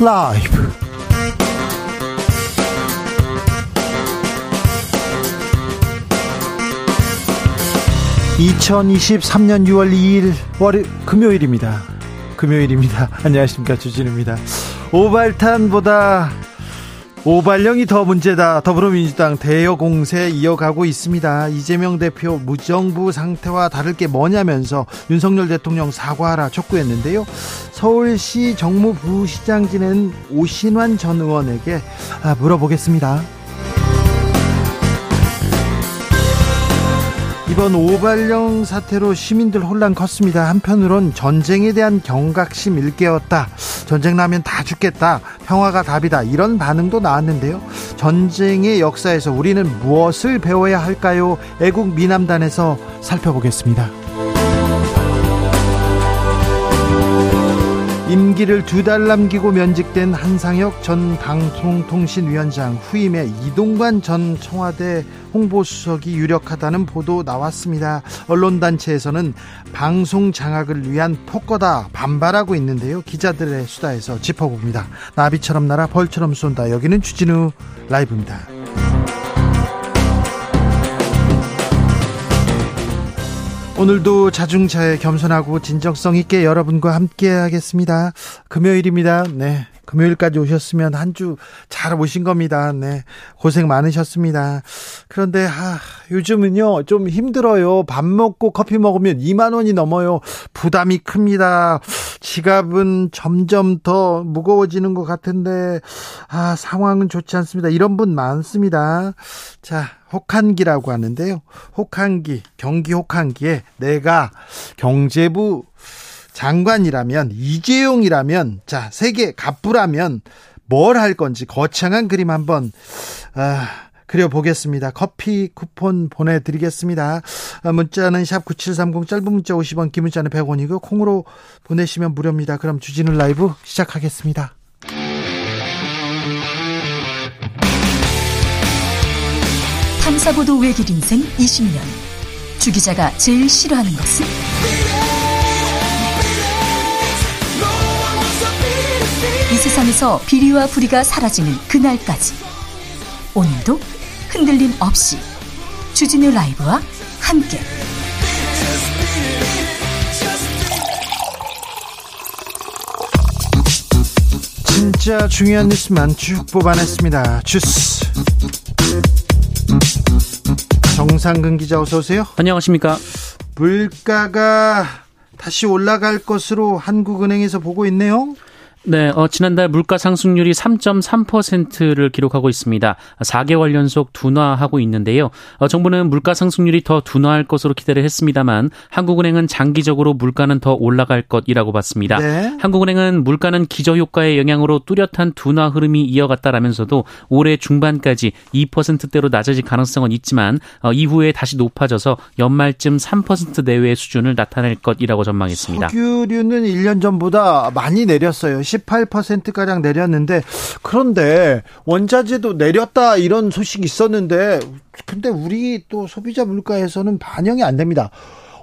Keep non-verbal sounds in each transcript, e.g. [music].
라이브. 2023년 6월 2일 월요 금요일입니다. 금요일입니다. [laughs] 안녕하십니까 주진우입니다. 오발탄보다 오발령이 더 문제다. 더불어민주당 대여 공세 이어가고 있습니다. 이재명 대표 무정부 상태와 다를 게 뭐냐면서 윤석열 대통령 사과하라 촉구했는데요. 서울시 정무부시장 지낸 오신환 전 의원에게 아, 물어보겠습니다. 이번 오발령 사태로 시민들 혼란 컸습니다. 한편으론 전쟁에 대한 경각심 일깨웠다. 전쟁 나면 다 죽겠다. 평화가 답이다. 이런 반응도 나왔는데요. 전쟁의 역사에서 우리는 무엇을 배워야 할까요? 애국 미남단에서 살펴보겠습니다. 임기를 두 달 남기고 면직된 한상혁 전 방송통신위원장 후임에 이동관 전 청와대 홍보수석이 유력하다는 보도 나왔습니다. 언론단체에서는 방송 장악을 위한 폭거다 반발하고 있는데요. 기자들의 수다에서 짚어봅니다. 나비처럼 날아 벌처럼 쏜다. 여기는 주진우 라이브입니다. 오늘도 자중차에 겸손하고 진정성 있게 여러분과 함께 하겠습니다. 금요일입니다. 네. 금요일까지 오셨으면 한 주 잘 오신 겁니다. 네. 고생 많으셨습니다. 그런데, 아, 요즘은요, 좀 힘들어요. 밥 먹고 커피 먹으면 2만 원이 넘어요. 부담이 큽니다. 지갑은 점점 더 무거워지는 것 같은데, 아, 상황은 좋지 않습니다. 이런 분 많습니다. 자, 혹한기라고 하는데요. 혹한기, 경기 혹한기에 내가 경제부 장관이라면 이재용이라면 자 세계 갑부라면 뭘 할 건지 거창한 그림 한번 아, 그려보겠습니다. 커피 쿠폰 보내드리겠습니다. 아, 문자는 샵 9730 짧은 문자 50원 긴 문자는 100원이고 콩으로 보내시면 무료입니다. 그럼 주진우 라이브 시작하겠습니다. 탐사보도 외길 인생 20년 주 기자가 제일 싫어하는 것은? 이 세상에서 비리와 부리가 사라지는 그날까지 오늘도 흔들림 없이 주진우 라이브와 함께 진짜 중요한 뉴스만 쭉 뽑아냈습니다. 주스 정상근 기자 어서 오세요. 안녕하십니까. 물가가 다시 올라갈 것으로 한국은행에서 보고 있네요. 네, 어, 지난달 물가 상승률이 3.3%를 기록하고 있습니다. 4개월 연속 둔화하고 있는데요. 어, 정부는 물가 상승률이 더 둔화할 것으로 기대를 했습니다만 한국은행은 장기적으로 물가는 더 올라갈 것이라고 봤습니다. 네. 한국은행은 물가는 기저효과의 영향으로 뚜렷한 둔화 흐름이 이어갔다라면서도 올해 중반까지 2%대로 낮아질 가능성은 있지만 어, 이후에 다시 높아져서 연말쯤 3% 내외의 수준을 나타낼 것이라고 전망했습니다. 석유류는 1년 전보다 많이 내렸어요. 18%가량 내렸는데 그런데 원자재도 내렸다 이런 소식이 있었는데 근데 우리 또 소비자 물가에서는 반영이 안 됩니다.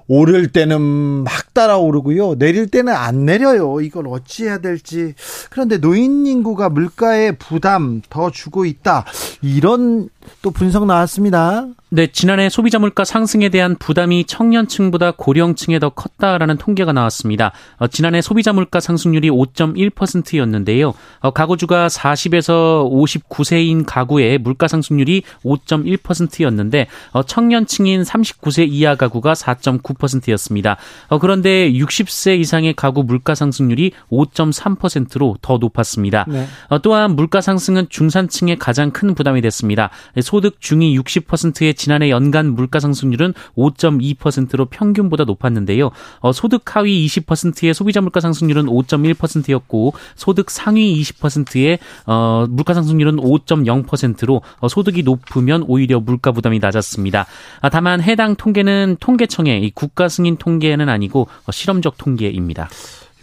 오를 때는 막 따라오르고요. 내릴 때는 안 내려요. 이걸 어찌해야 될지. 그런데 노인 인구가 물가에 부담 더 주고 있다. 이런 또 분석 나왔습니다. 네, 지난해 소비자 물가 상승에 대한 부담이 청년층보다 고령층에 더 컸다라는 통계가 나왔습니다. 어, 지난해 소비자 물가 상승률이 5.1%였는데요. 어, 가구주가 40에서 59세인 가구의 물가 상승률이 5.1%였는데 어, 청년층인 39세 이하 가구가 4.9%였습니다. 어, 그런데 60세 이상의 가구 물가 상승률이 5.3%로 더 높았습니다. 네. 어, 또한 물가 상승은 중산층에 가장 큰 부담이 됐습니다. 소득 중위 60%의 지난해 연간 물가 상승률은 5.2%로 평균보다 높았는데요. 어, 소득 하위 20%의 소비자 물가 상승률은 5.1%였고 소득 상위 20%의 어, 물가 상승률은 5.0%로 어, 소득이 높으면 오히려 물가 부담이 낮았습니다. 아, 다만 해당 통계는 통계청의 국가 승인 통계는 아니고 어, 실험적 통계입니다.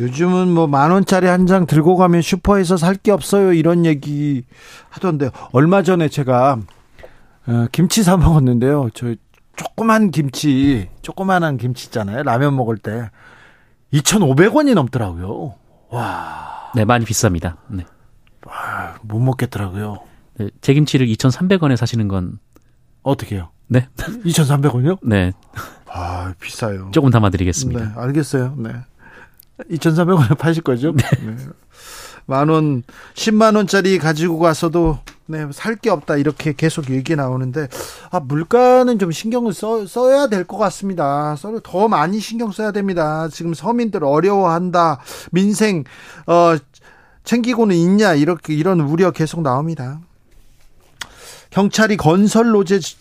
요즘은 뭐 만 원짜리 한 장 들고 가면 슈퍼에서 살 게 없어요 이런 얘기 하던데 얼마 전에 제가 어, 김치 사 먹었는데요. 저 조그만 김치, 조그만한 김치 있잖아요. 라면 먹을 때 2,500원이 넘더라고요. 와. 네, 많이 비쌉니다. 네. 못 먹겠더라고요. 네, 제 김치를 2,300원에 사시는 건 어떻게요? 네. [laughs] 2,300원이요? 네. 아, 비싸요. 조금 담아 드리겠습니다. 네, 알겠어요. 네. 2,300원에 [laughs] 파실 거죠? 네. 네. 만 원, 10만 원짜리 가지고 가서도 네, 살 게 없다 이렇게 계속 얘기 나오는데 아, 물가는 좀 신경을 써, 써야 될 것 같습니다. 더 많이 신경 써야 됩니다. 지금 서민들 어려워한다. 민생 어 챙기고는 있냐 이렇게 이런 우려 계속 나옵니다. 경찰이 건설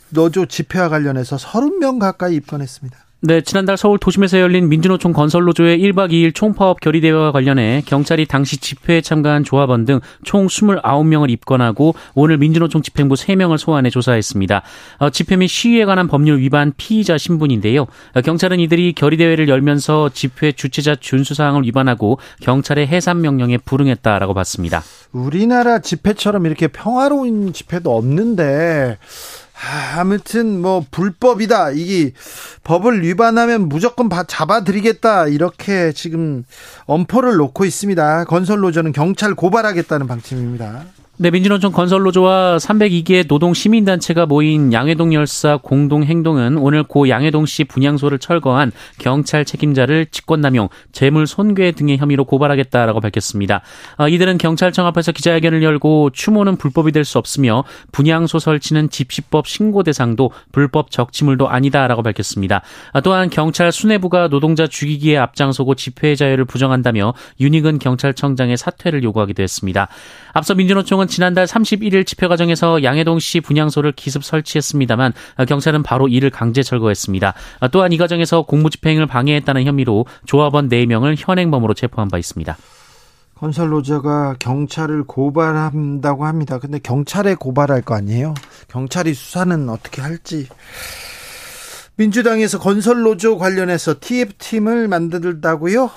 노조 집회와 관련해서 30명 가까이 입건했습니다. 네, 지난달 서울 도심에서 열린 민주노총 건설노조의 1박 2일 총파업 결의대회와 관련해 경찰이 당시 집회에 참가한 조합원 등 총 29명을 입건하고 오늘 민주노총 집행부 3명을 소환해 조사했습니다. 어, 집회 및 시위에 관한 법률 위반 피의자 신분인데요. 어, 경찰은 이들이 결의대회를 열면서 집회 주최자 준수사항을 위반하고 경찰의 해산 명령에 불응했다라고 봤습니다. 우리나라 집회처럼 이렇게 평화로운 집회도 없는데 아, 아무튼 뭐 불법이다. 이게 법을 위반하면 무조건 잡아드리겠다. 이렇게 지금 엄포를 놓고 있습니다. 건설 노조는 경찰 고발하겠다는 방침입니다. 네, 민주노총 건설노조와 302개 노동 시민단체가 모인 양해동 열사 공동행동은 오늘 고 양해동 씨 분향소를 철거한 경찰 책임자를 직권남용, 재물 손괴 등의 혐의로 고발하겠다라고 밝혔습니다. 어, 이들은 경찰청 앞에서 기자회견을 열고 추모는 불법이 될 수 없으며 분향소 설치는 집시법 신고 대상도 불법 적치물도 아니다라고 밝혔습니다. 어, 또한 경찰 수뇌부가 노동자 죽이기에 앞장서고 집회 자유를 부정한다며 윤익은 경찰청장의 사퇴를 요구하기도 했습니다. 앞서 민주노총은 지난달 31일 집회 과정에서 양해동 씨 분향소를 기습 설치했습니다만 경찰은 바로 이를 강제 철거했습니다. 또한 이 과정에서 공무집행을 방해했다는 혐의로 조합원 4명을 현행범으로 체포한 바 있습니다. 건설 노조가 경찰을 고발한다고 합니다. 근데 경찰에 고발할 거 아니에요? 경찰이 수사는 어떻게 할지. 민주당에서 건설 노조 관련해서 TF팀을 만들다고요?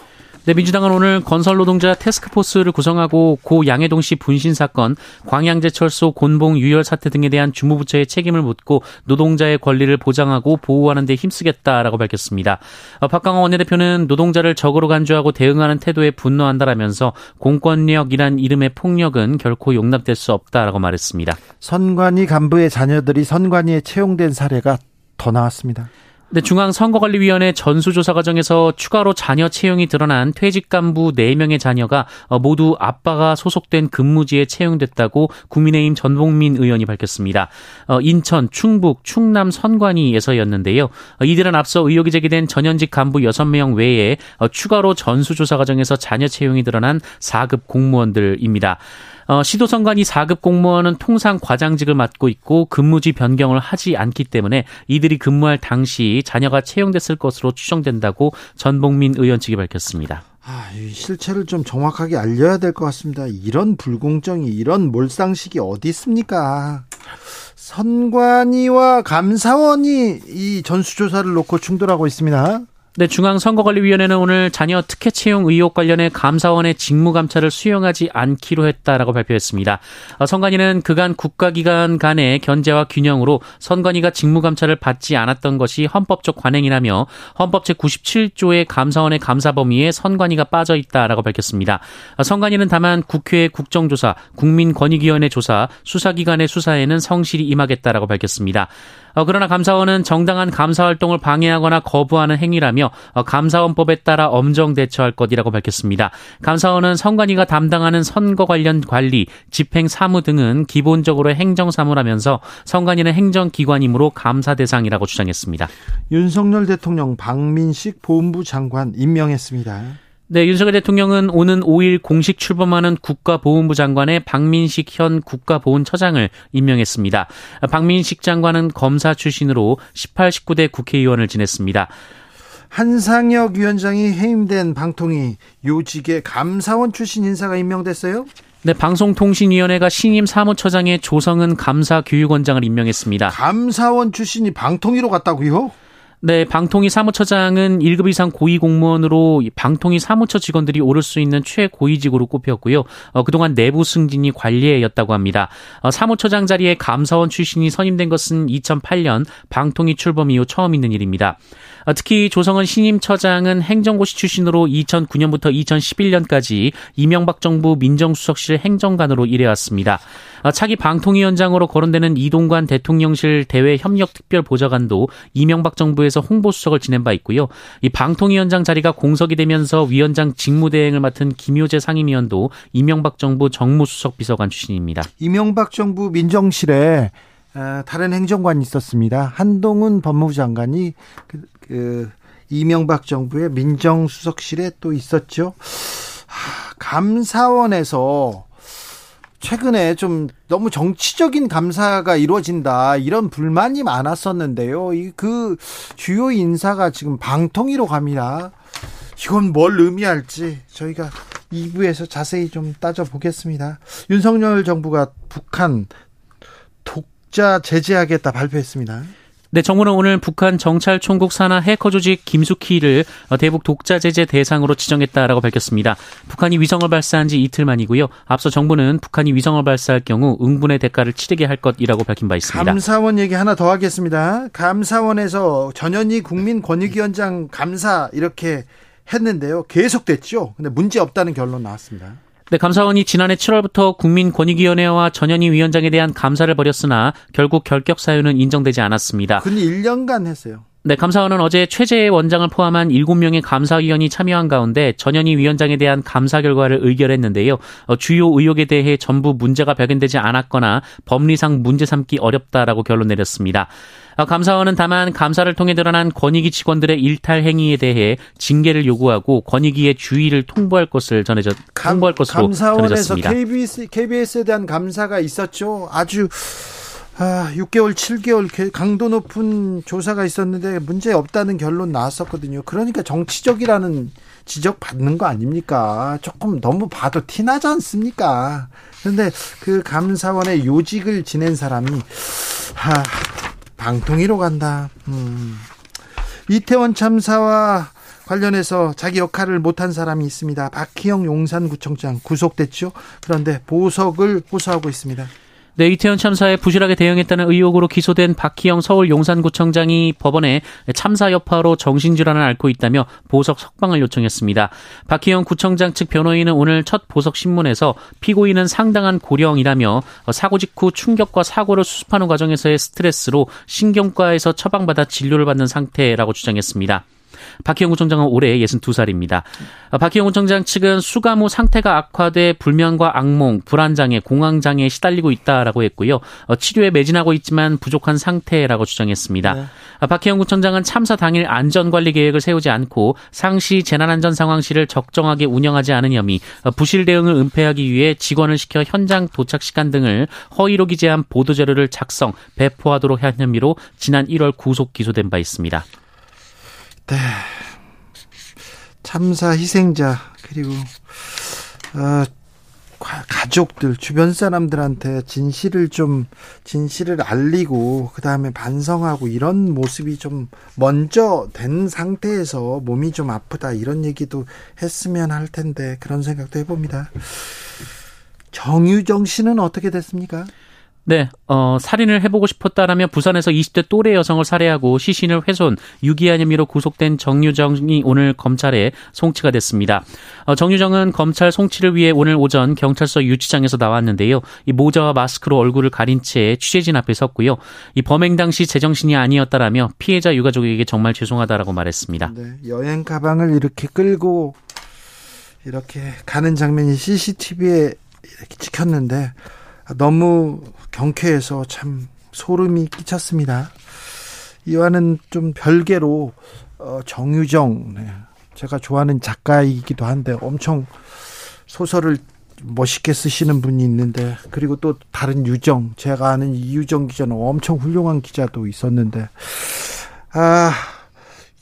네, 민주당은 오늘 건설 노동자 테스크포스를 구성하고 고 양해동 씨 분신 사건, 광양제철소 곤봉 유혈 사태 등에 대한 주무부처의 책임을 묻고 노동자의 권리를 보장하고 보호하는 데 힘쓰겠다라고 밝혔습니다. 어, 박강원 원내대표는 노동자를 적으로 간주하고 대응하는 태도에 분노한다라면서 공권력이란 이름의 폭력은 결코 용납될 수 없다라고 말했습니다. 선관위 간부의 자녀들이 선관위에 채용된 사례가 더 나왔습니다. 네, 중앙선거관리위원회 전수조사 과정에서 추가로 자녀 채용이 드러난 퇴직 간부 4명의 자녀가 어, 모두 아빠가 소속된 근무지에 채용됐다고 국민의힘 전봉민 의원이 밝혔습니다. 어, 인천, 충북, 충남 선관위에서였는데요. 어, 이들은 앞서 의혹이 제기된 전현직 간부 6명 외에 추가로 전수조사 과정에서 자녀 채용이 드러난 4급 공무원들입니다. 어, 시도선관위 4급 공무원은 통상 과장직을 맡고 있고 근무지 변경을 하지 않기 때문에 이들이 근무할 당시 자녀가 채용됐을 것으로 추정된다고 전봉민 의원 측이 밝혔습니다. 아, 실체를 좀 정확하게 알려야 될 것 같습니다. 이런 불공정이, 이런 몰상식이 어디 있습니까? 선관위와 감사원이 이 전수조사를 놓고 충돌하고 있습니다. 네, 중앙선거관리위원회는 오늘 자녀 특혜 채용 의혹 관련해 감사원의 직무 감찰을 수용하지 않기로 했다라고 발표했습니다. 어, 선관위는 그간 국가기관 간의 견제와 균형으로 선관위가 직무 감찰을 받지 않았던 것이 헌법적 관행이라며 헌법 제97조의 감사원의 감사 범위에 선관위가 빠져 있다라고 밝혔습니다. 어, 선관위는 다만 국회 국정조사, 국민권익위원회 조사, 수사기관의 수사에는 성실히 임하겠다라고 밝혔습니다. 어, 그러나 감사원은 정당한 감사 활동을 방해하거나 거부하는 행위라며 어, 감사원법에 따라 엄정 대처할 것이라고 밝혔습니다. 감사원은 선관위가 담당하는 선거 관련 관리, 집행 사무 등은 기본적으로 행정 사무라면서 선관위는 행정기관이므로 감사 대상이라고 주장했습니다. 윤석열 대통령 박민식 보훈부 장관 임명했습니다. 네, 윤석열 대통령은 오는 5일 공식 출범하는 국가보훈부 장관의 박민식 현 국가보훈처장을 임명했습니다. 박민식 장관은 검사 출신으로 18, 19대 국회의원을 지냈습니다. 한상혁 위원장이 해임된 방통위 요직에 감사원 출신 인사가 임명됐어요? 네, 방송통신위원회가 신임 사무처장에 조성은 감사교육원장을 임명했습니다. 감사원 출신이 방통위로 갔다고요? 네, 방통위 사무처장은 1급 이상 고위 공무원으로 방통위 사무처 직원들이 오를 수 있는 최고위직으로 꼽혔고요. 어, 그동안 내부 승진이 관리해였다고 합니다. 어, 사무처장 자리에 감사원 출신이 선임된 것은 2008년 방통위 출범 이후 처음 있는 일입니다. 어, 특히 조성은 신임 처장은 행정고시 출신으로 2009년부터 2011년까지 이명박 정부 민정수석실 행정관으로 일해왔습니다. 어, 차기 방통위원장으로 거론되는 이동관 대통령실 대외 협력 특별 보좌관도 이명박 정부에서 홍보수석을 지낸 바 있고요. 이 방통위원장 자리가 공석이 되면서 위원장 직무대행을 맡은 김효재 상임위원도 이명박 정부 정무수석 비서관 출신입니다. 이명박 정부 민정실에 어, 다른 행정관이 있었습니다. 한동훈 법무부 장관이 그, 그 이명박 정부의 민정수석실에 또 있었죠. 감사원에서 최근에 좀 너무 정치적인 감사가 이루어진다 이런 불만이 많았었는데요. 이 그 주요 인사가 지금 방통위로 갑니다. 이건 뭘 의미할지 저희가 2부에서 자세히 좀 따져보겠습니다. 윤석열 정부가 북한 독자 제재하겠다 발표했습니다. 네, 정부는 오늘 북한 정찰 총국 산하 해커 조직 김숙희를 대북 독자 제재 대상으로 지정했다라고 밝혔습니다. 북한이 위성을 발사한 지 이틀 만이고요. 앞서 정부는 북한이 위성을 발사할 경우 응분의 대가를 치르게 할 것이라고 밝힌 바 있습니다. 감사원 얘기 하나 더 하겠습니다. 감사원에서 전현희 국민권익위원장 감사 이렇게 했는데요. 계속됐죠. 근데 문제 없다는 결론 나왔습니다. 네, 감사원이 지난해 7월부터 국민권익위원회와 전현희 위원장에 대한 감사를 벌였으나 결국 결격 사유는 인정되지 않았습니다. 근 1년간 했어요. 네, 감사원은 어제 최재해 원장을 포함한 7명의 감사위원이 참여한 가운데 전현희 위원장에 대한 감사 결과를 의결했는데요. 어, 주요 의혹에 대해 전부 문제가 발견되지 않았거나 법리상 문제 삼기 어렵다라고 결론 내렸습니다. 어, 감사원은 다만 감사를 통해 드러난 권익위 직원들의 일탈 행위에 대해 징계를 요구하고 권익위의 주의를 통보할 것을 전해졌 통보할 것으로 감사원에서 전해졌습니다. KBS KBS에 대한 감사가 있었죠. 아주 아, 6개월, 7개월 강도 높은 조사가 있었는데 문제 없다는 결론 나왔었거든요. 그러니까 정치적이라는 지적 받는 거 아닙니까? 조금 너무 봐도 티나지 않습니까? 그런데 그 감사원의 요직을 지낸 사람이 하, 방통위로 간다. 음. 이태원 참사와 관련해서 자기 역할을 못한 사람이 있습니다. 박희영 용산구청장 구속됐죠. 그런데 보석을 호소하고 있습니다. 네, 이태원 참사에 부실하게 대응했다는 의혹으로 기소된 박희영 서울 용산구청장이 법원에 참사 여파로 정신질환을 앓고 있다며 보석 석방을 요청했습니다. 박희영 구청장 측 변호인은 오늘 첫 보석 신문에서 피고인은 상당한 고령이라며 사고 직후 충격과 사고를 수습하는 과정에서의 스트레스로 신경과에서 처방받아 진료를 받는 상태라고 주장했습니다. 박희영 구청장은 올해 62살입니다. 박희영 구청장 측은 수감 후 상태가 악화돼 불면과 악몽, 불안장애, 공황장애에 시달리고 있다라고 했고요. 어, 치료에 매진하고 있지만 부족한 상태라고 주장했습니다. 네. 박희영 구청장은 참사 당일 안전관리 계획을 세우지 않고 상시 재난안전 상황실을 적정하게 운영하지 않은 혐의, 어, 부실 대응을 은폐하기 위해 직원을 시켜 현장 도착 시간 등을 허위로 기재한 보도자료를 작성, 배포하도록 한 혐의로 지난 1월 구속 기소된 바 있습니다. 네. 참사 희생자 그리고 어, 가족들 주변 사람들한테 진실을 좀 진실을 알리고 그 다음에 반성하고 이런 모습이 좀 먼저 된 상태에서 몸이 좀 아프다 이런 얘기도 했으면 할 텐데 그런 생각도 해봅니다. 정유정 씨는 어떻게 됐습니까? 네, 어, 살인을 해보고 싶었다라며 부산에서 20대 또래 여성을 살해하고 시신을 훼손, 유기한 혐의로 구속된 정유정이 오늘 검찰에 송치가 됐습니다. 어, 정유정은 검찰 송치를 위해 오늘 오전 경찰서 유치장에서 나왔는데요. 이 모자와 마스크로 얼굴을 가린 채 취재진 앞에 섰고요. 이 범행 당시 제정신이 아니었다라며 피해자 유가족에게 정말 죄송하다라고 말했습니다. 네, 여행 가방을 이렇게 끌고 이렇게 가는 장면이 CCTV에 이렇게 찍혔는데 너무 경쾌해서 참 소름이 끼쳤습니다. 이와는 좀 별개로 어, 정유정 네. 제가 좋아하는 작가이기도 한데 엄청 소설을 멋있게 쓰시는 분이 있는데 그리고 또 다른 유정 제가 아는 이유정 기자는 엄청 훌륭한 기자도 있었는데 아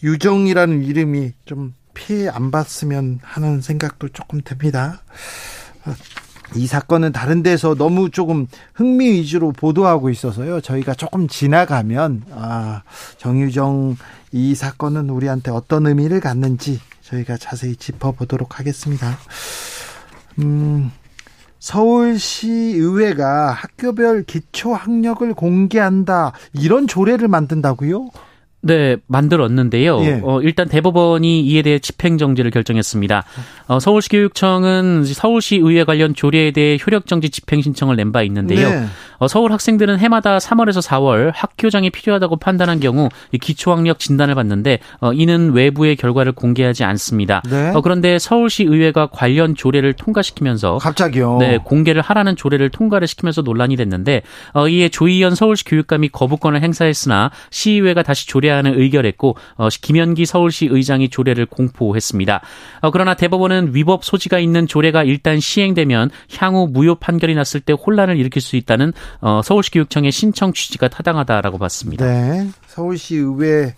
유정이라는 이름이 좀 피해 안 봤으면 하는 생각도 조금 듭니다. 이 사건은 다른 데서 너무 조금 흥미 위주로 보도하고 있어서요. 저희가 조금 지나가면 아, 정유정 이 사건은 우리한테 어떤 의미를 갖는지 저희가 자세히 짚어보도록 하겠습니다. 음, 서울시 의회가 학교별 기초 학력을 공개한다 이런 조례를 만든다고요? 네, 만들었는데요. 예. 어, 일단 대법원이 이에 대해 집행정지를 결정했습니다. 어, 서울시 교육청은 서울시 의회 관련 조례에 대해 효력정지 집행 신청을 낸 바 있는데요. 네. 어, 서울 학생들은 해마다 3월에서 4월 학교장이 필요하다고 판단한 경우 이 기초학력 진단을 받는데 어, 이는 외부의 결과를 공개하지 않습니다. 네. 어, 그런데 서울시 의회가 관련 조례를 통과시키면서 갑자기요. 네, 공개를 하라는 조례를 통과를 시키면서 논란이 됐는데 어, 이에 조희연 서울시 교육감이 거부권을 행사했으나 시의회가 다시 조례안을 의결했고 어, 김현기 서울시 의장이 조례를 공포했습니다. 어, 그러나 대법원은 위법 소지가 있는 조례가 일단 시행되면 향후 무효 판결이 났을 때 혼란을 일으킬 수 있다는 어, 서울시 교육청의 신청 취지가 타당하다라고 봤습니다. 네. 서울시 의회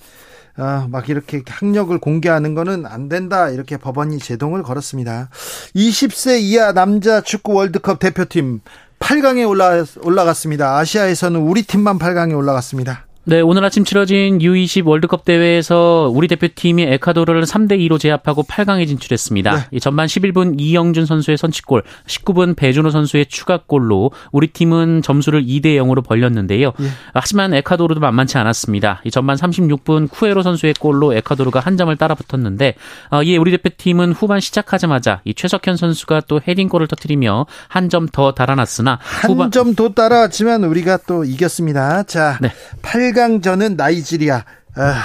아, 막 이렇게 학력을 공개하는 거는 안 된다. 이렇게 법원이 제동을 걸었습니다. 20세 이하 남자 축구 월드컵 대표팀 8강에 올라, 올라갔습니다. 아시아에서는 우리 팀만 8강에 올라갔습니다. 네, 오늘 아침 치러진 U20 월드컵 대회에서 우리 대표팀이 에콰도르를 3대 2로 제압하고 8강에 진출했습니다. 네. 이 전반 11분 이영준 선수의 선취골, 19분 배준호 선수의 추가골로 우리 팀은 점수를 2대 0으로 벌렸는데요. 예. 하지만 에콰도르도 만만치 않았습니다. 이 전반 36분 쿠에로 선수의 골로 에콰도르가 한 점을 따라붙었는데 어, 이에 우리 대표팀은 후반 시작하자마자 이 최석현 선수가 또 헤딩골을 터뜨리며 한 점 더 달아났으나 한 점더 따라왔지만 우리가 또 이겼습니다. 자, 네. 8강 전은 나이지리아. 아,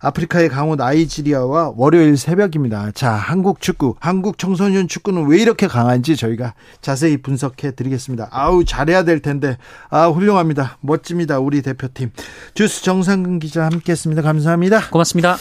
아프리카의 강호 나이지리아와 월요일 새벽입니다. 자, 한국 축구, 한국 청소년 축구는 왜 이렇게 강한지 저희가 자세히 분석해 드리겠습니다. 아우, 잘해야 될 텐데. 아, 훌륭합니다. 멋집니다. 우리 대표팀. 주스 정상근 기자 함께 했습니다. 감사합니다. 고맙습니다.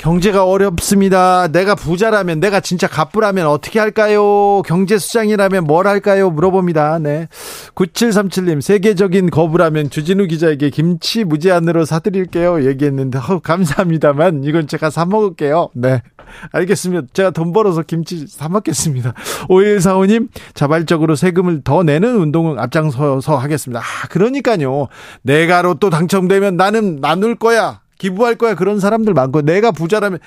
경제가 어렵습니다. 내가 부자라면, 내가 진짜 갑부라면 어떻게 할까요? 경제수장이라면 뭘 할까요? 물어봅니다. 네. 9737님, 세계적인 거부라면 주진우 기자에게 김치 무제한으로 사드릴게요. 얘기했는데, 어, 감사합니다만, 이건 제가 사먹을게요. 네. 알겠습니다. 제가 돈 벌어서 김치 사먹겠습니다. 5145님, 자발적으로 세금을 더 내는 운동을 앞장서서 하겠습니다. 아, 그러니까요. 내가 로또 당첨되면 나는 나눌 거야. 기부할 거야. 그런 사람들 많고 내가 부자라면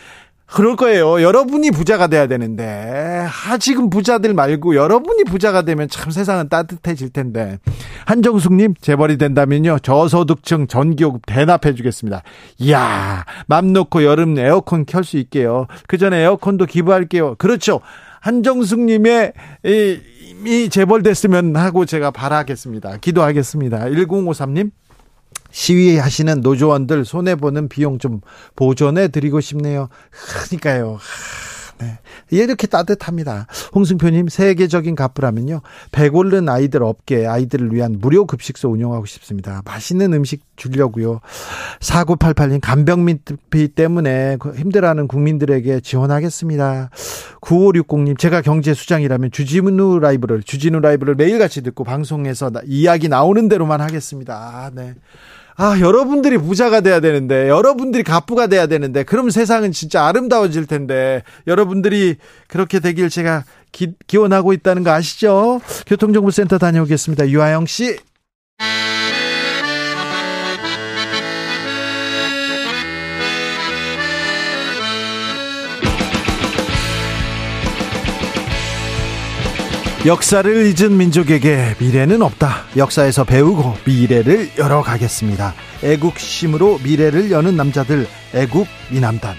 그럴 거예요. 여러분이 부자가 돼야 되는데 아 지금 부자들 말고 여러분이 부자가 되면 참 세상은 따뜻해질 텐데 한정숙님 재벌이 된다면요 저소득층 전기요금 대납해 주겠습니다. 이야 맘 놓고 여름 에어컨 켤 수 있게요. 그 전에 에어컨도 기부할게요. 그렇죠. 한정숙님의 이, 이 재벌 됐으면 하고 제가 바라겠습니다. 기도하겠습니다. 1053님 시위하시는 노조원들 손해보는 비용 좀 보존해 드리고 싶네요. 그러니까요. 네. 이렇게 따뜻합니다. 홍승표님, 세계적인 갑부라면요. 배고른 아이들 업계, 아이들을 위한 무료 급식소 운영하고 싶습니다. 맛있는 음식 주려고요. 4988님, 간병민비 때문에 힘들어하는 국민들에게 지원하겠습니다. 9560님, 제가 경제수장이라면 주진우 라이브를, 주진우 라이브를 매일같이 듣고 방송에서 이야기 나오는 대로만 하겠습니다. 아, 네. 아, 여러분들이 부자가 돼야 되는데, 여러분들이 갑부가 돼야 되는데, 그럼 세상은 진짜 아름다워질 텐데, 여러분들이 그렇게 되길 제가 기, 기원하고 있다는 거 아시죠? 교통정보센터 다녀오겠습니다. 유하영 씨. 역사를 잊은 민족에게 미래는 없다. 역사에서 배우고 미래를 열어가겠습니다. 애국심으로 미래를 여는 남자들, 애국 미남단.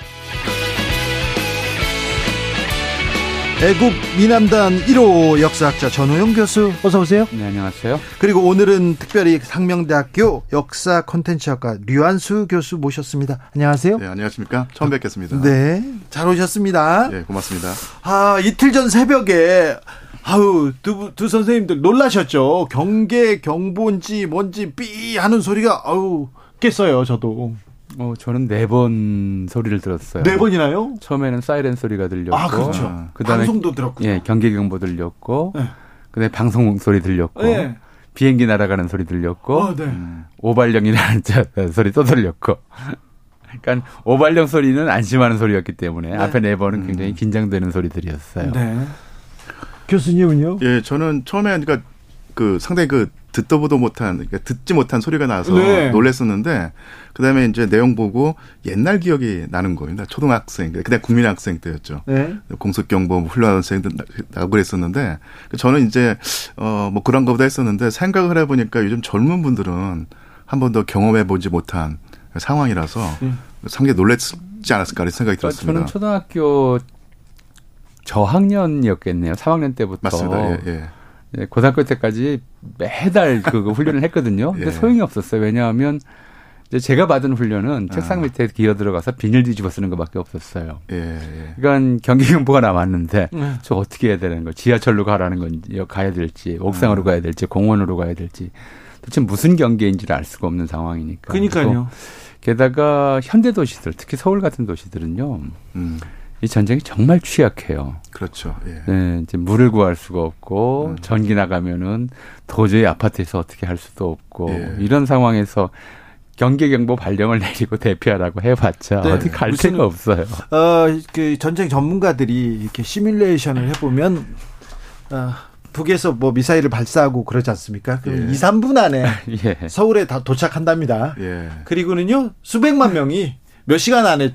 애국 미남단 1호 역사학자 전호영 교수 어서 오세요. 네, 안녕하세요. 그리고 오늘은 특별히 상명대학교 역사 콘텐츠학과 류한수 교수 모셨습니다. 안녕하세요. 네, 안녕하십니까. 처음 뵙겠습니다. 네, 잘 오셨습니다. 네, 고맙습니다. 아, 이틀 전 새벽에 아우 두, 두 선생님들 놀라셨죠. 경계 경보인지 뭔지 삐 하는 소리가 아우 깼어요. 저도 어, 저는 네 번 소리를 들었어요. 네 번이나요? 처음에는 사이렌 소리가 들렸고, 아 그렇죠. 어, 그다음에 방송도 들었고. 예, 경계 경보 들렸고, 네. 그다음에 방송 소리 들렸고, 네. 비행기 날아가는 소리 들렸고, 어, 네. 음, 오발령이라는 자- 소리 또 들렸고. 그러니까 오발령 소리는 안심하는 소리였기 때문에 네. 앞에 네 번은 굉장히 긴장되는 소리들이었어요. 네. 교수님은요? 예, 저는 처음에 그러니까 그 상당히 그 듣도 보도 못한 그러니까 듣지 못한 소리가 나서 네. 놀랐었는데 그다음에 이제 내용 보고 옛날 기억이 나는 거예요. 초등학생, 그때 국민학생 때였죠. 네. 공습경보 훌륭한 학생들 나고 그랬었는데 저는 이제 어 뭐 그런 거보다 했었는데 생각을 해 보니까 요즘 젊은 분들은 한 번도 경험해 보지 못한 상황이라서 음. 상당히 놀랬지 않았을까 하는 생각이 들었습니다. 저는 초등학교 저학년이었겠네요. 3학년 때부터. 맞습니다. 예, 예. 예, 고등학교 때까지 매달 그 [laughs] 훈련을 했거든요. 근데 예. 소용이 없었어요. 왜냐하면 이제 제가 받은 훈련은 아. 책상 밑에 기어 들어가서 비닐 뒤집어 쓰는 것밖에 없었어요. 예, 예. 그러니까 경기 경보가 나왔는데 네. 저 어떻게 해야 되는 거? 지하철로 가라는 건지 가야 될지 옥상으로 아. 가야 될지 공원으로 가야 될지 도대체 무슨 경계인지를 알 수가 없는 상황이니까. 그러니까요. 게다가 현대 도시들 특히 서울 같은 도시들은요. 음. 이 전쟁이 정말 취약해요. 그렇죠. 예. 네, 이제 물을 구할 수가 없고 음. 전기 나가면은 도저히 아파트에서 어떻게 할 수도 없고 예. 이런 상황에서 경계 경보 발령을 [laughs] 내리고 대피하라고 해봤자 네, 어디 갈 데가 없어요. 어, 그 전쟁 전문가들이 이렇게 시뮬레이션을 해보면 어, 북에서 뭐 미사일을 발사하고 그러지 않습니까? 그럼 예. 2, 3분 안에 [laughs] 예. 서울에 다 도착한답니다. 예. 그리고는요 수백만 명이 몇 시간 안에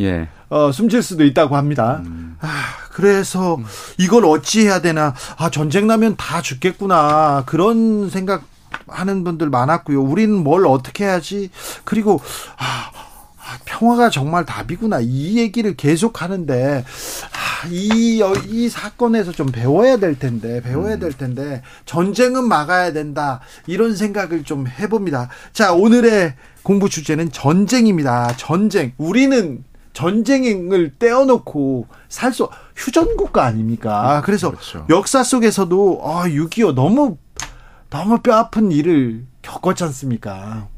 예. 어, 숨질 수도 있다고 합니다. 음. 아, 그래서 이걸 어찌 해야 되나? 아, 전쟁 나면 다 죽겠구나. 그런 생각 하는 분들 많았고요. 우리는 뭘 어떻게 해야지? 그리고 아, 아 평화가 정말 답이구나. 이 얘기를 계속 하는데, 아, 이, 이 사건에서 좀 배워야 될 텐데, 배워야 될 텐데, 전쟁은 막아야 된다. 이런 생각을 좀 해봅니다. 자, 오늘의 공부 주제는 전쟁입니다. 전쟁. 우리는 전쟁을 떼어놓고 살 수, 휴전국가 아닙니까? 그래서 그렇죠. 역사 속에서도, 아, 6.25 너무 너무 뼈 아픈 일을 겪었지 않습니까?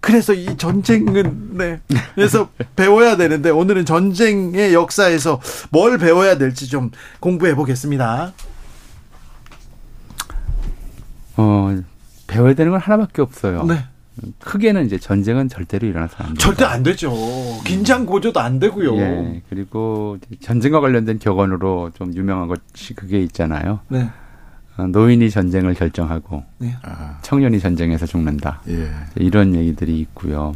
그래서 이 전쟁은 네. 그래서 배워야 되는데 오늘은 전쟁의 역사에서 뭘 배워야 될지 좀 공부해 보겠습니다. 어, 배워야 되는 건 하나밖에 없어요. 네. 크게는 이제 전쟁은 절대로 일어나서 안. 절대 안 되죠. 긴장 고조도 안 되고요. 예. 그리고 전쟁과 관련된 격언으로 좀 유명한 것이 그게 있잖아요. 네. 어, 노인이 전쟁을 결정하고 네. 청년이 전쟁에서 죽는다. 예. 이런 얘기들이 있고요.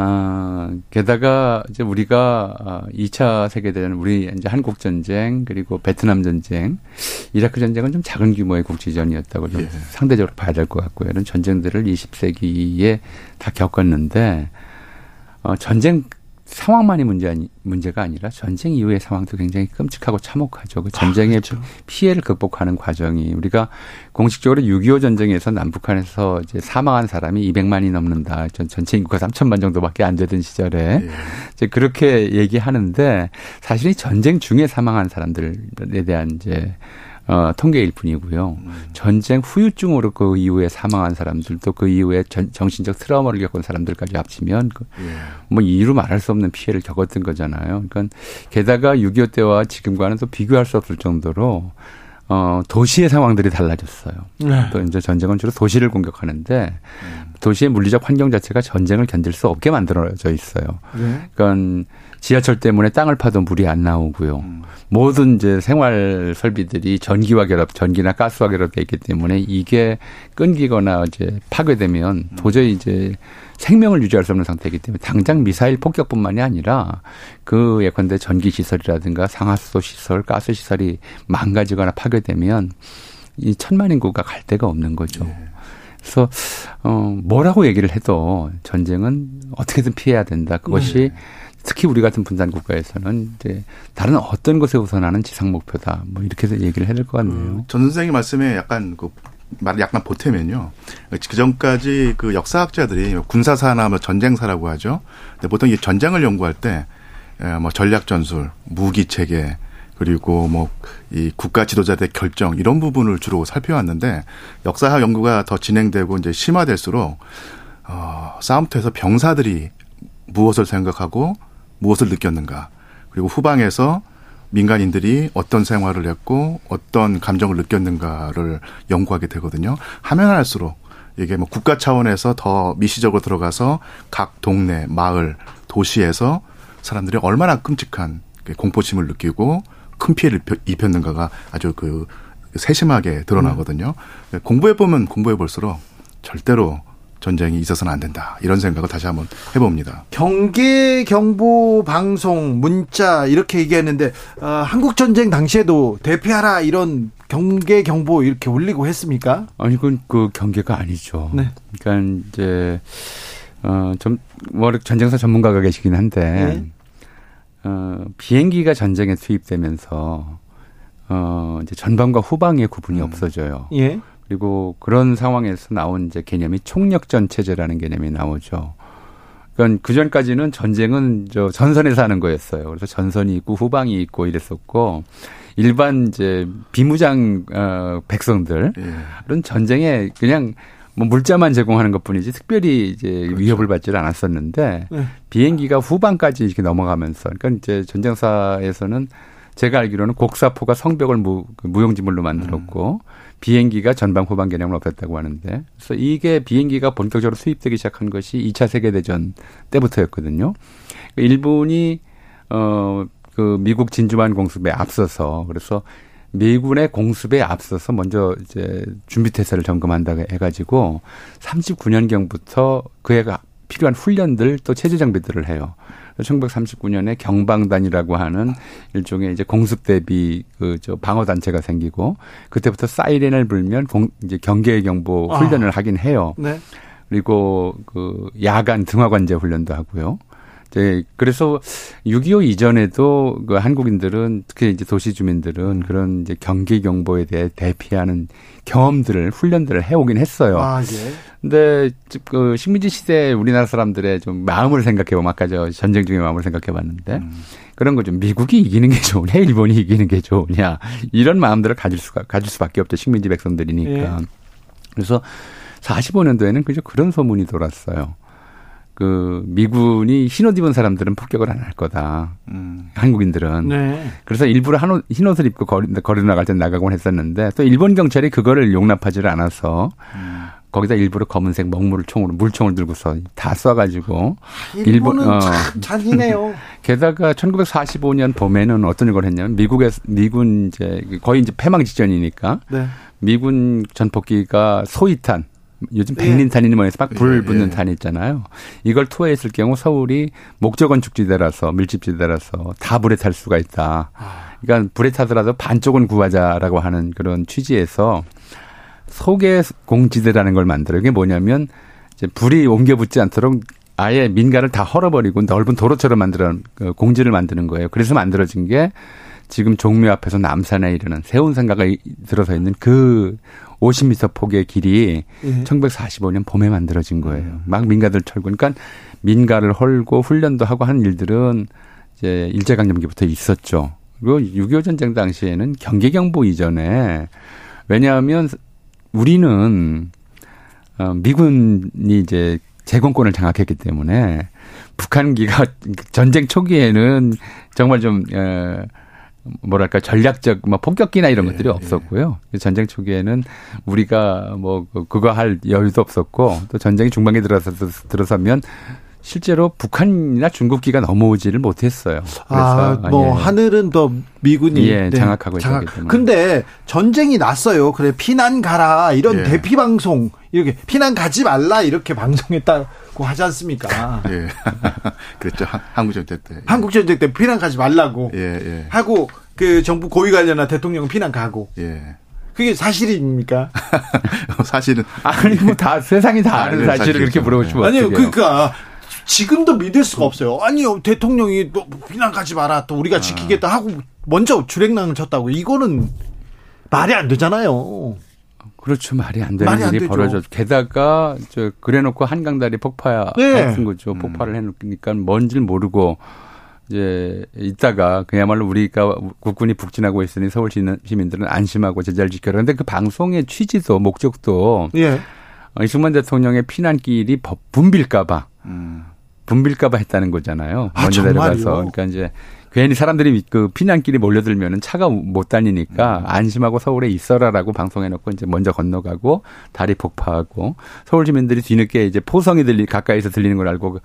아, 게다가 이제 우리가 2차 아, 세계대전, 우리 이제 한국 전쟁, 그리고 베트남 전쟁, 이라크 전쟁은 좀 작은 규모의 국지전이었다고 좀 예. 상대적으로 봐야 될 것 같고요. 이런 전쟁들을 20세기에 다 겪었는데, 어, 전쟁 상황만이 문제 아니, 문제가 아니라 전쟁 이후의 상황도 굉장히 끔찍하고 참혹하죠. 그 전쟁의 아, 그렇죠. 피해를 극복하는 과정이 우리가 공식적으로 6.25 전쟁에서 남북한에서 이제 사망한 사람이 200만이 넘는다. 전 전체 인구가 3천만 정도밖에 안 되던 시절에 예. 이제 그렇게 얘기하는데 사실 이 전쟁 중에 사망한 사람들에 대한 이제 어, 통계일 뿐이고요. 음. 전쟁 후유증으로 그 이후에 사망한 사람들도 그 이후에 전, 정신적 트라우마를 겪은 사람들까지 합치면 그, 예. 뭐 이루 말할 수 없는 피해를 겪었던 거잖아요. 그러니까 게다가 6.25 때와 지금과는 또 비교할 수 없을 정도로 어, 도시의 상황들이 달라졌어요. 네. 또 이제 전쟁은 주로 도시를 공격하는데 음. 도시의 물리적 환경 자체가 전쟁을 견딜 수 없게 만들어져 있어요. 네. 그러니까 지하철 때문에 땅을 파도 물이 안 나오고요. 음. 모든 이제 생활 설비들이 전기와 결합, 전기나 가스와 결합돼 있기 때문에 이게 끊기거나 이제 파괴되면 음. 도저히 이제 생명을 유지할 수 없는 상태이기 때문에 당장 미사일 폭격뿐만이 아니라 그 예컨대 전기 시설이라든가 상하수도 시설, 가스 시설이 망가지거나 파괴되면 이 천만 인구가 갈 데가 없는 거죠. 네. 그래서 어 뭐라고 얘기를 해도 전쟁은 어떻게든 피해야 된다. 그것이 네. 특히 우리 같은 분단 국가에서는 이제 다른 어떤 것에 우선하는 지상 목표다. 뭐 이렇게 얘기를 해야 될 것 같네요. 음, 전 선생님 말씀에 약간 그 말을 약간 보태면요. 그 전까지 그 역사학자들이 군사사나 뭐 전쟁사라고 하죠. 근데 보통 이 전쟁을 연구할 때, 뭐 전략 전술, 무기 체계, 그리고 뭐 이 국가 지도자들의 결정 이런 부분을 주로 살펴왔는데 역사학 연구가 더 진행되고 이제 심화될수록 어 싸움터에서 병사들이 무엇을 생각하고 무엇을 느꼈는가 그리고 후방에서 민간인들이 어떤 생활을 했고 어떤 감정을 느꼈는가를 연구하게 되거든요. 하면 할수록 이게 뭐 국가 차원에서 더 미시적으로 들어가서 각 동네, 마을, 도시에서 사람들이 얼마나 끔찍한 공포심을 느끼고 큰 피해를 입혔는가가 아주 그 세심하게 드러나거든요. 공부해 보면 공부해 볼수록 절대로 전쟁이 있어서는 안 된다. 이런 생각을 다시 한번 해봅니다. 경계 경보 방송 문자 이렇게 얘기했는데 어, 한국 전쟁 당시에도 대피하라 이런 경계 경보 이렇게 올리고 했습니까? 아니 그건 그 경계가 아니죠. 네. 그러니까 이제 어좀 뭐 전쟁사 전문가가 계시긴 한데 네. 어 비행기가 전쟁에 투입되면서 어 이제 전방과 후방의 구분이 음. 없어져요. 예. 그리고 그런 상황에서 나온 이제 개념이 총력전 체제라는 개념이 나오죠. 그러니까 그 전까지는 전쟁은 저 전선에서 하는 거였어요. 그래서 전선이 있고 후방이 있고 이랬었고 일반 이제 비무장 어 백성들 예. 전쟁에 그냥 뭐 물자만 제공하는 것뿐이지 특별히 이제 그렇죠. 위협을 받지 않았었는데 네. 비행기가 후방까지 이렇게 넘어가면서 그러니까 이제 전쟁사에서는 제가 알기로는 곡사포가 성벽을 무, 그 무용지물로 만들었고 음. 비행기가 전방 후방 개념을 없앴다고 하는데 그래서 이게 비행기가 본격적으로 수입되기 시작한 것이 2차 세계 대전 때부터였거든요. 일본이 어그 미국 진주만 공습에 앞서서 그래서 미군의 공습에 앞서서 먼저 이제 준비 태세를 점검한다고 해가지고 39년경부터 그애가 필요한 훈련들 또 체제 정비들을 해요. 1939년에 경방단이라고 하는 일종의 이제 공습 대비 그 저 방어 단체가 생기고 그때부터 사이렌을 불면 공 이제 경계 경보 아. 훈련을 아. 하긴 해요. 네. 그리고 그 야간 등화관제 훈련도 하고요. 네, 그래서 6.25 이전에도 그 한국인들은 특히 이제 도시 주민들은 그런 이제 경계 경보에 대해 대피하는 경험들을 훈련들을 해오긴 했어요. 아, 예. 근데 그 식민지 시대 우리나라 사람들의 좀 마음을 생각해 보면 아까 저 전쟁 중의 마음을 생각해 봤는데 음. 그런 거죠. 미국이 이기는 게 좋으냐, 일본이 이기는 게 좋으냐 이런 마음들을 가질 수가 가질 수밖에 없죠. 식민지 백성들이니까. 예. 그래서 45년도에는 그저 그런 소문이 돌았어요. 그 미군이 흰옷 입은 사람들은 폭격을 안 할 거다. 음. 한국인들은. 네. 그래서 일부러 한옷, 흰옷을 입고 거리, 거리 나갈 때 나가곤 했었는데 또 일본 경찰이 그거를 용납하지를 않아서 음. 거기다 일부러 검은색 먹물을 총으로 물총을 들고서 다 쏴가지고 일본 어, 참 잔인해요. [laughs] 게다가 1945년 봄에는 어떤 걸 했냐면 미국의 미군 이제 거의 이제 패망 직전이니까 네. 미군 전폭기가 소위탄 요즘 예. 백린탄이니 뭐해서 막불 예, 붙는 예. 탄 있잖아요. 이걸 투하했을 경우 서울이 목적 건 축지대라서 밀집지대라서 다 불에 탈 수가 있다. 아. 그러니까 불에 타더라도 반쪽은 구하자라고 하는 그런 취지에서 소개 공지대라는 걸 만들어요. 이게 뭐냐면 이제 불이 옮겨 붙지 않도록 아예 민가를 다 헐어버리고 넓은 도로처럼 만들어 그 공지를 만드는 거예요. 그래서 만들어진 게 지금 종묘 앞에서 남산에 이르는 세운상가가 들어서 있는 그 50m 폭의 길이 예. 1945년 봄에 만들어진 거예요. 음. 막 민가들 철고. 그러니까 민가를 헐고 훈련도 하고 하는 일들은 이제 일제강점기부터 있었죠. 그리고 6.25 전쟁 당시에는 경계경보 이전에 왜냐하면 우리는 어 미군이 이제 제공권을 장악했기 때문에 북한기가 전쟁 초기에는 정말 좀 어, 뭐랄까 전략적 뭐 폭격기나 이런 예, 것들이 예. 없었고요. 예. 전쟁 초기에는 우리가 뭐 그, 그거 할 여유도 없었고 또 전쟁이 중반기에 들어서 들어서면 실제로 북한이나 중국기가 넘어오지를 못했어요. 아, 뭐 예. 하늘은 더 미군이 예, 네, 장악하고 장악. 있기 때문에. 근데 전쟁이 났어요. 그래 피난 가라 이런 예. 대피 방송 이렇게 피난 가지 말라 이렇게 방송했다고 하지 않습니까? 예. [laughs] 그렇죠. 한국 전쟁 때. 한국 전쟁 때 피난 가지 말라고 예, 예. 하고 그 정부 고위 관련한 대통령은 피난 가고. 예. 그게 사실입니까? [laughs] 사실은 아니 뭐 다 세상이 다 아는 사실을 그렇게 물어보시면 아니요 그러니까 지금도 믿을 수가 없어요. 아니요, 대통령이 또 비난 가지 마라. 또 우리가 아. 지키겠다 하고 먼저 주랭랑을 쳤다고. 이거는 말이 안 되잖아요. 그렇죠. 말이 안 되는 말이 일이 벌어져. 게다가 저 그래놓고 한강다리 폭파했은 네. 거죠. 음. 폭발을 해놓으니까 뭔지를 모르고 이제 있다가 그야말로 우리가 국군이 북진하고 있으니 서울 시민들은 안심하고 제자를 지켜라. 그런데 그 방송의 취지도 목적도 예. 이승만 대통령의 피난길이 분빌까봐 음. 붐빌까봐 했다는 거잖아요. 아, 먼저 내려가서. 그러니까 이제 괜히 사람들이 그 피난길이 몰려들면은 차가 못 다니니까 음. 안심하고 서울에 있어라라고 방송해놓고 이제 먼저 건너가고 다리 폭파하고 서울 주민들이 뒤늦게 이제 포성이 들리 가까이서 들리는 걸 알고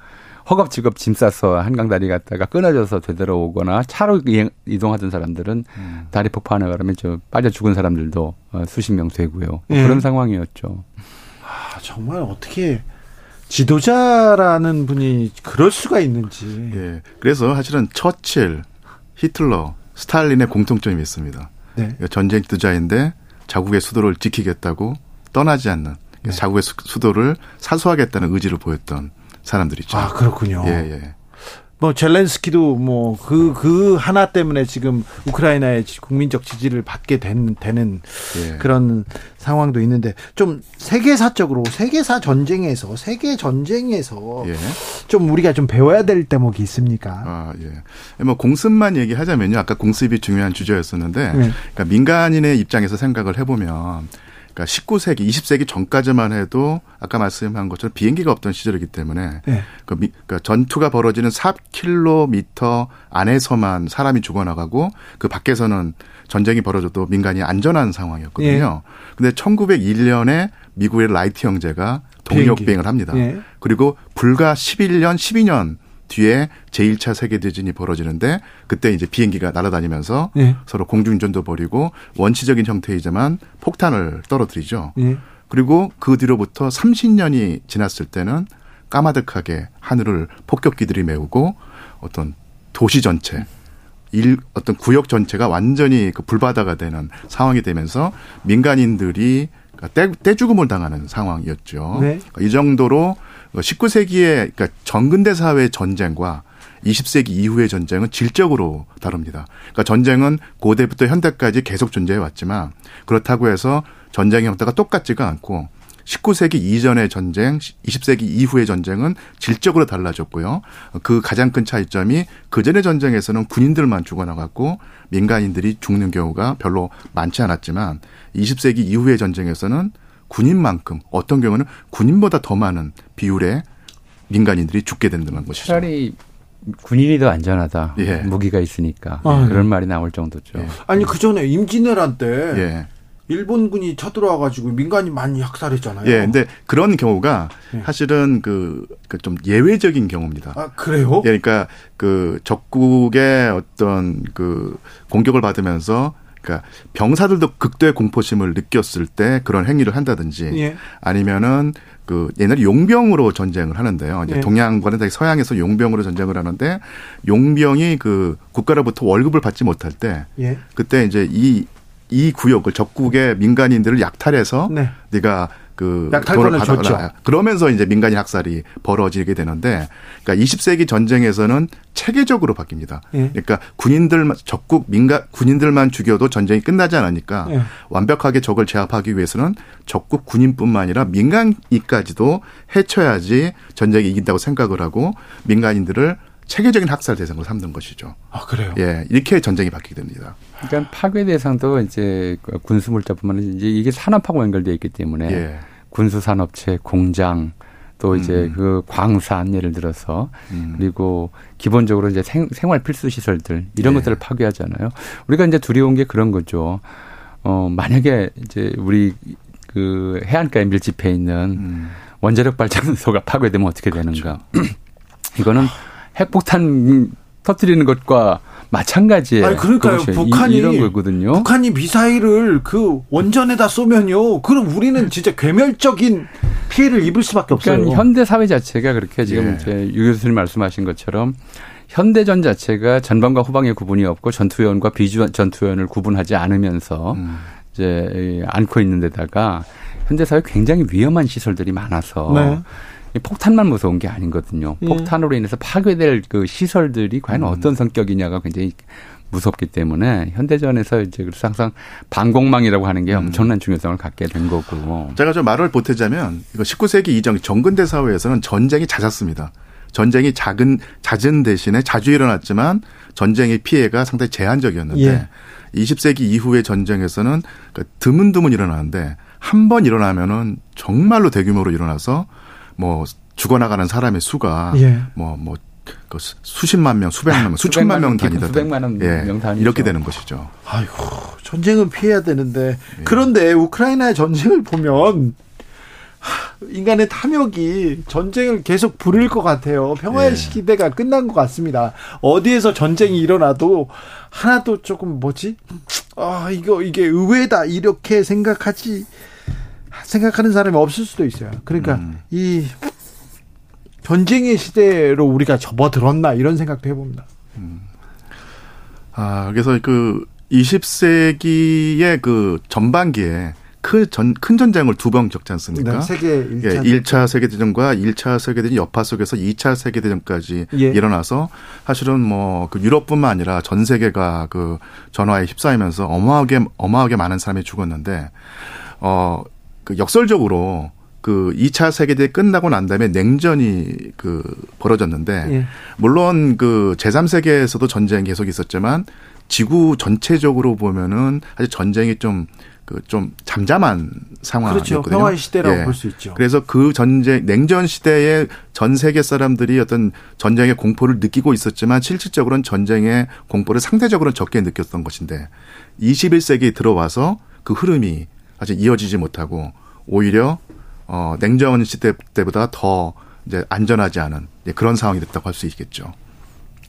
허겁지겁 짐 싸서 한강 다리 갔다가 끊어져서 되돌아오거나 차로 이동하던 사람들은 음. 다리 폭파하는 바람에 저 빠져 죽은 사람들도 어, 수십 명 되고요. 예. 그런 상황이었죠. 아, 정말 어떻게 지도자라는 분이 그럴 수가 있는지. 예. 그래서 사실은 처칠, 히틀러, 스탈린의 공통점이 있습니다. 네. 전쟁 지도자인데 자국의 수도를 지키겠다고 떠나지 않는 네. 자국의 수도를 사수하겠다는 의지를 보였던 사람들이죠. 아 그렇군요. 예, 예. 뭐 젤렌스키도 뭐 그그 그 하나 때문에 지금 우크라이나의 국민적 지지를 받게 된, 되는 예. 그런 상황도 있는데 좀 세계사적으로 세계사 전쟁에서 세계 전쟁에서 예. 좀 우리가 좀 배워야 될 대목이 있습니까? 아 예. 뭐 공습만 얘기하자면요. 아까 공습이 중요한 주제였었는데 네. 그러니까 민간인의 입장에서 생각을 해보면 그러니까 19세기, 20세기 전까지만 해도 아까 말씀한 것처럼 비행기가 없던 시절이기 때문에 네. 그 미, 그러니까 전투가 벌어지는 4km 안에서만 사람이 죽어나가고 그 밖에서는 전쟁이 벌어져도 민간이 안전한 상황이었거든요. 네. 근데 1901년에 미국의 라이트 형제가 동력 비행을 합니다. 네. 그리고 불과 11년, 12년 뒤에 제1차 세계대전이 벌어지는데 그때 이제 비행기가 날아다니면서 예. 서로 공중전도 벌이고 원시적인 형태이지만 폭탄을 떨어뜨리죠. 예. 그리고 그 뒤로부터 30년이 지났을 때는 까마득하게 하늘을 폭격기들이 메우고 어떤 도시 전체 일 어떤 구역 전체가 완전히 그 불바다가 되는 상황이 되면서 민간인들이 떼, 떼죽음을 당하는 상황이었죠. 네. 이 정도로 19세기의 그러니까 전근대 사회 전쟁과 20세기 이후의 전쟁은 질적으로 다릅니다. 그러니까 전쟁은 고대부터 현대까지 계속 존재해 왔지만 그렇다고 해서 전쟁의 형태가 똑같지가 않고 19세기 이전의 전쟁, 20세기 이후의 전쟁은 질적으로 달라졌고요. 그 가장 큰 차이점이 그전의 전쟁에서는 군인들만 죽어나갔고 민간인들이 죽는 경우가 별로 많지 않았지만 20세기 이후의 전쟁에서는 군인만큼 어떤 경우는 군인보다 더 많은 비율의 민간인들이 죽게 된다는 것이죠. 차라리 군인이 더 안전하다. 예. 무기가 있으니까 아, 그런 예. 말이 나올 정도죠. 예. 아니 그 전에 임진왜란 때 예. 일본군이 쳐들어와 가지고 민간인 많이 학살했잖아요. 예, 근데 그런 경우가 예. 사실은 그, 그, 좀 예외적인 경우입니다. 아, 그래요? 예, 그러니까 그 적국의 어떤 그 공격을 받으면서 그러니까 병사들도 극도의 공포심을 느꼈을 때 그런 행위를 한다든지 예. 아니면은 그 옛날에 용병으로 전쟁을 하는데요. 이제 예. 동양과는 서양에서 용병으로 전쟁을 하는데 용병이 그 국가로부터 월급을 받지 못할 때 예. 그때 이제 이 이 구역을 적국의 민간인들을 약탈해서 네. 네가 그 받아라. 아, 그러면서 이제 민간인 학살이 벌어지게 되는데 그러니까 20세기 전쟁에서는 체계적으로 바뀝니다. 예. 그러니까 군인들 적국 민간 군인들만 죽여도 전쟁이 끝나지 않으니까 예. 완벽하게 적을 제압하기 위해서는 적국 군인뿐만 아니라 민간인까지도 해쳐야지 전쟁이 이긴다고 생각을 하고 민간인들을 체계적인 학살 대상으로 삼는 것이죠. 아 그래요? 예, 이렇게 전쟁이 바뀌게 됩니다. 그러니까 파괴 대상도 이제 군수 물자뿐만 아니라 이제 이게 산업하고 연결되어 있기 때문에 예. 군수 산업체, 공장 또 이제 음. 그 광산 예를 들어서 음. 그리고 기본적으로 이제 생, 생활 필수 시설들 이런 예. 것들을 파괴하잖아요. 우리가 이제 두려운 게 그런 거죠. 어 만약에 이제 우리 그 해안가에 밀집해 있는 음. 원자력 발전소가 [laughs] 파괴되면 어떻게 되는가? 그렇죠. [clears throat] 이거는 핵폭탄 터뜨리는 것과 마찬가지예요. 아니 그러니까요. 북한이 이런 거거든요. 북한이 미사일을 그 원전에다 쏘면요. 그럼 우리는 진짜 괴멸적인 피해를 입을 수밖에 없어요. 그러니까 현대 사회 자체가 그렇게 지금 예. 유 교수님 말씀하신 것처럼 현대전 자체가 전방과 후방의 구분이 없고 전투요원과 비전투요원을 구분하지 않으면서 음. 이제 안고 있는 데다가 현대 사회 굉장히 위험한 시설들이 많아서 네. 폭탄만 무서운 게 아니거든요. 예. 폭탄으로 인해서 파괴될 그 시설들이 과연 음. 어떤 성격이냐가 굉장히 무섭기 때문에 현대전에서 이제 그래서 항상 방공망이라고 하는 게 음. 엄청난 중요성을 갖게 된 거고. 제가 좀 말을 보태자면 이거 19세기 이전 정근대 사회에서는 전쟁이 잦았습니다. 전쟁이 작은 잦은 대신에 자주 일어났지만 전쟁의 피해가 상당히 제한적이었는데 예. 20세기 이후의 전쟁에서는 그 드문드문 일어나는데 한 번 일어나면은 정말로 대규모로 일어나서 뭐 죽어나가는 사람의 수가 예. 뭐뭐 뭐, 그 수십만 명, 수백만 명, 수천만 명 단위다. 수백만 예. 명 단위 이렇게 되는 것이죠. 아이고 전쟁은 피해야 되는데 예. 그런데 우크라이나의 전쟁을 보면 인간의 탐욕이 전쟁을 계속 부릴 것 같아요. 평화의 예. 시대가 끝난 것 같습니다. 어디에서 전쟁이 일어나도 하나도 조금 뭐지? 아 이거 이게 의외다 이렇게 생각하지 생각하는 사람이 없을 수도 있어요. 그러니까 음. 이 전쟁의 시대로 우리가 접어들었나 이런 생각도 해봅니다. 음. 아 그래서 그 20세기의 그 전반기에 그 큰, 큰 전쟁을 두 번 겪지 않습니까? 네, 세계 1차. 예, 1차 세계 대전과 1차 세계 대전 여파 속에서 2차 세계 대전까지 예. 일어나서 사실은 뭐 그 유럽뿐만 아니라 전 세계가 그 전화에 휩싸이면서 어마하게, 어마하게 많은 사람이 죽었는데, 어, 그 역설적으로 그 2차 세계대전 끝나고 난 다음에 냉전이 그 벌어졌는데, 예. 물론 그 제3세계에서도 전쟁이 계속 있었지만, 지구 전체적으로 보면은 아직 전쟁이 좀 그 좀 잠잠한 상황이었거든요. 그렇죠. 평화의 시대라고 예. 볼수 있죠. 그래서 그 전쟁 냉전 시대에 전 세계 사람들이 어떤 전쟁의 공포를 느끼고 있었지만 실질적으로는 전쟁의 공포를 상대적으로 적게 느꼈던 것인데 21세기 들어와서 그 흐름이 아직 이어지지 못하고 오히려 어 냉전 시대 때보다 더 이제 안전하지 않은 그런 상황이 됐다고 할 수 있겠죠.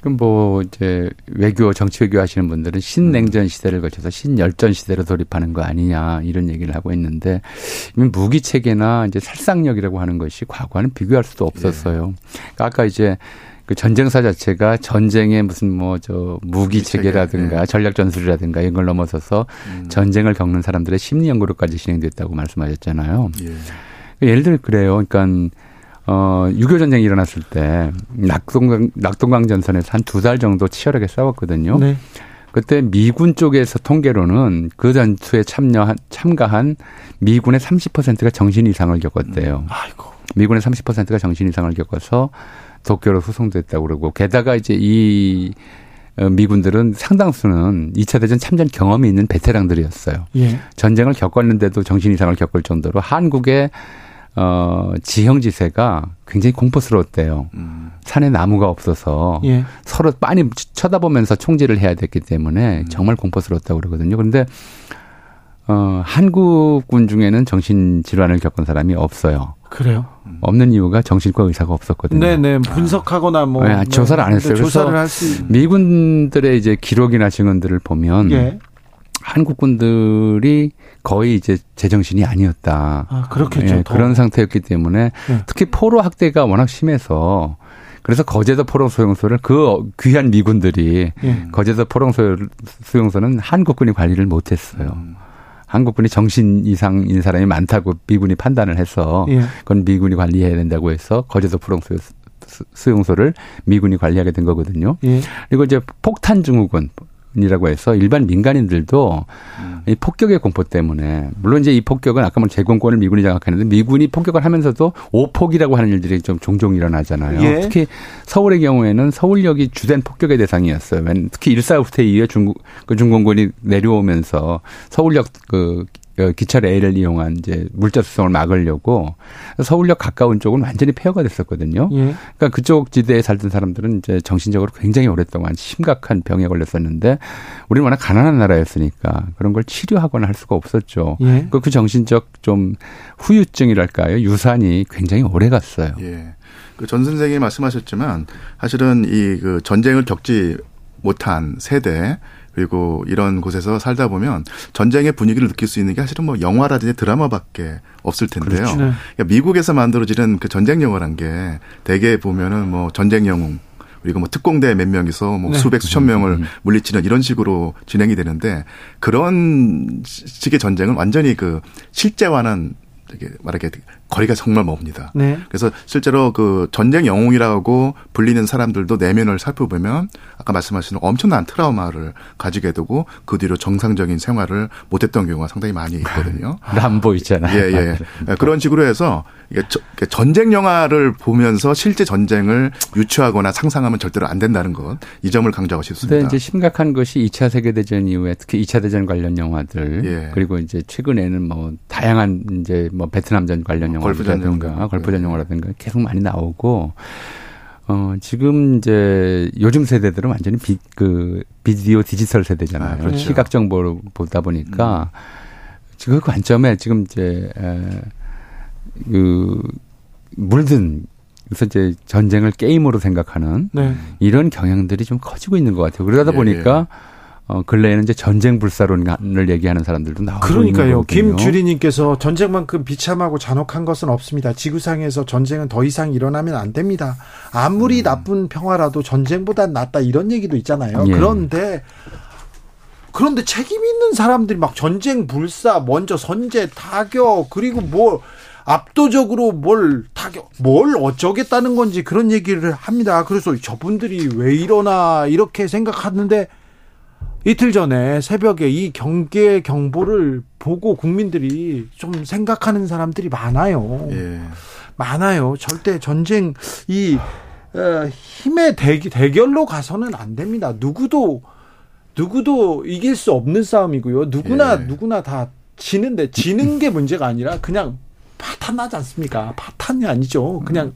그럼 뭐 이제 외교 정치 외교 하시는 분들은 신냉전 시대를 거쳐서 신열전 시대로 돌입하는 거 아니냐 이런 얘기를 하고 있는데 무기 체계나 이제 살상력이라고 하는 것이 과거와는 비교할 수도 없었어요. 예. 그러니까 아까 이제 그 전쟁사 자체가 전쟁의 무슨 뭐 저 무기 체계라든가 네. 전략 전술이라든가 이런 걸 넘어서서 음. 전쟁을 겪는 사람들의 심리 연구로까지 진행됐다고 말씀하셨잖아요. 예. 예를 들어 그래요. 그러니까 어, 6.25 전쟁이 일어났을 때 낙동강, 낙동강 전선에서 한 두 달 정도 치열하게 싸웠거든요. 네. 그때 미군 쪽에서 통계로는 그 전투에 참여한, 참가한 미군의 30%가 정신 이상을 겪었대요. 음, 아이고. 미군의 30%가 정신 이상을 겪어서 도쿄로 수송됐다고 그러고 게다가 이제 이 어, 미군들은 상당수는 2차 대전 참전 경험이 있는 베테랑들이었어요. 예. 전쟁을 겪었는데도 정신 이상을 겪을 정도로 한국의 어, 지형지세가 굉장히 공포스러웠대요. 음. 산에 나무가 없어서 예. 서로 빤히 쳐다보면서 총질을 해야 됐기 때문에 음. 정말 공포스러웠다고 그러거든요. 그런데 어, 한국군 중에는 정신질환을 겪은 사람이 없어요. 그래요? 없는 이유가 정신과 의사가 없었거든요. 네네. 분석하거나 뭐. 네, 조사를 안 했어요. 조사를 할 수 미군들의 이제 기록이나 증언들을 보면 예. 한국군들이 거의 이제 제정신이 아니었다. 아, 그렇겠죠. 예, 그런 상태였기 때문에 네. 특히 포로 학대가 워낙 심해서 그래서 거제도 포롱 수용소를 그 귀한 미군들이 예. 거제도 포롱 수용소는 한국군이 관리를 못했어요. 음. 한국군이 정신 이상인 사람이 많다고 미군이 판단을 해서 예. 그건 미군이 관리해야 된다고 해서 거제도 포롱 수용소를 미군이 관리하게 된 거거든요. 예. 그리고 이제 폭탄 증후군 이라고 해서 일반 민간인들도 음. 이 폭격의 공포 때문에 물론 이제 이 폭격은 아까 뭐 제공권을 미군이 장악했는데 미군이 폭격을 하면서도 오폭이라고 하는 일들이 좀 종종 일어나잖아요. 예. 특히 서울의 경우에는 서울역이 주된 폭격의 대상이었어요. 특히 일사 후퇴 이후에 중국 그 중공군이 내려오면서 서울역 그 어, 기차 레일을 이용한 이제 물자 수송을 막으려고 서울역 가까운 쪽은 완전히 폐허가 됐었거든요. 예. 그러니까 그쪽 지대에 살던 사람들은 이제 정신적으로 굉장히 오랫동안 심각한 병에 걸렸었는데 우리는 워낙 가난한 나라였으니까 그런 걸 치료하거나 할 수가 없었죠. 예. 그러니까 그 정신적 좀 후유증이랄까요? 유산이 굉장히 오래 갔어요. 예. 그전 선생님이 말씀하셨지만 사실은 이 그 전쟁을 겪지 못한 세대 그리고 이런 곳에서 살다 보면 전쟁의 분위기를 느낄 수 있는 게 사실은 뭐 영화라든지 드라마밖에 없을 텐데요. 그렇죠. 네. 그러니까 미국에서 만들어지는 그 전쟁 영화란 게 대개 보면은 뭐 전쟁 영웅 그리고 뭐 특공대 몇 명이서 뭐 네. 수백 수천 명을 물리치는 이런 식으로 진행이 되는데 그런 식의 전쟁은 완전히 그 실제와는 되게 말하게 거리가 정말 멉니다. 네. 그래서 실제로 그 전쟁 영웅이라고 불리는 사람들도 내면을 살펴보면 아까 말씀하신 엄청난 트라우마를 가지게 되고 그 뒤로 정상적인 생활을 못했던 경우가 상당히 많이 있거든요. [laughs] 람보 있잖아요. 예, 예. 네, [laughs] 그런 식으로 해서 전쟁 영화를 보면서 실제 전쟁을 유추하거나 상상하면 절대로 안 된다는 것. 이 점을 강조하고 싶습니다. 근데 이제 심각한 것이 2차 세계 대전 이후에 특히 2차 대전 관련 영화들 예. 그리고 이제 최근에는 뭐 다양한 이제 뭐 베트남전 관련 영화 걸프전용가, 걸프전용어라든가 계속 많이 나오고 어, 지금 이제 요즘 세대들은 완전히 비, 그 비디오 디지털 세대잖아요. 아, 그렇죠. 시각 정보를 보다 보니까 음. 지금 그 관점에 지금 이제 에, 그 물든 그래서 이제 전쟁을 게임으로 생각하는 네. 이런 경향들이 좀 커지고 있는 것 같아요. 그러다 예, 보니까 예. 어, 근래에는 이제 전쟁 불사론을 얘기하는 사람들도 나오고 그러니까요. 김주리님께서 전쟁만큼 비참하고 잔혹한 것은 없습니다. 지구상에서 전쟁은 더 이상 일어나면 안 됩니다. 아무리 음. 나쁜 평화라도 전쟁보단 낫다 이런 얘기도 있잖아요. 예. 그런데 그런데 책임 있는 사람들이 막 전쟁 불사, 먼저 선제, 타격, 그리고 뭐 압도적으로 뭘 타격, 뭘 어쩌겠다는 건지 그런 얘기를 합니다. 그래서 저분들이 왜 이러나 이렇게 생각하는데 이틀 전에 새벽에 이 경계 경보를 보고 국민들이 좀 생각하는 사람들이 많아요. 예. 많아요. 절대 전쟁 이 어, 힘의 대기, 대결로 가서는 안 됩니다. 누구도 누구도 이길 수 없는 싸움이고요. 누구나 예. 누구나 다 지는데 지는 게 문제가 아니라 그냥 파탄 나지 않습니까? 파탄이 아니죠. 그냥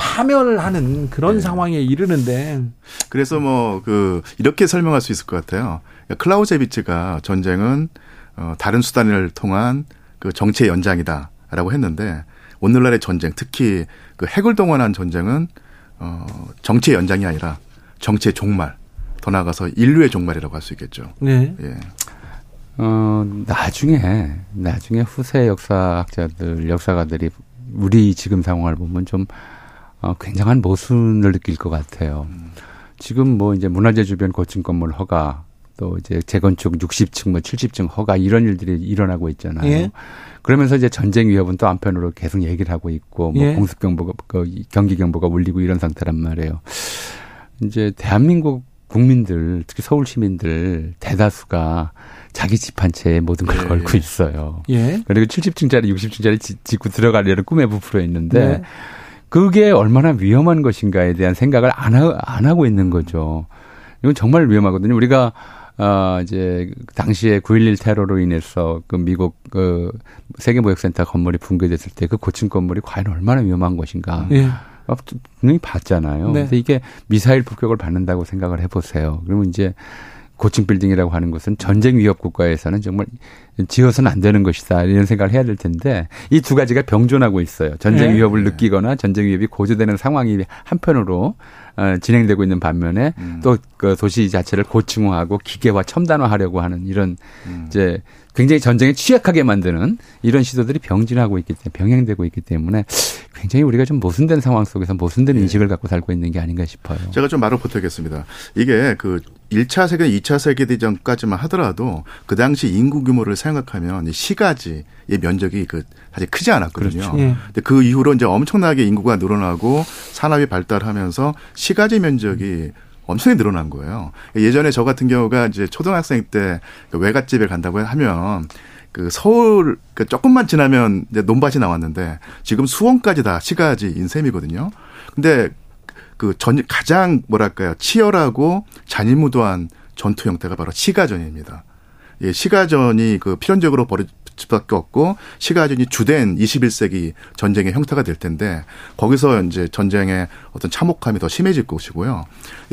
파멸을 하는 그런 네. 상황에 이르는데 그래서 뭐 그 이렇게 설명할 수 있을 것 같아요. 클라우제비츠가 전쟁은 어 다른 수단을 통한 그 정치의 연장이다라고 했는데 오늘날의 전쟁 특히 그 핵을 동원한 전쟁은 어 정치의 연장이 아니라 정치의 종말 더 나아가서 인류의 종말이라고 할 수 있겠죠. 네. 예. 어, 나중에, 나중에 후세 역사학자들, 역사가들이 우리 지금 상황을 보면 좀, 어, 굉장한 모순을 느낄 것 같아요. 음. 지금 뭐 이제 문화재 주변 고층 건물 허가, 또 이제 재건축 60층, 뭐 70층 허가 이런 일들이 일어나고 있잖아요. 예. 그러면서 이제 전쟁 위협은 또 한편으로 계속 얘기를 하고 있고, 뭐 예. 공습 경보가, 그 경기 경보가 울리고 이런 상태란 말이에요. 이제 대한민국 국민들, 특히 서울 시민들 대다수가 자기 집 한 채에 모든 걸 예. 걸고 있어요. 예. 그리고 70층짜리, 60층짜리 짓고 들어가려는 꿈에 부풀어 있는데 네. 그게 얼마나 위험한 것인가에 대한 생각을 안, 하, 안 하고 있는 거죠. 이건 정말 위험하거든요. 우리가 어, 이제, 당시에 9.11 테러로 인해서 그 미국 그 세계무역센터 건물이 붕괴됐을 때 그 고층 건물이 과연 얼마나 위험한 것인가. 예. 분명히 봤잖아요. 네. 근데 이게 미사일 폭격을 받는다고 생각을 해보세요. 그러면 이제 고층 빌딩이라고 하는 것은 전쟁 위협 국가에서는 정말 지어서는 안 되는 것이다 이런 생각을 해야 될 텐데 이 두 가지가 병존하고 있어요. 전쟁 네. 위협을 느끼거나 전쟁 위협이 고조되는 상황이 한편으로 어, 진행되고 있는 반면에 음. 또그 도시 자체를 고층화하고 기계화 첨단화하려고 하는 이런 음. 이제 굉장히 전쟁에 취약하게 만드는 이런 시도들이 병진하고 있기 때문에 병행되고 있기 때문에 굉장히 우리가 좀 모순된 상황 속에서 모순된 예. 인식을 갖고 살고 있는 게 아닌가 싶어요. 제가 좀 말을 보태겠습니다. 이게 그 1차 세계, 2차 세계대전까지만 하더라도 그 당시 인구 규모를 생각하면 시가지의 면적이 그 사실 크지 않았거든요. 그렇죠. 예. 근데 그 이후로 이제 엄청나게 인구가 늘어나고 산업이 발달하면서 시가지 면적이 엄청나게 늘어난 거예요. 예전에 저 같은 경우가 이제 초등학생 때그 외갓집에 간다고 하면 그 서울 그 조금만 지나면 이제 논밭이 나왔는데 지금 수원까지 다 시가지인 셈이거든요. 근데 그 전 가장 뭐랄까요 치열하고 잔인무도한 전투 형태가 바로 시가전입니다. 예, 시가전이 그 필연적으로 벌어질 수밖에 없고 시가전이 주된 21세기 전쟁의 형태가 될 텐데 거기서 이제 전쟁의 어떤 참혹함이 더 심해질 것이고요.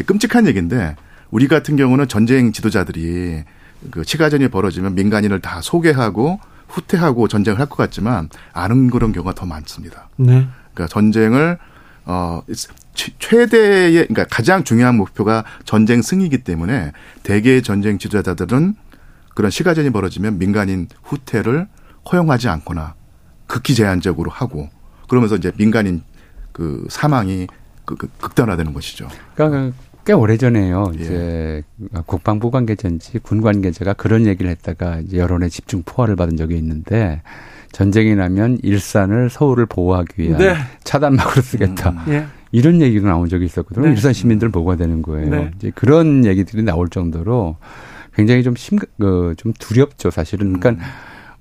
끔찍한 얘기인데 우리 같은 경우는 전쟁 지도자들이 그 시가전이 벌어지면 민간인을 다 소개하고 후퇴하고 전쟁을 할 것 같지만 아는 그런 경우가 더 많습니다. 네. 그러니까 전쟁을 어 최대의 그러니까 가장 중요한 목표가 전쟁 승리이기 때문에 대개의 전쟁 지도자들은 그런 시가전이 벌어지면 민간인 후퇴를 허용하지 않거나 극히 제한적으로 하고 그러면서 이제 민간인 그 사망이 그, 그 극단화되는 것이죠. 그러니까 꽤 오래전에요. 예. 이제 국방부 관계자인지 군 관계자가 그런 얘기를 했다가 이제 여론의 집중 포화를 받은 적이 있는데 전쟁이 나면 일산을 서울을 보호하기 위한 네. 차단막으로 쓰겠다. 음. 예. 이런 얘기가 나온 적이 있었거든요. 네. 일산 시민들 뭐가 되는 거예요. 네. 이제 그런 얘기들이 나올 정도로 굉장히 좀 심, 그, 좀 두렵죠, 사실은. 그러니까 음.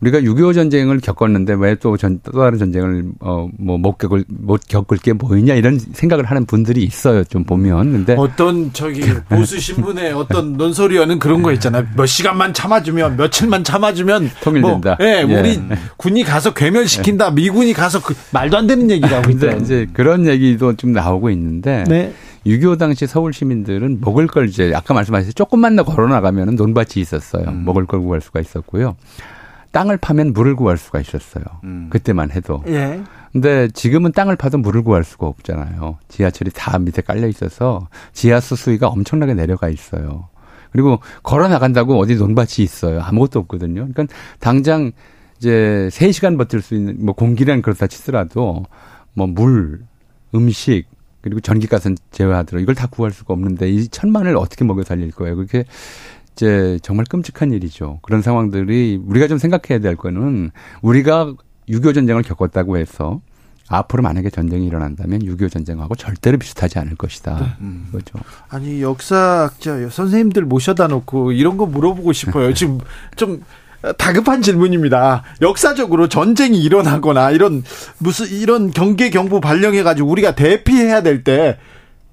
우리가 6.25 전쟁을 겪었는데 왜또 전, 또 다른 전쟁을 어, 뭐 못 겪을, 못 겪을 게 뭐있냐 이런 생각을 하는 분들이 있어요. 좀 보면. 근데. 어떤 저기 보수 신문에 어떤 논설위원은 그런 거 있잖아요. 몇 시간만 참아주면 며칠만 참아주면. 통일된다. 뭐, 예, 우리 예. 군이 가서 괴멸시킨다. 미군이 가서 그 말도 안 되는 얘기라고 있더라고요. 이제 그런 얘기도 좀 나오고 있는데. 네. 6.25 당시 서울 시민들은 먹을 걸 이제 아까 말씀하셨듯이 조금만 더 걸어 나가면 논밭이 있었어요. 음. 먹을 걸 구할 수가 있었고요. 땅을 파면 물을 구할 수가 있었어요. 음. 그때만 해도. 예. 근데 지금은 땅을 파도 물을 구할 수가 없잖아요. 지하철이 다 밑에 깔려 있어서 지하수 수위가 엄청나게 내려가 있어요. 그리고 걸어 나간다고 어디 논밭이 있어요. 아무것도 없거든요. 그러니까 당장 이제 3시간 버틸 수 있는 뭐 공기량 그렇다 치더라도 뭐 물, 음식 그리고 전기가스는 제외하더라도 이걸 다 구할 수가 없는데 이 천만을 어떻게 먹여 살릴 거예요. 그렇게 이제 정말 끔찍한 일이죠. 그런 상황들이 우리가 좀 생각해야 될 거는 우리가 6.25 전쟁을 겪었다고 해서 앞으로 만약에 전쟁이 일어난다면 6.25 전쟁하고 절대로 비슷하지 않을 것이다. 네. 음. 그죠 아니 역사학자 선생님들 모셔다 놓고 이런 거 물어보고 싶어요. [laughs] 지금 좀 다급한 질문입니다. 역사적으로 전쟁이 일어나거나 이런 무슨 이런 경계 경보 발령해 가지고 우리가 대피해야 될 때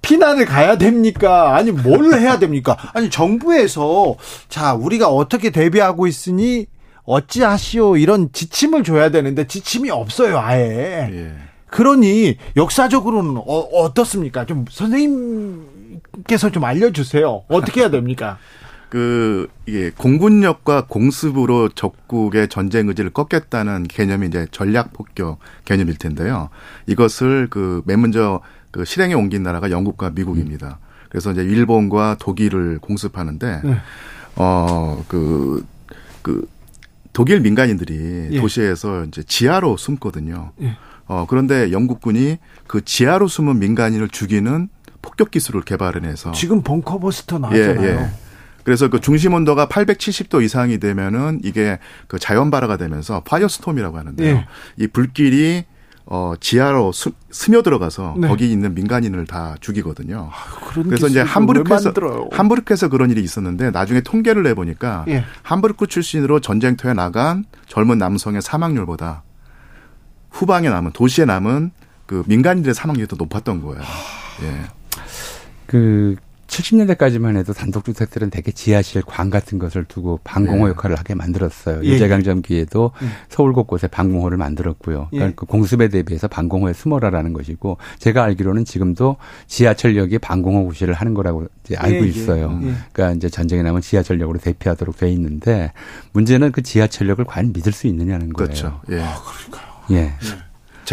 피난을 가야 됩니까? 아니 뭘 해야 됩니까? 아니 정부에서 자 우리가 어떻게 대비하고 있으니 어찌하시오 이런 지침을 줘야 되는데 지침이 없어요 아예. 예. 그러니 역사적으로는 어, 떻습니까좀 선생님께서 좀 알려주세요. 어떻게 해야 됩니까? [laughs] 그 이게 공군력과 공습으로 적국의 전쟁 의지를 꺾겠다는 개념이 이제 전략 폭격 개념일 텐데요. 이것을 그 맨 먼저 그 실행에 옮긴 나라가 영국과 미국입니다. 그래서 이제 일본과 독일을 공습하는데 네. 어그그 그 독일 민간인들이 예. 도시에서 이제 지하로 숨거든요. 예. 어 그런데 영국군이 그 지하로 숨은 민간인을 죽이는 폭격 기술을 개발해내서 지금 벙커버스터 나왔잖아요. 예, 예. 그래서 그 중심 온도가 870도 이상이 되면은 이게 그 자연 발화가 되면서 firestorm이라고 하는데요. 예. 이 불길이 어 지하로 스, 스며 들어가서 네. 거기 있는 민간인을 다 죽이거든요. 아, 그래서 이제 함부르크에서 함부르크에서 그런 일이 있었는데 나중에 통계를 내 보니까 예. 함부르크 출신으로 전쟁터에 나간 젊은 남성의 사망률보다 후방에 남은 도시에 남은 그 민간인들의 사망률이 더 높았던 거예요. 예. 그 70년대까지만 해도 단독주택들은 대개 지하실 관 같은 것을 두고 방공호 네. 역할을 하게 만들었어요. 예. 일제강점기에도 예. 서울 곳곳에 방공호를 만들었고요. 예. 그러니까 그 공습에 대비해서 방공호에 숨어라라는 것이고 제가 알기로는 지금도 지하철역이 방공호 구실을 하는 거라고 이제 알고 예, 예. 있어요. 예. 그러니까 이제 전쟁에 나면 지하철역으로 대피하도록 돼 있는데 문제는 그 지하철역을 과연 믿을 수 있느냐는 거예요. 그렇죠. 예. 아, 그러니까요. 예.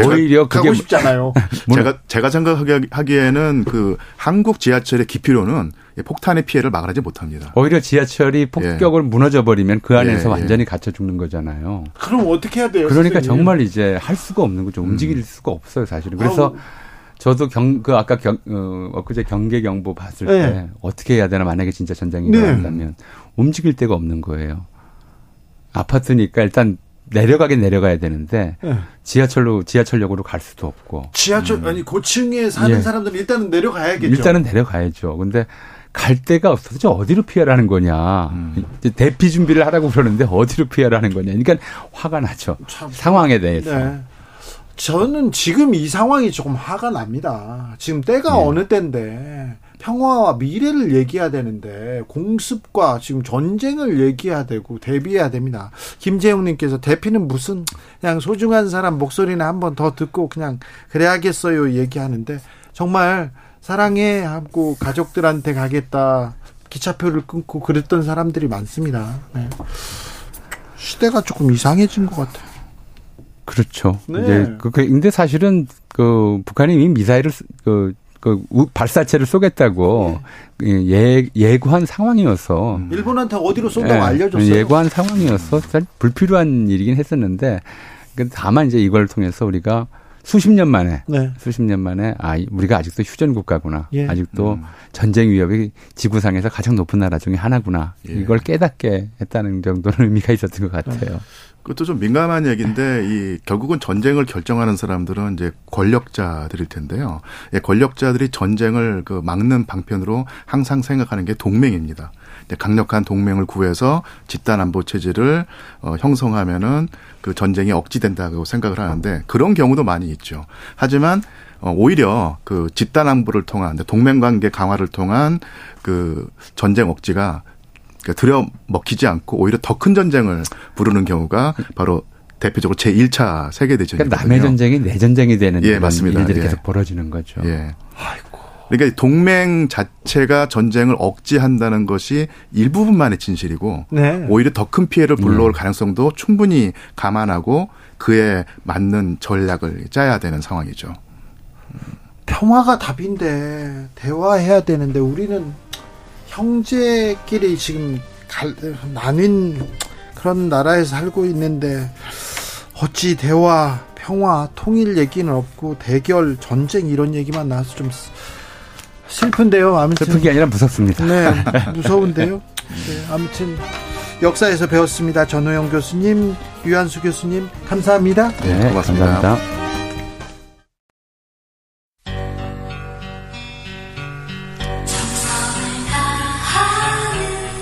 오히려 그게 가고 싶잖아요. [laughs] 제가 제가 생각하기에는 그 한국 지하철의 기피로는 폭탄의 피해를 막아내지 못합니다. 오히려 지하철이 폭격을 예. 무너져 버리면 그 안에서 예, 예. 완전히 갇혀 죽는 거잖아요. 그럼 어떻게 해야 돼요? 그러니까 선생님? 정말 이제 할 수가 없는 거죠. 움직일 음. 수가 없어요, 사실은. 그래서 아우. 저도 경, 그 아까 경, 어, 엊그제 경계 경보 봤을 네. 때 어떻게 해야 되나 만약에 진짜 전쟁이 네. 일어난다면 움직일 데가 없는 거예요. 아파트니까 일단 내려가긴 내려가야 되는데 네. 지하철로 지하철역으로 갈 수도 없고 지하철 음. 아니 고층에 사는 예. 사람들은 일단은 내려가야겠죠. 일단은 내려가야죠. 근데 갈 데가 없어서 어디로 피하라는 거냐. 음. 대피 준비를 하라고 그러는데 어디로 피하라는 거냐. 그러니까 화가 나죠. 참. 상황에 대해서. 네. 저는 지금 이 상황이 조금 화가 납니다. 지금 때가 네. 어느 때인데 평화와 미래를 얘기해야 되는데 공습과 지금 전쟁을 얘기해야 되고 대비해야 됩니다. 김재웅님께서 대피는 무슨 그냥 소중한 사람 목소리나 한번 더 듣고 그냥 그래야겠어요 얘기하는데 정말 사랑해 하고 가족들한테 가겠다 기차표를 끊고 그랬던 사람들이 많습니다. 네. 시대가 조금 이상해진 것 같아요. 그렇죠. 네. 이제 그, 그 근데 사실은 그 북한이 이미 미사일을 그 그 발사체를 쏘겠다고 네. 예, 예고한 상황이어서 음. 일본한테 어디로 쏜다고 예, 알려줬어요. 예고한 상황이어서 불필요한 일이긴 했었는데 그 다만 이제 이걸 통해서 우리가 수십 년 만에 네. 수십 년 만에 아 우리가 아직도 휴전 국가구나 예. 아직도 음. 전쟁 위협이 지구상에서 가장 높은 나라 중에 하나구나 예. 이걸 깨닫게 했다는 정도는 의미가 있었던 것 같아요. 그것도 좀 민감한 얘기인데 이 결국은 전쟁을 결정하는 사람들은 이제 권력자들일 텐데요. 예, 권력자들이 전쟁을 그 막는 방편으로 항상 생각하는 게 동맹입니다. 강력한 동맹을 구해서 집단 안보 체제를 어, 형성하면은 그 전쟁이 억지된다고 생각을 하는데 그런 경우도 많이 있죠. 하지만 어, 오히려 그 집단 안보를 통한 동맹 관계 강화를 통한 그 전쟁 억지가 그러니까 들여 먹히지 않고 오히려 더 큰 전쟁을 부르는 경우가 바로 대표적으로 제 1차 세계 대전이거든요. 그러니까 남의 전쟁이 내 전쟁이 되는 예, 맞습니다. 일들이 예. 계속 벌어지는 거죠. 예. 아이고. 그러니까 동맹 자체가 전쟁을 억제한다는 것이 일부분만의 진실이고 네. 오히려 더 큰 피해를 불러올 네. 가능성도 충분히 감안하고 그에 맞는 전략을 짜야 되는 상황이죠. 평화가 답인데 대화해야 되는데 우리는 형제끼리 지금 갈, 나뉜 그런 나라에 살고 있는데 어찌 대화, 평화, 통일 얘기는 없고 대결, 전쟁 이런 얘기만 나와서 좀 슬픈데요. 아무튼 슬픈 게 아니라 무섭습니다. 네, 무서운데요. 네, 아무튼 역사에서 배웠습니다. 전호영 교수님, 유한수 교수님, 감사합니다. 네, 고맙습니다. 감사합니다.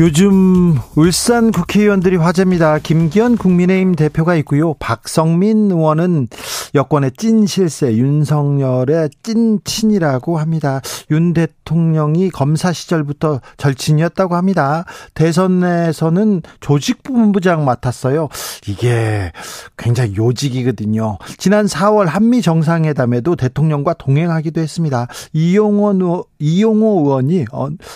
요즘 울산 국회의원들이 화제입니다. 김기현 국민의힘 대표가 있고요. 박성민 의원은 여권의 찐 실세, 윤석열의 찐 친이라고 합니다. 윤 대통령이 검사 시절부터 절친이었다고 합니다. 대선에서는 조직본부장 맡았어요. 이게 굉장히 요직이거든요. 지난 4월 한미 정상회담에도 대통령과 동행하기도 했습니다. 이용호, 이용호 의원이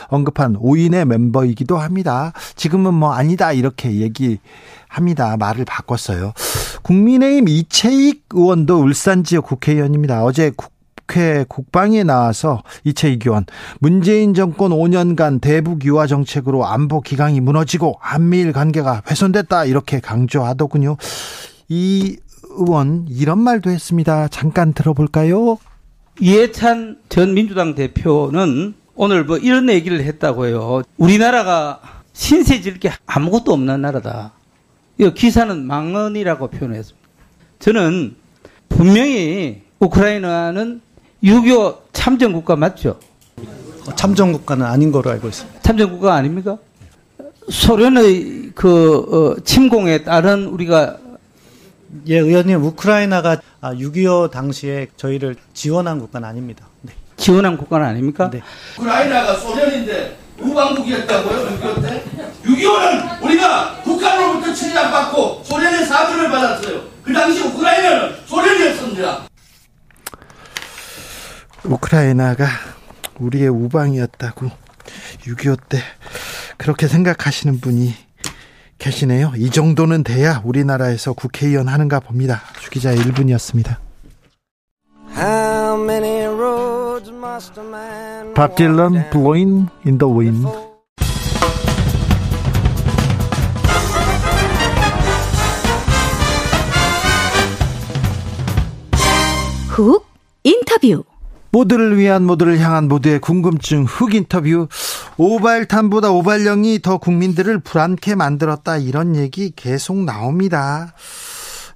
언급한 5인의 멤버이기도 합니다. 합니다. 지금은 뭐 아니다 이렇게 얘기합니다. 말을 바꿨어요. 국민의힘 이채익 의원도 울산 지역 국회의원입니다. 어제 국회 국방에 나와서 이채익 의원 문재인 정권 5년간 대북 유화 정책으로 안보 기강이 무너지고 한미일 관계가 훼손됐다 이렇게 강조하더군요. 이 의원 이런 말도 했습니다. 잠깐 들어볼까요? 이해찬 전 민주당 대표는 오늘 뭐 이런 얘기를 했다고 해요. 우리나라가 신세 질게 아무것도 없는 나라다. 이 기사는 망언이라고 표현했습니다. 저는 분명히 우크라이나는 유교 참전 국가 맞죠? 참전 국가는 아닌 거로 알고 있습니다. 참전 국가 아닙니까? 소련의 그 어, 침공에 따른 우리가 예, 의원님 우크라이나가 6.25 당시에 저희를 지원한 국가는 아닙니다. 네. 지원한 국가는 아닙니까? 네. 우크라이나가 소련인데 우방국이었다고요? 6.25 때? 6.25는 우리가 북한으로부터 침략받고 소련의 사주를 받았어요. 그 당시 우크라이나는 소련이었습니다. 우크라이나가 우리의 우방이었다고 6.25 때 그렇게 생각하시는 분이 계시네요. 이 정도는 돼야 우리나라에서 국회의원 하는가 봅니다. 주기자 1분이었습니다. 밥 딜런 Blowing in the Wind. 훅 인터뷰. 모두를 위한 모두를 향한 모두의 궁금증 흑 인터뷰. 오발탄보다 오발령이 더 국민들을 불안케 만들었다. 이런 얘기 계속 나옵니다.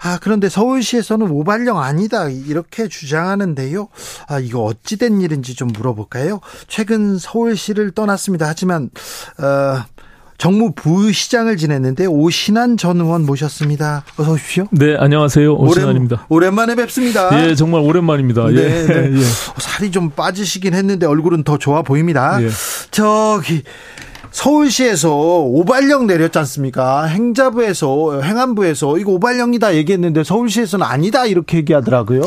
아, 그런데 서울시에서는 오발령 아니다. 이렇게 주장하는데요. 아, 이거 어찌된 일인지 좀 물어볼까요? 최근 서울시를 떠났습니다. 하지만, 어, 정무 부시장을 지냈는데 오신환 전 의원 모셨습니다. 어서 오십시오. 네, 안녕하세요. 오신환입니다. 오랜, 만에 뵙습니다. 예, 정말 오랜만입니다. 네, 예. 네. [laughs] 예. 살이 좀 빠지시긴 했는데 얼굴은 더 좋아 보입니다. 예. 저기 서울시에서 오발령 내렸지 않습니까? 행자부에서 행안부에서 이거 오발령이다 얘기했는데 서울시에서는 아니다 이렇게 얘기하더라고요.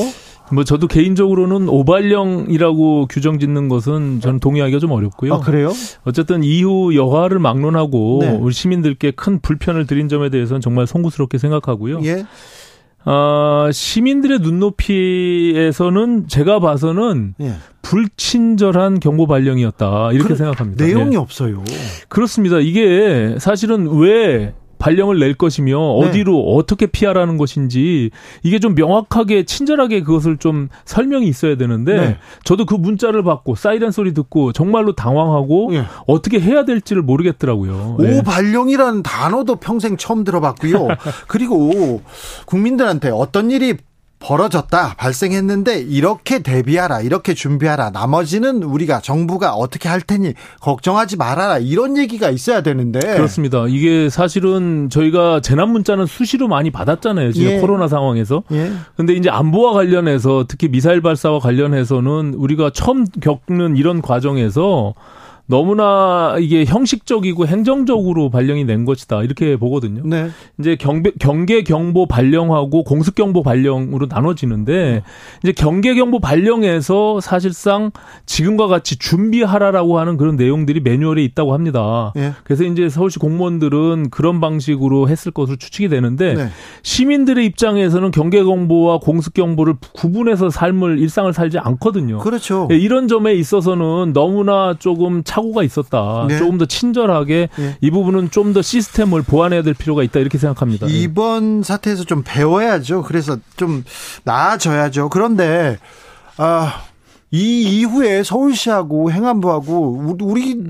뭐 저도 개인적으로는 오발령이라고 규정 짓는 것은 저는 동의하기가 좀 어렵고요. 아, 그래요? 어쨌든 이후 여하를 막론하고 네. 우리 시민들께 큰 불편을 드린 점에 대해서는 정말 송구스럽게 생각하고요. 예. 어, 시민들의 눈높이에서는 제가 봐서는 예. 불친절한 경보 발령이었다 이렇게 생각합니다. 내용이 예. 없어요. 그렇습니다. 이게 사실은 왜 발령을 낼 것이며 네. 어디로 어떻게 피하라는 것인지 이게 좀 명확하게 친절하게 그것을 좀 설명이 있어야 되는데 네. 저도 그 문자를 받고 사이렌 소리 듣고 정말로 당황하고 네. 어떻게 해야 될지를 모르겠더라고요. 오 발령이라는 단어도 평생 처음 들어봤고요. [laughs] 그리고 국민들한테 어떤 일이 벌어졌다, 발생했는데 이렇게 대비하라, 이렇게 준비하라. 나머지는 우리가 정부가 어떻게 할 테니 걱정하지 말아라. 이런 얘기가 있어야 되는데. 그렇습니다. 이게 사실은 저희가 재난 문자는 수시로 많이 받았잖아요. 지금 예. 코로나 상황에서. 예. 근데 이제 안보와 관련해서 특히 미사일 발사와 관련해서는 우리가 처음 겪는 이런 과정에서 너무나 이게 형식적이고 행정적으로 발령이 낸 것이다 이렇게 보거든요. 네. 이제 경계, 경계 경보 발령하고 공습 경보 발령으로 나눠지는데 이제 경계 경보 발령에서 사실상 지금과 같이 준비하라라고 하는 그런 내용들이 매뉴얼에 있다고 합니다. 예. 그래서 이제 서울시 공무원들은 그런 방식으로 했을 것으로 추측이 되는데 네. 시민들의 입장에서는 경계 경보와 공습 경보를 구분해서 삶을 일상을 살지 않거든요. 그렇죠. 예, 이런 점에 있어서는 너무나 조금 착오가 있었다. 네. 조금 더 친절하게 예. 이 부분은 좀 더 시스템을 보완해야 될 필요가 있다 이렇게 생각합니다. 예. 이번 사태에서 좀 배워야죠. 그래서 좀 나아져야죠. 그런데 아, 이 이후에 서울시하고 행안부하고 우- 우리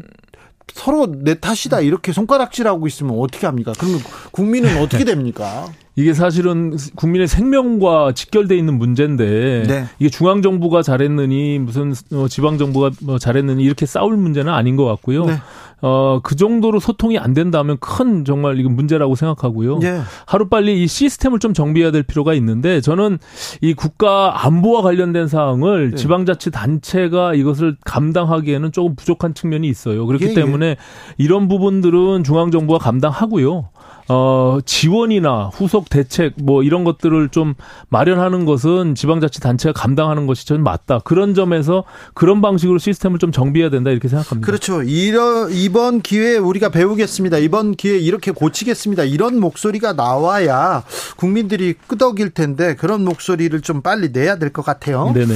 서로 내 탓이다 이렇게 손가락질하고 있으면 어떻게 합니까? 그러면 국민은 어떻게 됩니까? 이게 사실은 국민의 생명과 직결돼 있는 문제인데 네. 이게 중앙 정부가 잘했느니 무슨 어, 지방 정부가 뭐 잘했느니 이렇게 싸울 문제는 아닌 것 같고요. 네. 어, 그 정도로 소통이 안 된다면 큰 정말 이건 문제라고 생각하고요. 예. 하루 빨리 이 시스템을 좀 정비해야 될 필요가 있는데 저는 이 국가 안보와 관련된 사항을 네. 지방자치 단체가 이것을 감당하기에는 조금 부족한 측면이 있어요. 그렇기 예, 예. 때문에 이런 부분들은 중앙 정부가 감당하고요. 어, 지원이나 후속 대책 뭐 이런 것들을 좀 마련하는 것은 지방자치 단체가 감당하는 것이 저는 맞다. 그런 점에서 그런 방식으로 시스템을 좀 정비해야 된다 이렇게 생각합니다. 그렇죠. 이러, 이번 기회에 우리가 배우겠습니다. 이번 기회에 이렇게 고치겠습니다. 이런 목소리가 나와야 국민들이 끄덕일 텐데 그런 목소리를 좀 빨리 내야 될 것 같아요. 네네.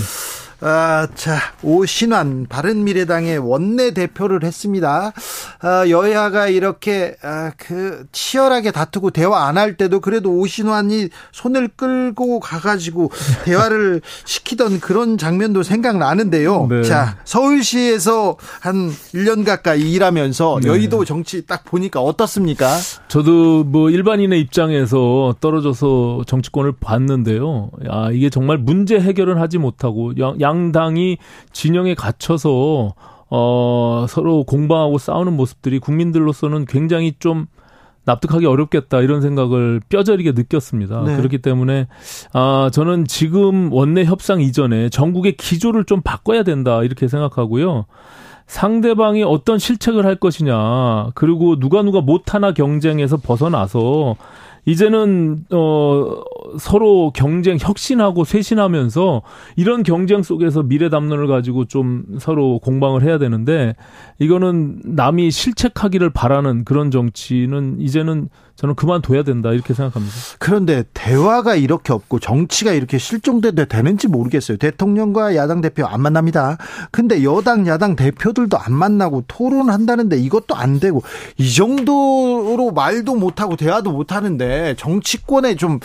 아, 자, 오신환 바른미래당의 원내 대표를 했습니다. 아, 여야가 이렇게 아, 그 치열하게 다투고 대화 안 할 때도 그래도 오신환이 손을 끌고 가가지고 대화를 [laughs] 시키던 그런 장면도 생각나는데요. 네. 자, 서울시에서 한 1년 가까이 일하면서 네. 여의도 정치 딱 보니까 어떻습니까? 저도 뭐 일반인의 입장에서 떨어져서 정치권을 봤는데요. 아, 이게 정말 문제 해결은 하지 못하고 양, 양당이 진영에 갇혀서 어, 서로 공방하고 싸우는 모습들이 국민들로서는 굉장히 좀 납득하기 어렵겠다 이런 생각을 뼈저리게 느꼈습니다. 네. 그렇기 때문에 아 저는 지금 원내 협상 이전에 전국의 기조를 좀 바꿔야 된다 이렇게 생각하고요. 상대방이 어떤 실책을 할 것이냐 그리고 누가 누가 못하나 경쟁에서 벗어나서 이제는 어 서로 경쟁 혁신하고 쇄신하면서 이런 경쟁 속에서 미래 담론을 가지고 좀 서로 공방을 해야 되는데 이거는 남이 실책하기를 바라는 그런 정치는 이제는 저는 그만둬야 된다 이렇게 생각합니다. 그런데 대화가 이렇게 없고 정치가 이렇게 실종돼도 되는지 모르겠어요. 대통령과 야당 대표 안 만납니다. 근데 여당 야당 대표들도 안 만나고 토론한다는데 이것도 안 되고 이 정도로 말도 못 하고 대화도 못 하는데 정치권에 좀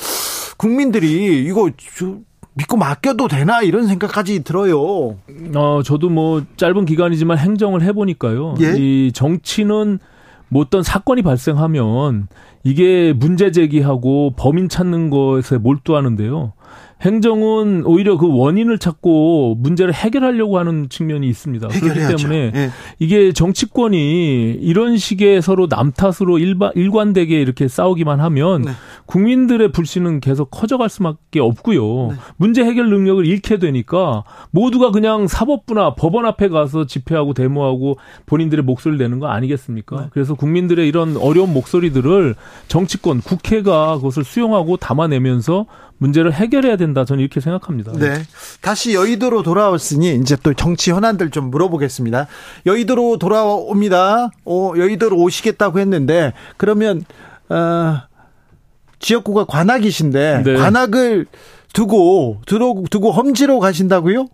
국민들이 이거 좀 믿고 맡겨도 되나 이런 생각까지 들어요. 어, 저도 뭐 짧은 기간이지만 행정을 해보니까요. 예? 이 정치는 뭐 어떤 사건이 발생하면 이게 문제 제기하고 범인 찾는 것에 몰두하는데요. 행정은 오히려 그 원인을 찾고 문제를 해결하려고 하는 측면이 있습니다. 그렇기 해결해야죠. 때문에 예. 이게 정치권이 이런 식의 서로 남 탓으로 일반 일관되게 이렇게 싸우기만 하면 네. 국민들의 불신은 계속 커져갈 수밖에 없고요. 네. 문제 해결 능력을 잃게 되니까 모두가 그냥 사법부나 법원 앞에 가서 집회하고 데모하고 본인들의 목소리를 내는 거 아니겠습니까? 네. 그래서 국민들의 이런 어려운 목소리들을 정치권, 국회가 그것을 수용하고 담아내면서 문제를 해결해야 된다. 저는 이렇게 생각합니다. 네. 다시 여의도로 돌아왔으니 이제 또 정치 현안들 좀 물어보겠습니다. 여의도로 돌아옵니다. 어, 여의도로 오시겠다고 했는데 그러면 어, 지역구가 관악이신데 네. 관악을 두고 두고 두고 험지로 가신다고요?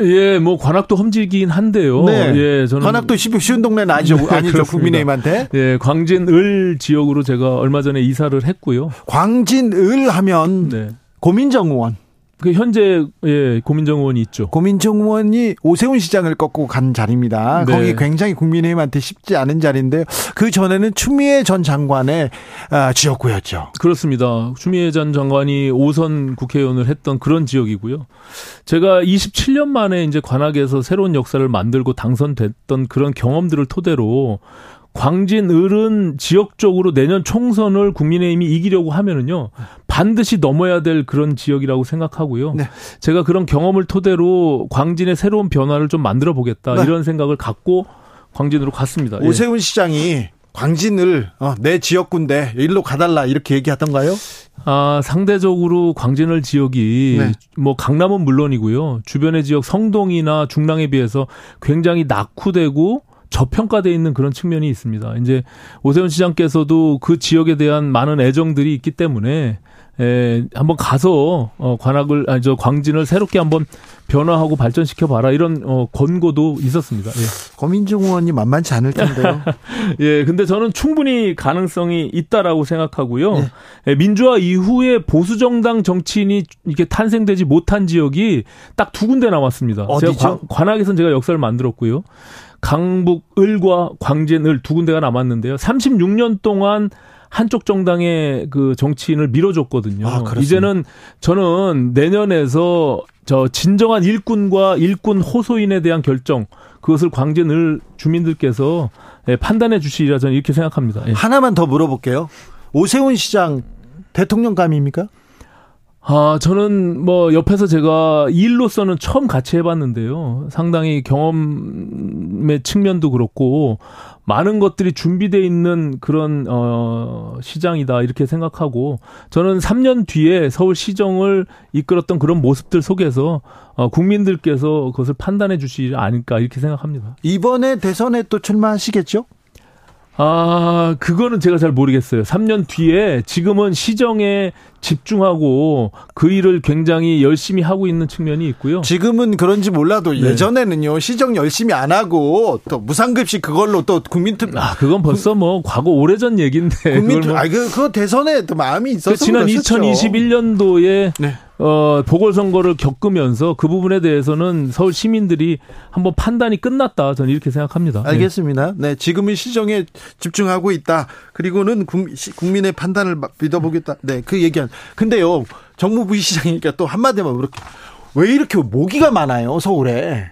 예, 뭐 관악도 험지긴 한데요. 네. 예, 저는 관악도 쉬- 쉬운 동네는 아니죠. 네, 아니죠. 그렇습니다. 국민의힘한테. 예, 광진을 지역으로 제가 얼마 전에 이사를 했고요. 광진을 하면 네. 고민정 의원. 그 현재 예, 고민정 의원이 있죠. 고민정 의원이 오세훈 시장을 꺾고 간 자리입니다. 네. 거기 굉장히 국민의힘한테 쉽지 않은 자리인데요. 그 전에는 추미애 전 장관의 아, 지역구였죠. 그렇습니다. 추미애 전 장관이 5선 국회의원을 했던 그런 지역이고요. 제가 27년 만에 이제 관악에서 새로운 역사를 만들고 당선됐던 그런 경험들을 토대로 광진을은 지역적으로 내년 총선을 국민의힘이 이기려고 하면은요 반드시 넘어야 될 그런 지역이라고 생각하고요. 네. 제가 그런 경험을 토대로 광진의 새로운 변화를 좀 만들어 보겠다 네. 이런 생각을 갖고 광진으로 갔습니다. 예. 오세훈 시장이 광진을 어, 내 지역군데 일로 가달라 이렇게 얘기하던가요? 아, 상대적으로 광진을 지역이 네. 뭐 강남은 물론이고요. 주변의 지역 성동이나 중랑에 비해서 굉장히 낙후되고 저평가돼 있는 그런 측면이 있습니다. 이제 오세훈 시장께서도 그 지역에 대한 많은 애정들이 있기 때문에 에, 한번 가서 어 관악을 아니 저 광진을 새롭게 한번 변화하고 발전시켜 봐라 이런 어 권고도 있었습니다. 예. 고민중 의원이 만만치 않을 텐데요. [laughs] 예, 근데 저는 충분히 가능성이 있다라고 생각하고요. 네. 예, 민주화 이후에 보수 정당 정치인이 이렇게 탄생되지 못한 지역이 딱 두 군데 남았습니다. 어디죠? 제가 관- 관악에서는 제가 역사를 만들었고요. 강북 을과 광진 을 두 군데가 남았는데요. 36년 동안 한쪽 정당의 그 정치인을 밀어줬거든요. 아? 이제는 저는 내년에서 저 진정한 일꾼과 일꾼 호소인에 대한 결정 그것을 광진을 주민들께서 예, 판단해 주시리라 저는 이렇게 생각합니다. 예. 하나만 더 물어볼게요. 오세훈 시장 대통령감입니까? 아, 저는 뭐 옆에서 제가 일로서는 처음 같이 해봤는데요. 상당히 경험의 측면도 그렇고 많은 것들이 준비돼 있는 그런 어 시장이다 이렇게 생각하고 저는 3년 뒤에 서울 시정을 이끌었던 그런 모습들 속에서 어 국민들께서 그것을 판단해 주시지 않을까 이렇게 생각합니다. 이번에 대선에 또 출마하시겠죠? 아, 그거는 제가 잘 모르겠어요. 3년 뒤에 지금은 시정에 집중하고 그 일을 굉장히 열심히 하고 있는 측면이 있고요. 지금은 그런지 몰라도 네. 예전에는요 시정 열심히 안 하고 또 무상급식 그걸로 또 국민투표 아, 그건 벌써 뭐 과거 오래전 얘기인데. 국민투 뭐- 아 그, 그 대선에 또 마음이 있어서 그 지난 그러셨죠. 2021년도에 네. 어, 보궐선거를 겪으면서 그 부분에 대해서는 서울 시민들이 한번 판단이 끝났다. 저는 이렇게 생각합니다. 네. 알겠습니다. 네, 지금은 시정에 집중하고 있다. 그리고는 국- 국민의 판단을 마- 믿어보겠다. 네, 그 얘기한. 근데요, 정무부 시장이니까 또 한마디만 그렇게 왜 이렇게 모기가 많아요 서울에?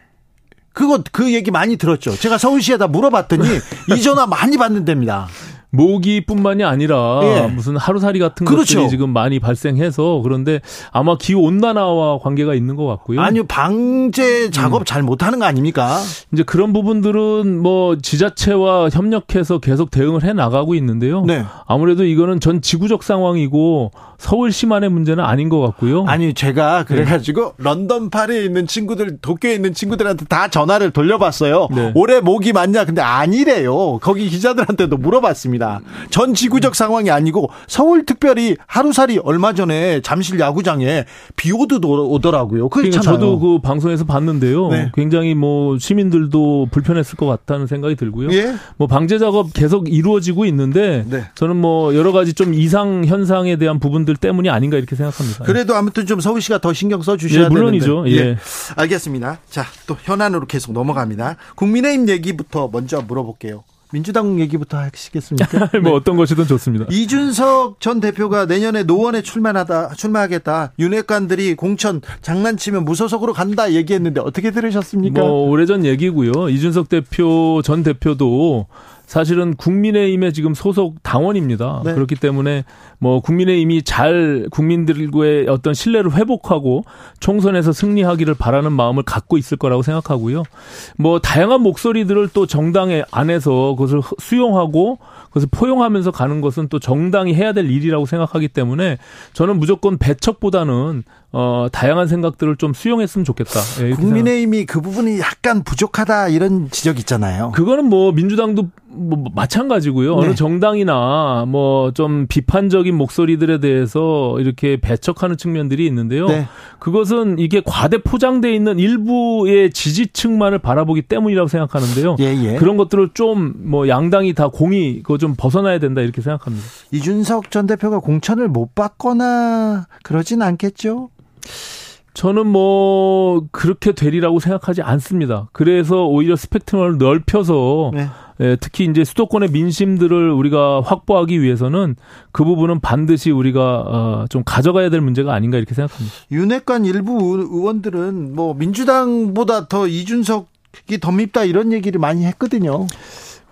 그거 그 얘기 많이 들었죠. 제가 서울시에다 물어봤더니 [laughs] 이 전화 많이 받는답니다. 모기뿐만이 아니라 예. 무슨 하루살이 같은 그렇죠. 것들이 지금 많이 발생해서 그런데 아마 기후 온난화와 관계가 있는 것 같고요. 아니요, 방제 작업 잘 못하는 거 아닙니까? 이제 그런 부분들은 뭐 지자체와 협력해서 계속 대응을 해 나가고 있는데요. 네. 아무래도 이거는 전 지구적 상황이고 서울시만의 문제는 아닌 것 같고요. 아니 제가 그래가지고 런던 파리에 있는 친구들 도쿄에 있는 친구들한테 다 전화를 돌려봤어요. 네. 올해 모기 많냐? 근데 아니래요. 거기 기자들한테도 물어봤습니다. 전 지구적 상황이 아니고 서울 특별히 하루살이 얼마 전에 잠실 야구장에 비 오듯 오- 오더라고요. 그러니까 그렇잖아요. 저도 그 방송에서 봤는데요. 네. 굉장히 뭐 시민들도 불편했을 것 같다는 생각이 들고요. 예. 뭐 방제 작업 계속 이루어지고 있는데 네. 저는 뭐 여러 가지 좀 이상 현상에 대한 부분들 때문이 아닌가 이렇게 생각합니다. 그래도 아무튼 좀 서울시가 더 신경 써 주셔야 예, 물론이죠. 되는데. 예. 알겠습니다. 자, 또 현안으로 계속 넘어갑니다. 국민의힘 얘기부터 먼저 물어볼게요. 민주당 얘기부터 하시겠습니까? [laughs] 뭐 어떤 것이든 좋습니다. 이준석 전 대표가 내년에 노원에 출마하다 출마하겠다. 윤핵관들이 공천 장난치면 무소속으로 간다 얘기했는데 어떻게 들으셨습니까? 뭐 오래전 얘기고요. 이준석 대표 전 대표도 사실은 국민의힘의 지금 소속 당원입니다. 네. 그렇기 때문에 뭐 국민의힘이 잘 국민들과의 어떤 신뢰를 회복하고 총선에서 승리하기를 바라는 마음을 갖고 있을 거라고 생각하고요. 뭐 다양한 목소리들을 또 정당의 안에서 그것을 수용하고 그것을 포용하면서 가는 것은 또 정당이 해야 될 일이라고 생각하기 때문에 저는 무조건 배척보다는 어 다양한 생각들을 좀 수용했으면 좋겠다. 예, 국민의힘이 그 부분이 약간 부족하다 이런 지적 있잖아요. 그거는 뭐 민주당도 뭐 마찬가지고요. 네. 어느 정당이나 뭐 좀 비판적인 목소리들에 대해서 이렇게 배척하는 측면들이 있는데요. 네. 그것은 이게 과대 포장돼 있는 일부의 지지층만을 바라보기 때문이라고 생각하는데요. 예, 예. 그런 것들을 좀 뭐 양당이 다 공이 그거 좀 벗어나야 된다 이렇게 생각합니다. 이준석 전 대표가 공천을 못 받거나 그러진 않겠죠? 저는 뭐 그렇게 되리라고 생각하지 않습니다. 그래서 오히려 스펙트럼을 넓혀서 네. 예, 특히 이제 수도권의 민심들을 우리가 확보하기 위해서는 그 부분은 반드시 우리가 어, 좀 가져가야 될 문제가 아닌가 이렇게 생각합니다. 윤핵관 일부 의원들은 뭐 민주당보다 더 이준석이 더 밉다 이런 얘기를 많이 했거든요.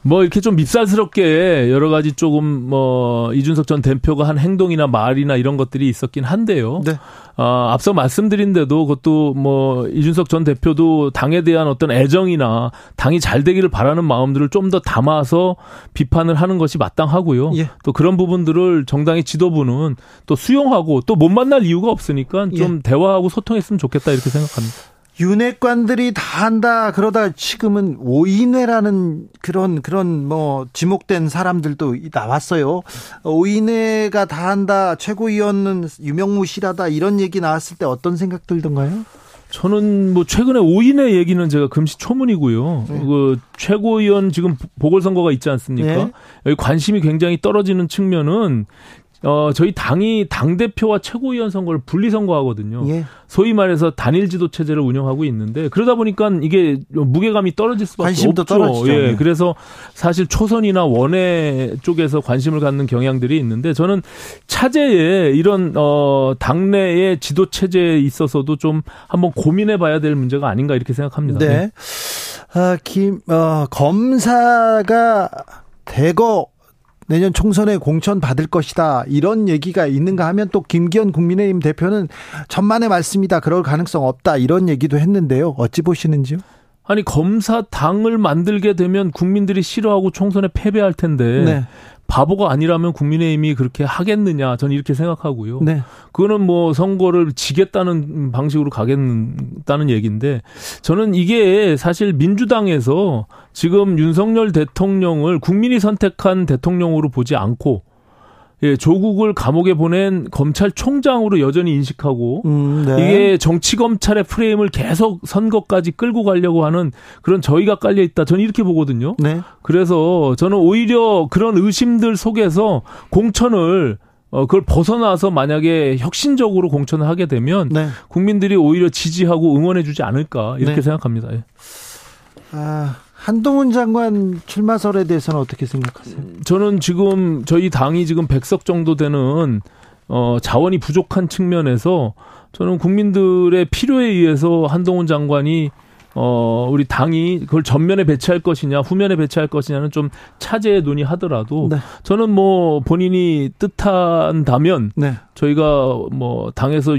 뭐 이렇게 좀 밉살스럽게 여러 가지 조금 뭐 이준석 전 대표가 한 행동이나 말이나 이런 것들이 있었긴 한데요. 네. 아, 앞서 말씀드린데도 그것도 뭐 이준석 전 대표도 당에 대한 어떤 애정이나 당이 잘 되기를 바라는 마음들을 좀 더 담아서 비판을 하는 것이 마땅하고요. 예. 또 그런 부분들을 정당의 지도부는 또 수용하고 또 못 만날 이유가 없으니까 좀 대화하고 소통했으면 좋겠다 이렇게 생각합니다. 윤회관들이 다 한다 그러다 지금은 오인회라는 그런 그런 뭐 지목된 사람들도 나왔어요. 오인회가 다 한다 최고위원은 유명무실하다 이런 얘기 나왔을 때 어떤 생각 들던가요? 저는 뭐 최근에 5인의 얘기는 제가 금시초문이고요. 네. 그 최고위원 지금 보궐선거가 있지 않습니까? 네. 여기 관심이 굉장히 떨어지는 측면은 어 저희 당이 당 대표와 최고위원 선거를 분리 선거하거든요. 예. 소위 말해서 단일 지도 체제를 운영하고 있는데 그러다 보니까 이게 무게감이 떨어질 수밖에 관심도 없죠. 떨어지죠. 예. 네. 그래서 사실 초선이나 원외 쪽에서 관심을 갖는 경향들이 있는데 저는 차제에 이런 어 당내의 지도 체제에 있어서도 좀 한번 고민해 봐야 될 문제가 아닌가 이렇게 생각합니다. 네. 아, 김, 어, 검사가 대거 내년 총선에 공천 받을 것이다. 이런 얘기가 있는가 하면 또 김기현 국민의힘 대표는 천만의 말씀이다. 그럴 가능성 없다. 이런 얘기도 했는데요. 어찌 보시는지요? 아니 검사 당을 만들게 되면 국민들이 싫어하고 총선에 패배할 텐데 네. 바보가 아니라면 국민의힘이 그렇게 하겠느냐 저는 이렇게 생각하고요. 네. 그거는 뭐 선거를 지겠다는 방식으로 가겠다는 얘기인데 저는 이게 사실 민주당에서 지금 윤석열 대통령을 국민이 선택한 대통령으로 보지 않고 예, 조국을 감옥에 보낸 검찰총장으로 여전히 인식하고 음, 네. 이게 정치 검찰의 프레임을 계속 선거까지 끌고 가려고 하는 그런 저희가 깔려 있다. 저는 이렇게 보거든요. 네. 그래서 저는 오히려 그런 의심들 속에서 공천을 어 그걸 벗어나서 만약에 혁신적으로 공천을 하게 되면 네. 국민들이 오히려 지지하고 응원해주지 않을까 이렇게 네. 생각합니다. 예. 아, 한동훈 장관 출마설에 대해서는 어떻게 생각하세요? 저는 지금 저희 당이 지금 100석 정도 되는 어 자원이 부족한 측면에서 저는 국민들의 필요에 의해서 한동훈 장관이 어 우리 당이 그걸 전면에 배치할 것이냐 후면에 배치할 것이냐는 좀 차제에 논의하더라도 네. 저는 뭐 본인이 뜻한다면 네. 저희가 뭐 당에서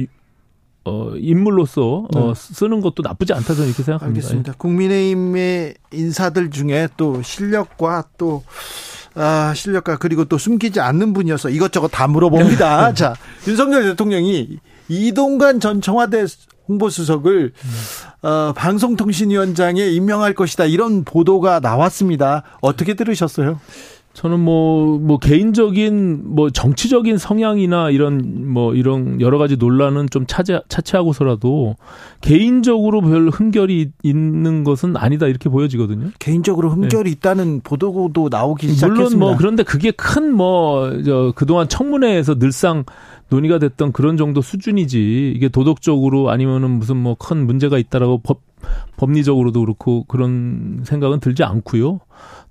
어 인물로서 네. 어 쓰는 것도 나쁘지 않다 저는 이렇게 생각합니다. 알겠습니다. 국민의힘의 인사들 중에 또 실력과 또 아, 실력과 그리고 또 숨기지 않는 분이어서 이것저것 다 물어봅니다. 자, 윤석열 대통령이 이동관 전 청와대 홍보수석을 어, 방송통신위원장에 임명할 것이다 이런 보도가 나왔습니다. 어떻게 들으셨어요? 저는 뭐, 뭐, 개인적인, 뭐, 정치적인 성향이나 이런, 뭐, 이런 여러 가지 논란은 좀 차지, 차치하고서라도 개인적으로 별 흠결이 있는 것은 아니다, 이렇게 보여지거든요. 개인적으로 흠결이 있다는 보도도 나오기 시작했습니다. 물론 뭐, 그런데 그게 큰 뭐, 저, 그동안 청문회에서 늘상 논의가 됐던 그런 정도 수준이지, 이게 도덕적으로 아니면은 무슨 뭐 큰 문제가 있다라고 법, 법리적으로도 그렇고 그런 생각은 들지 않고요.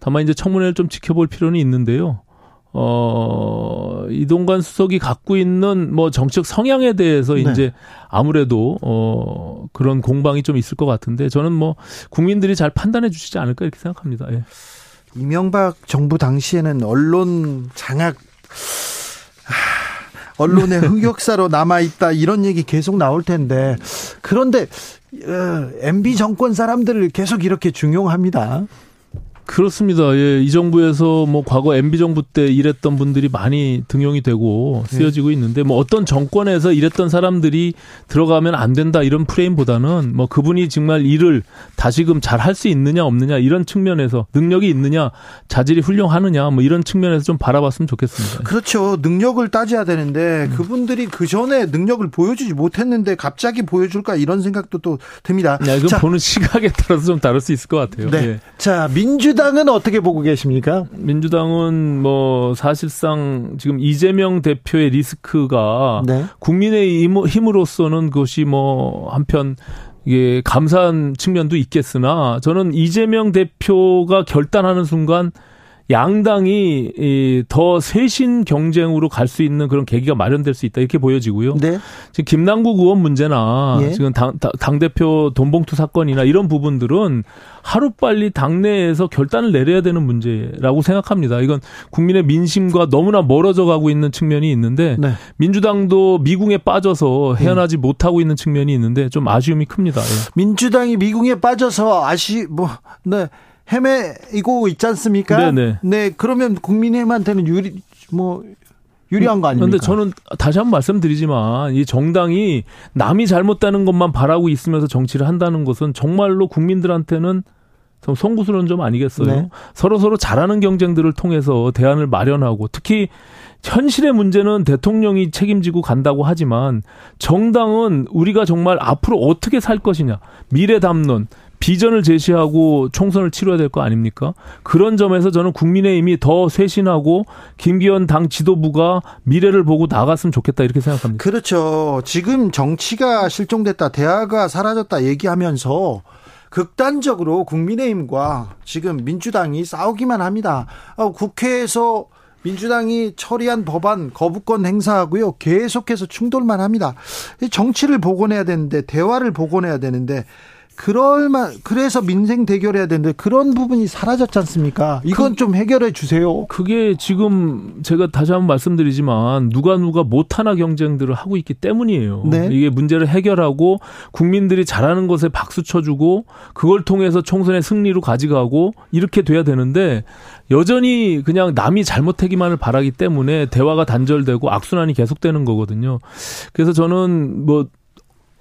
다만 이제 청문회를 좀 지켜볼 필요는 있는데요. 어, 이동관 수석이 갖고 있는 뭐 정책 성향에 대해서 네. 이제 아무래도 어, 그런 공방이 좀 있을 것 같은데 저는 뭐 국민들이 잘 판단해 주시지 않을까 이렇게 생각합니다. 예. 이명박 정부 당시에는 언론 장악 하, 언론의 흑역사로 남아 있다 이런 얘기 계속 나올 텐데 그런데 어, MB 정권 사람들을 계속 이렇게 중용합니다. 그렇습니다. 예, 이 정부에서 뭐 과거 MB 정부 때 일했던 분들이 많이 등용이 되고 쓰여지고 있는데 뭐 어떤 정권에서 일했던 사람들이 들어가면 안 된다 이런 프레임보다는 뭐 그분이 정말 일을 다시금 잘 할 수 있느냐 없느냐 이런 측면에서 능력이 있느냐 자질이 훌륭하느냐 뭐 이런 측면에서 좀 바라봤으면 좋겠습니다. 그렇죠. 능력을 따져야 되는데 그분들이 그 전에 능력을 보여주지 못했는데 갑자기 보여줄까 이런 생각도 또 듭니다. 야, 이건 자, 보는 시각에 따라서 좀 다를 수 있을 것 같아요. 네. 예. 자 민주 당은 어떻게 보고 계십니까? 민주당은 뭐 사실상 지금 이재명 대표의 리스크가 네. 국민의 힘- 힘으로서는 그것이 뭐 한편 이게 감사한 측면도 있겠으나 저는 이재명 대표가 결단하는 순간 양당이 이, 더 쇄신 경쟁으로 갈 수 있는 그런 계기가 마련될 수 있다 이렇게 보여지고요. 네. 지금 김남국 의원 문제나 예. 지금 당, 당- 당 대표 돈봉투 사건이나 이런 부분들은 하루 빨리 당내에서 결단을 내려야 되는 문제라고 생각합니다. 이건 국민의 민심과 너무나 멀어져 가고 있는 측면이 있는데 네. 민주당도 미궁에 빠져서 헤어나지 못하고 있는 측면이 있는데 좀 아쉬움이 큽니다. 예. 민주당이 미궁에 빠져서 아시 뭐 네. 헤매이고 있지 않습니까? 네네. 네, 그러면 국민의힘한테는 유리 뭐 유리한 거 아닙니까? 그런데 저는 다시 한번 말씀드리지만 이 정당이 남이 잘못다는 것만 바라고 있으면서 정치를 한다는 것은 정말로 국민들한테는 좀 송구스러운 점 아니겠어요? 네. 서로 서로 잘하는 경쟁들을 통해서 대안을 마련하고 특히 현실의 문제는 대통령이 책임지고 간다고 하지만 정당은 우리가 정말 앞으로 어떻게 살 것이냐 미래 담론 비전을 제시하고 총선을 치러야 될 거 아닙니까? 그런 점에서 저는 국민의힘이 더 쇄신하고 김기현 당 지도부가 미래를 보고 나갔으면 좋겠다 이렇게 생각합니다. 그렇죠. 지금 정치가 실종됐다, 대화가 사라졌다 얘기하면서 극단적으로 국민의힘과 지금 민주당이 싸우기만 합니다. 어, 국회에서 민주당이 처리한 법안 거부권 행사하고요. 계속해서 충돌만 합니다. 이 정치를 복원해야 되는데 대화를 복원해야 되는데 그럴만 그래서 민생 대결해야 되는데 그런 부분이 사라졌지 않습니까? 이건 좀 해결해 주세요. 그게 지금 제가 다시 한번 말씀드리지만 누가 누가 못하나 경쟁들을 하고 있기 때문이에요. 네. 이게 문제를 해결하고 국민들이 잘하는 것에 박수 쳐주고 그걸 통해서 총선의 승리로 가져가고 이렇게 돼야 되는데 여전히 그냥 남이 잘못하기만을 바라기 때문에 대화가 단절되고 악순환이 계속되는 거거든요. 그래서 저는 뭐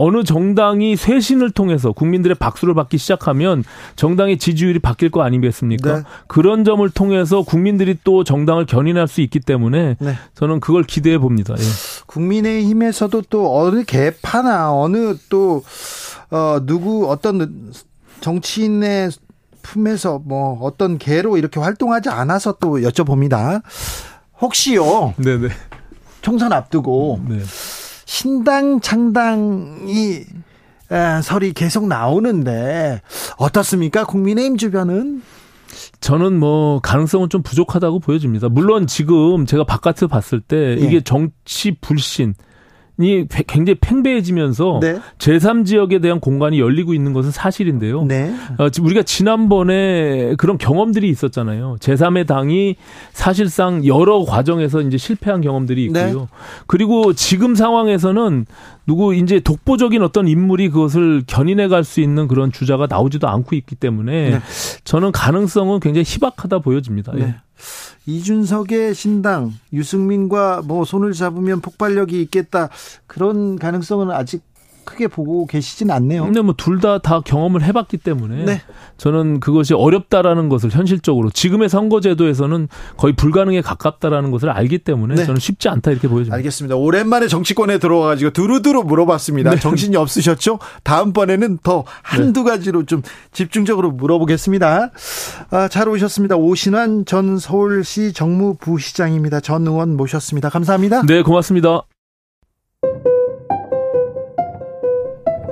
어느 정당이 쇄신을 통해서 국민들의 박수를 받기 시작하면 정당의 지지율이 바뀔 거 아니겠습니까? 네. 그런 점을 통해서 국민들이 또 정당을 견인할 수 있기 때문에 네. 저는 그걸 기대해 봅니다. 예. 국민의힘에서도 또 어느 개파나 어느 또 어, 누구 어떤 정치인의 품에서 뭐 어떤 개로 이렇게 활동하지 않아서 또 여쭤봅니다. 혹시요 네네. 총선 앞두고 네. 신당 창당이 에, 설이 계속 나오는데 어떻습니까? 국민의힘 주변은 저는 뭐 가능성은 좀 부족하다고 보여집니다. 물론 지금 제가 바깥에서 봤을 때 예. 이게 정치 불신 이 굉장히 팽배해지면서 네. 제3지역에 대한 공간이 열리고 있는 것은 사실인데요. 네. 어, 우리가 지난번에 그런 경험들이 있었잖아요. 제3의 당이 사실상 여러 과정에서 이제 실패한 경험들이 있고요. 네. 그리고 지금 상황에서는 누구 이제 독보적인 어떤 인물이 그것을 견인해 갈 수 있는 그런 주자가 나오지도 않고 있기 때문에 네. 저는 가능성은 굉장히 희박하다 보여집니다. 예. 네. 이준석의 신당 유승민과 뭐 손을 잡으면 폭발력이 있겠다 그런 가능성은 아직 크게 보고 계시진 않네요. 근데 뭐둘다다 경험을 해봤기 때문에 네. 저는 그것이 어렵다라는 것을 현실적으로 지금의 선거제도에서는 거의 불가능에 가깝다라는 것을 알기 때문에 네. 저는 쉽지 않다 이렇게 보여집니다. 알겠습니다. 오랜만에 정치권에 들어와가지고 두루두루 물어봤습니다. 정신이 없으셨죠? 다음번에는 더 한두 가지로 좀 집중적으로 물어보겠습니다. 아, 잘 오셨습니다. 오신환 전 서울시 정무부시장입니다. 전 의원 모셨습니다. 감사합니다. 네, 고맙습니다.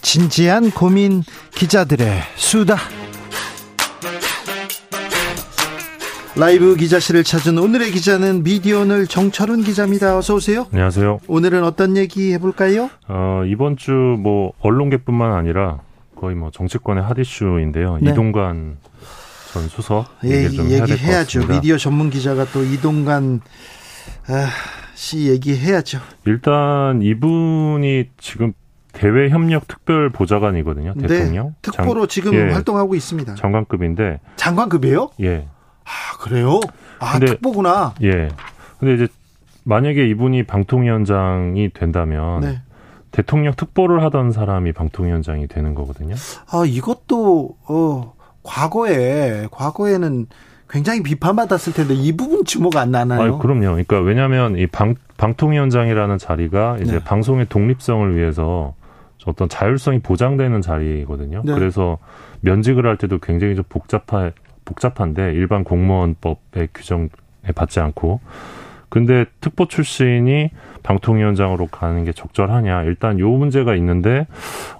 진지한 고민 기자들의 수다. 라이브 기자실을 찾은 오늘의 기자는 미디어오늘 정철훈 기자입니다. 어서 오세요. 안녕하세요. 오늘은 어떤 얘기 해볼까요? 어, 이번 주 뭐 언론계뿐만 아니라 거의 뭐 정치권의 핫 이슈인데요. 네. 이동관 전 수석 예, 얘기를 좀 얘기해야죠. 미디어 전문 기자가 또 이동관 아, 씨 얘기해야죠. 일단 이분이 지금 대외 협력 특별 보좌관이거든요. 대통령. 네, 특보로 장- 지금 예, 활동하고 있습니다. 장관급인데 장관급이에요? 예. 아, 그래요? 아, 근데- 특보구나. 예. 근데 이제 만약에 이분이 방통위원장이 된다면 네. 대통령 특보를 하던 사람이 방통위원장이 되는 거거든요. 아, 이것도 어 과거에 과거에는 굉장히 비판받았을 텐데 이 부분 주목 안 나나요? 아니, 그럼요. 그러니까 왜냐하면 이 방, 방통위원장이라는 자리가 이제 네. 방송의 독립성을 위해서 어떤 자율성이 보장되는 자리거든요. 네. 그래서 면직을 할 때도 굉장히 좀 복잡하, 복잡한데 일반 공무원법의 규정에 받지 않고 근데 특보 출신이 방통위원장으로 가는 게 적절하냐 일단 요 문제가 있는데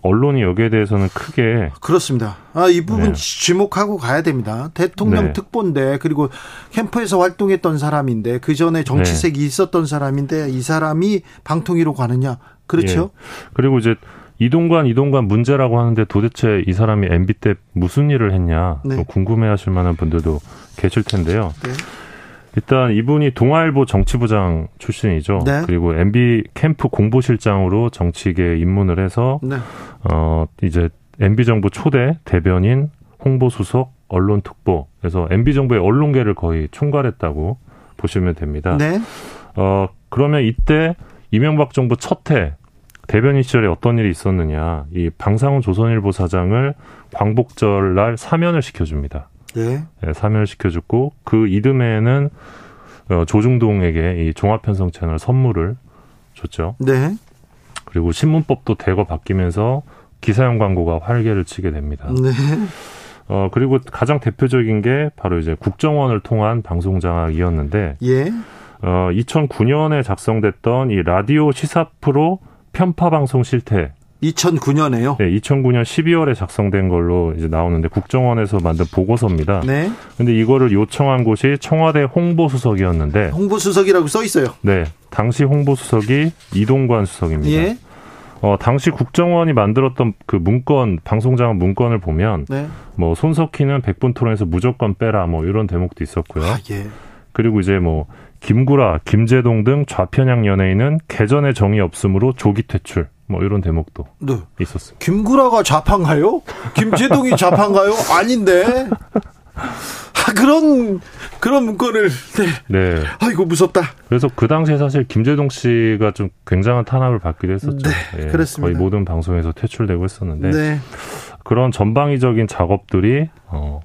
언론이 여기에 대해서는 크게 그렇습니다. 아, 이 부분 네. 주목하고 가야 됩니다. 대통령 네. 특보인데 그리고 캠프에서 활동했던 사람인데 그 전에 정치색이 있었던 사람인데 이 사람이 방통위로 가느냐? 그렇죠? 예. 그리고 이제 이동관 이동관 문제라고 하는데 도대체 이 사람이 MB 때 무슨 일을 했냐 네. 또 궁금해하실 만한 분들도 계실 텐데요. 네. 일단 이분이 동아일보 정치부장 출신이죠. 네. 그리고 MB 캠프 공보실장으로 정치계에 입문을 해서 네. 어 이제 MB 정부 초대 대변인, 홍보 수석, 언론 특보 그래서 MB 정부의 언론계를 거의 총괄했다고 보시면 됩니다. 네. 어, 그러면 이때 이명박 정부 첫해 대변인 시절에 어떤 일이 있었느냐. 이 방상훈 조선일보 사장을 광복절 날 사면을 시켜줍니다. 네. 예, 사면을 시켜주고 그 이듬해에는 어, 조중동에게 이 종합편성 채널 선물을 줬죠. 네. 그리고 신문법도 대거 바뀌면서 기사용 광고가 활개를 치게 됩니다. 네. 어, 그리고 가장 대표적인 게 바로 이제 국정원을 통한 방송 장악이었는데 예. 어, 2009년에 작성됐던 이 라디오 시사 프로 편파 방송 실태. 2009년에요. 네, 2009년 12월에 작성된 걸로 이제 나오는데 국정원에서 만든 보고서입니다. 네. 근데 이거를 요청한 곳이 청와대 홍보수석이었는데 홍보수석이라고 써 있어요. 네, 당시 홍보수석이 이동관 수석입니다. 예. 어, 당시 국정원이 만들었던 그 문건, 방송장악 문건을 보면 네. 뭐 손석희는 백분 토론에서 무조건 빼라 뭐 이런 대목도 있었고요. 아, 예. 그리고 이제 뭐 김구라, 김재동 등 좌편향 연예인은 개전의 정이 없으므로 조기 퇴출 뭐 이런 대목도 네. 있었습니다. 김구라가 좌판가요? 김재동이 좌판가요? 아닌데. 아, 그런 그런 문건을 네. 네. 아이고 무섭다. 그래서 그 당시에 사실 김재동 씨가 좀 굉장한 탄압을 받기도 했었죠. 네, 예, 그렇습니다. 거의 모든 방송에서 퇴출되고 했었는데 네. 그런 전방위적인 작업들이 어,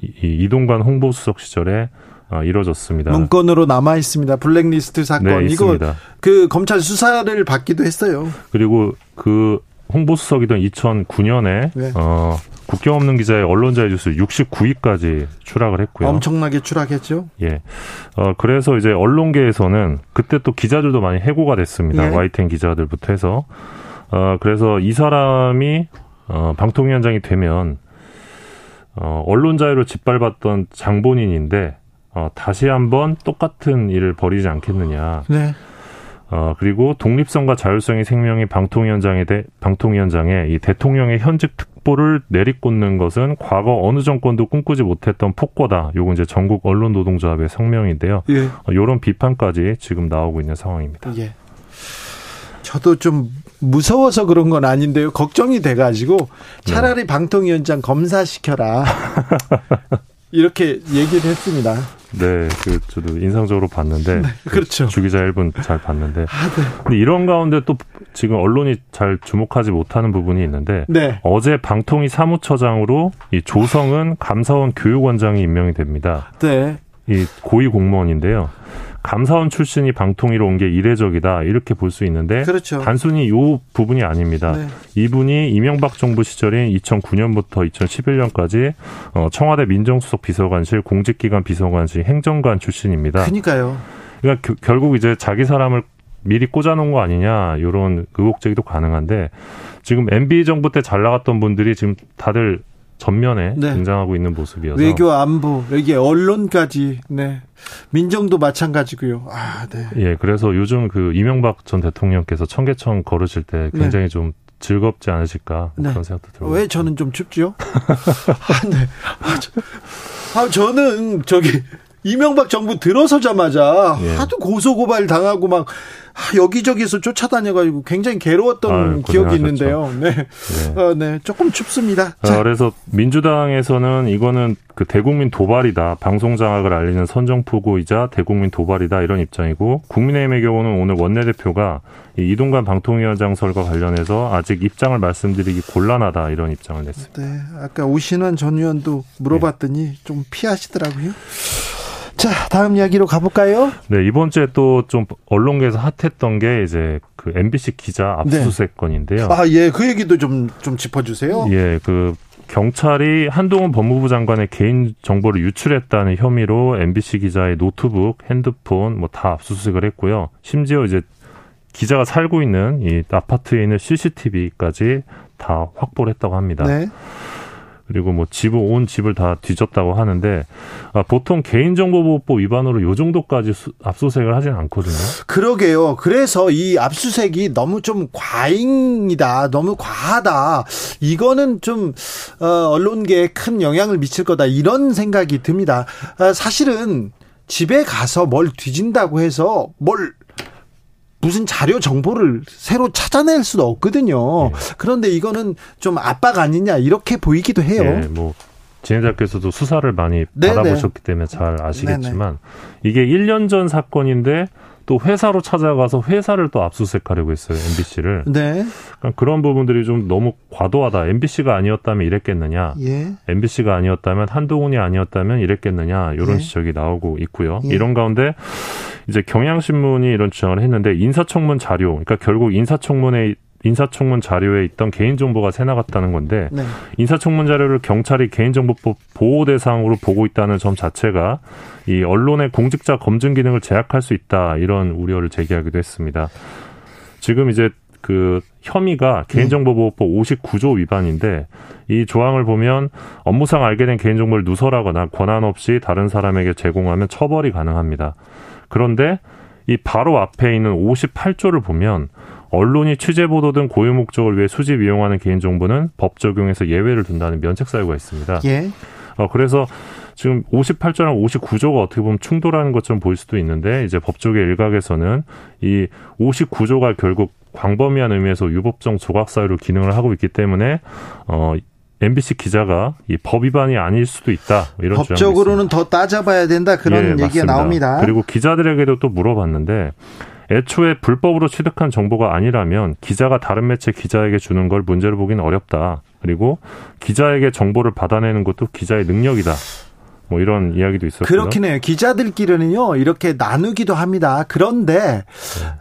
이, 이 이동관 홍보수석 시절에 어, 이루어졌습니다. 문건으로 남아 있습니다. 블랙리스트 사건 네, 이거. 그 검찰 수사를 받기도 했어요. 그리고 그 홍보수석이던 2009년에 네. 어, 국경 없는 기자의 언론자의 뉴스 69위까지 추락을 했고요. 엄청나게 추락했죠. 예. 어, 그래서 이제 언론계에서는 그때 또 기자들도 많이 해고가 됐습니다. 예. YTN 기자들부터 해서. 어, 그래서 이 사람이 어, 방통위원장이 되면 어, 언론 자유를 짓밟았던 장본인인데 어, 다시 한번 똑같은 일을 벌이지 않겠느냐. 네. 어, 그리고 독립성과 자율성이 생명인 방통위원장에 대, 방통위원장의 이 대통령의 현직 특보를 내리꽂는 것은 과거 어느 정권도 꿈꾸지 못했던 폭거다. 요건 이제 전국 언론 노동조합의 성명인데요. 예. 어, 요런 비판까지 지금 나오고 있는 상황입니다. 예. 저도 좀 무서워서 그런 건 아닌데요. 걱정이 돼가지고 차라리 방통위원장 검사시켜라. [laughs] 이렇게 얘기를 했습니다. 네, 그 저도 인상적으로 봤는데 그렇죠. 아, 주기자 1분 잘 봤는데 근데 이런 가운데 또 지금 언론이 잘 주목하지 못하는 부분이 있는데 네. 어제 방통위 사무처장으로 이 조성은 감사원 교육원장이 임명이 됩니다. 네. 이 고위 공무원인데요. 감사원 출신이 방통위로 온 게 이례적이다 이렇게 볼 수 있는데 그렇죠. 단순히 요 부분이 아닙니다. 네. 이분이 이명박 정부 시절인 2009년부터 2011년까지 어, 청와대 민정수석 비서관실 공직기관 비서관실 행정관 출신입니다. 그러니까요. 그러니까 겨- 결국 이제 자기 사람을 미리 꽂아놓은 거 아니냐 이런 의혹 제기도 가능한데 지금 MB 정부 때 잘 나갔던 분들이 지금 다들 전면에 네. 등장하고 있는 모습이어서 외교 안보 여기 언론까지 네 민정도 마찬가지고요. 아 네. 예, 그래서 요즘 그 이명박 전 대통령께서 청계천 걸으실 때 굉장히 좀 즐겁지 않으실까 네. 그런 생각도 들어요. 왜 저는 좀 춥죠? [laughs] 아, 네. 아, 저, 아, 저는 저기 이명박 정부 들어서자마자 예. 하도 고소고발 당하고 막 아, 여기저기서 쫓아다녀가지고 굉장히 괴로웠던 아유, 기억이. 있는데요. 네. 어, 네. 조금 춥습니다. 어, 그래서 민주당에서는 이거는 그 대국민 도발이다. 방송 장악을 알리는 선정포고이자 대국민 도발이다. 이런 입장이고 국민의힘의 경우는 오늘 원내대표가 이 이동관 방통위원장설과 관련해서 아직 입장을 말씀드리기 곤란하다. 이런 입장을 냈습니다. 네. 아까 오신환 전 의원도 물어봤더니 좀 피하시더라고요. 자, 다음 이야기로 가볼까요? 네, 이번 주에 또 좀 언론계에서 핫했던 게 이제 그 MBC 기자 압수수색 건인데요. 아, 예. 그 얘기도 좀, 좀 짚어주세요. 예, 그 경찰이 한동훈 법무부 장관의 개인 정보를 유출했다는 혐의로 MBC 기자의 노트북, 핸드폰 뭐 다 압수수색을 했고요. 심지어 이제 기자가 살고 있는 이 아파트에 있는 CCTV까지 다 확보를 했다고 합니다. 네. 그리고 뭐 집을 온 집을 다 뒤졌다고 하는데 아, 보통 개인정보보호법 위반으로 요 정도까지 수- 압수수색을 하진 않거든요. 그러게요. 그래서 이 압수색이 너무 좀 과잉이다. 너무 과하다. 이거는 좀, 어, 언론계에 큰 영향을 미칠 거다. 이런 생각이 듭니다. 아, 사실은 집에 가서 뭘 뒤진다고 해서 뭘 무슨 자료 정보를 새로 찾아낼 수도 없거든요. 그런데 이거는 좀 압박 아니냐 이렇게 보이기도 해요. 예, 뭐 진행자께서도 수사를 많이 네네. 받아보셨기 때문에 잘 아시겠지만 이게 1년 전 사건인데 또 회사로 찾아가서 회사를 또 압수수색하려고 했어요 MBC를. 네. 그런 부분들이 좀 너무 과도하다. MBC가 아니었다면 이랬겠느냐. 예. MBC가 아니었다면 한동훈이 아니었다면 이랬겠느냐 이런 예. 지적이 나오고 있고요. 예. 이런 가운데 이제 경향신문이 이런 주장을 했는데 인사청문 자료, 그러니까 결국 인사청문회 인사청문 자료에 있던 개인정보가 새 나갔다는 건데 네. 인사청문 자료를 경찰이 개인정보법 보호 대상으로 보고 있다는 점 자체가 이 언론의 공직자 검증 기능을 제약할 수 있다 이런 우려를 제기하기도 했습니다. 지금 이제 그 혐의가 개인정보보호법 59조 위반인데 이 조항을 보면 업무상 알게 된 개인정보를 누설하거나 권한 없이 다른 사람에게 제공하면 처벌이 가능합니다. 그런데 이 바로 앞에 있는 58조를 보면 언론이 취재 보도 등 고유 목적을 위해 수집 이용하는 개인 정보는 법 적용에서 예외를 둔다는 면책 사유가 있습니다. 예. 어, 그래서 지금 58조랑 59조가 어떻게 보면 충돌하는 것처럼 보일 수도 있는데 이제 법조계 일각에서는 이 59조가 결국 광범위한 의미에서 유법정 조각 사유로 기능을 하고 있기 때문에 어 MBC 기자가 이법 위반이 아닐 수도 있다 이런 법적으로는 더 따져봐야 된다. 그런 예, 얘기가 맞습니다. 나옵니다. 그리고 기자들에게도 또 물어봤는데 애초에 불법으로 취득한 정보가 아니라면 기자가 다른 매체 기자에게 주는 걸 문제로 보기는 어렵다. 그리고 기자에게 정보를 받아내는 것도 기자의 능력이다. 뭐 이런 이야기도 있었고요. 그렇긴 해요. 기자들끼리는요, 이렇게 나누기도 합니다. 그런데,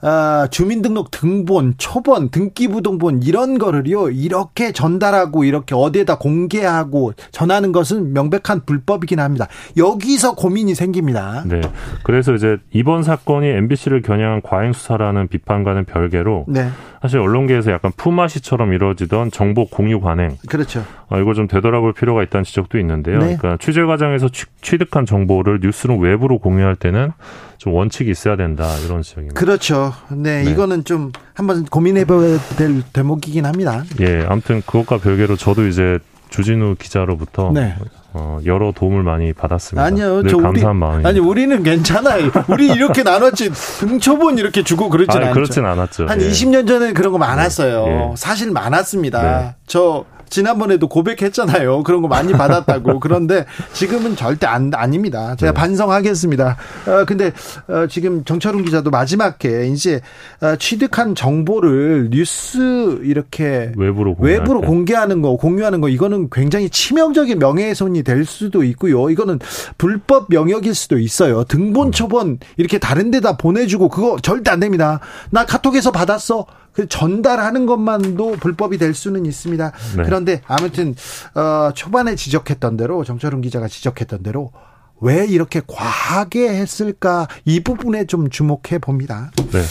아, 주민등록 등본, 초본, 등기부등본, 이런 거를요, 이렇게 전달하고, 이렇게 어디에다 공개하고, 전하는 것은 명백한 불법이긴 합니다. 여기서 고민이 생깁니다. 네. 그래서 이제 이번 사건이 MBC를 겨냥한 과잉 수사라는 비판과는 별개로 네. 사실 언론계에서 약간 품앗이처럼 이루어지던 정보 공유 관행 그렇죠. 어, 이걸 좀 되돌아볼 필요가 있다는 지적도 있는데요. 네. 그러니까 취재 과정에서 취, 취득한 정보를 뉴스룸 외부로 공유할 때는 좀 원칙이 있어야 된다 이런 지적입니다. 그렇죠. 네, 네. 이거는 좀 한번 고민해봐야 될 대목이긴 합니다. 예, 아무튼 그것과 별개로 저도 이제 주진우 기자로부터 네. 어, 여러 도움을 많이 받았습니다. 아니요, 늘저 우리 감사한 마음이. 아니 우리는 괜찮아요. 우리 이렇게 나눴지 등초본 이렇게 주고 그러진 아니, 않죠. 그렇진 않았죠. 한 예. 20년 전에 그런 거 많았어요. 예. 사실 많았습니다. 네. 저 지난번에도 고백했잖아요. 그런 거 많이 받았다고. [laughs] 그런데 지금은 절대 안, 아닙니다. 제가 네. 반성하겠습니다. 어, 근데, 어, 지금 정철웅 기자도 마지막에 이제, 어, 취득한 정보를 뉴스 이렇게 외부로 외부로 때. 공개하는 거, 공유하는 거, 이거는 굉장히 치명적인 명예훼손이 될 수도 있고요. 이거는 불법 영역일 수도 있어요. 등본, 초본, 이렇게 다른 데다 보내주고, 그거 절대 안 됩니다. 나 카톡에서 받았어. 그 전달하는 것만도 불법이 될 수는 있습니다. 네. 그런데 아무튼, 어, 초반에 지적했던 대로, 정철웅 기자가 지적했던 대로, 왜 이렇게 과하게 했을까? 이 부분에 좀 주목해 봅니다. 네.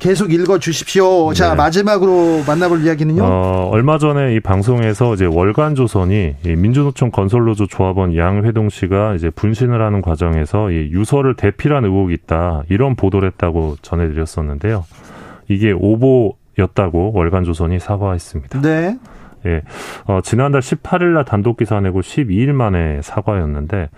계속 읽어 주십시오. 자, 네. 마지막으로 만나볼 이야기는요. 어, 얼마 전에 이 방송에서 이제 월간 조선이 이 민주노총 건설노조 조합원 양회동 씨가 이제 분신을 하는 과정에서 이 유서를 대필한 의혹이 있다 이런 보도를 했다고 전해 드렸었는데요. 이게 오보였다고 월간 조선이 사과했습니다. 네. 예, 어, 지난달 18일 날 단독 기사 내고 12일 만에 사과였는데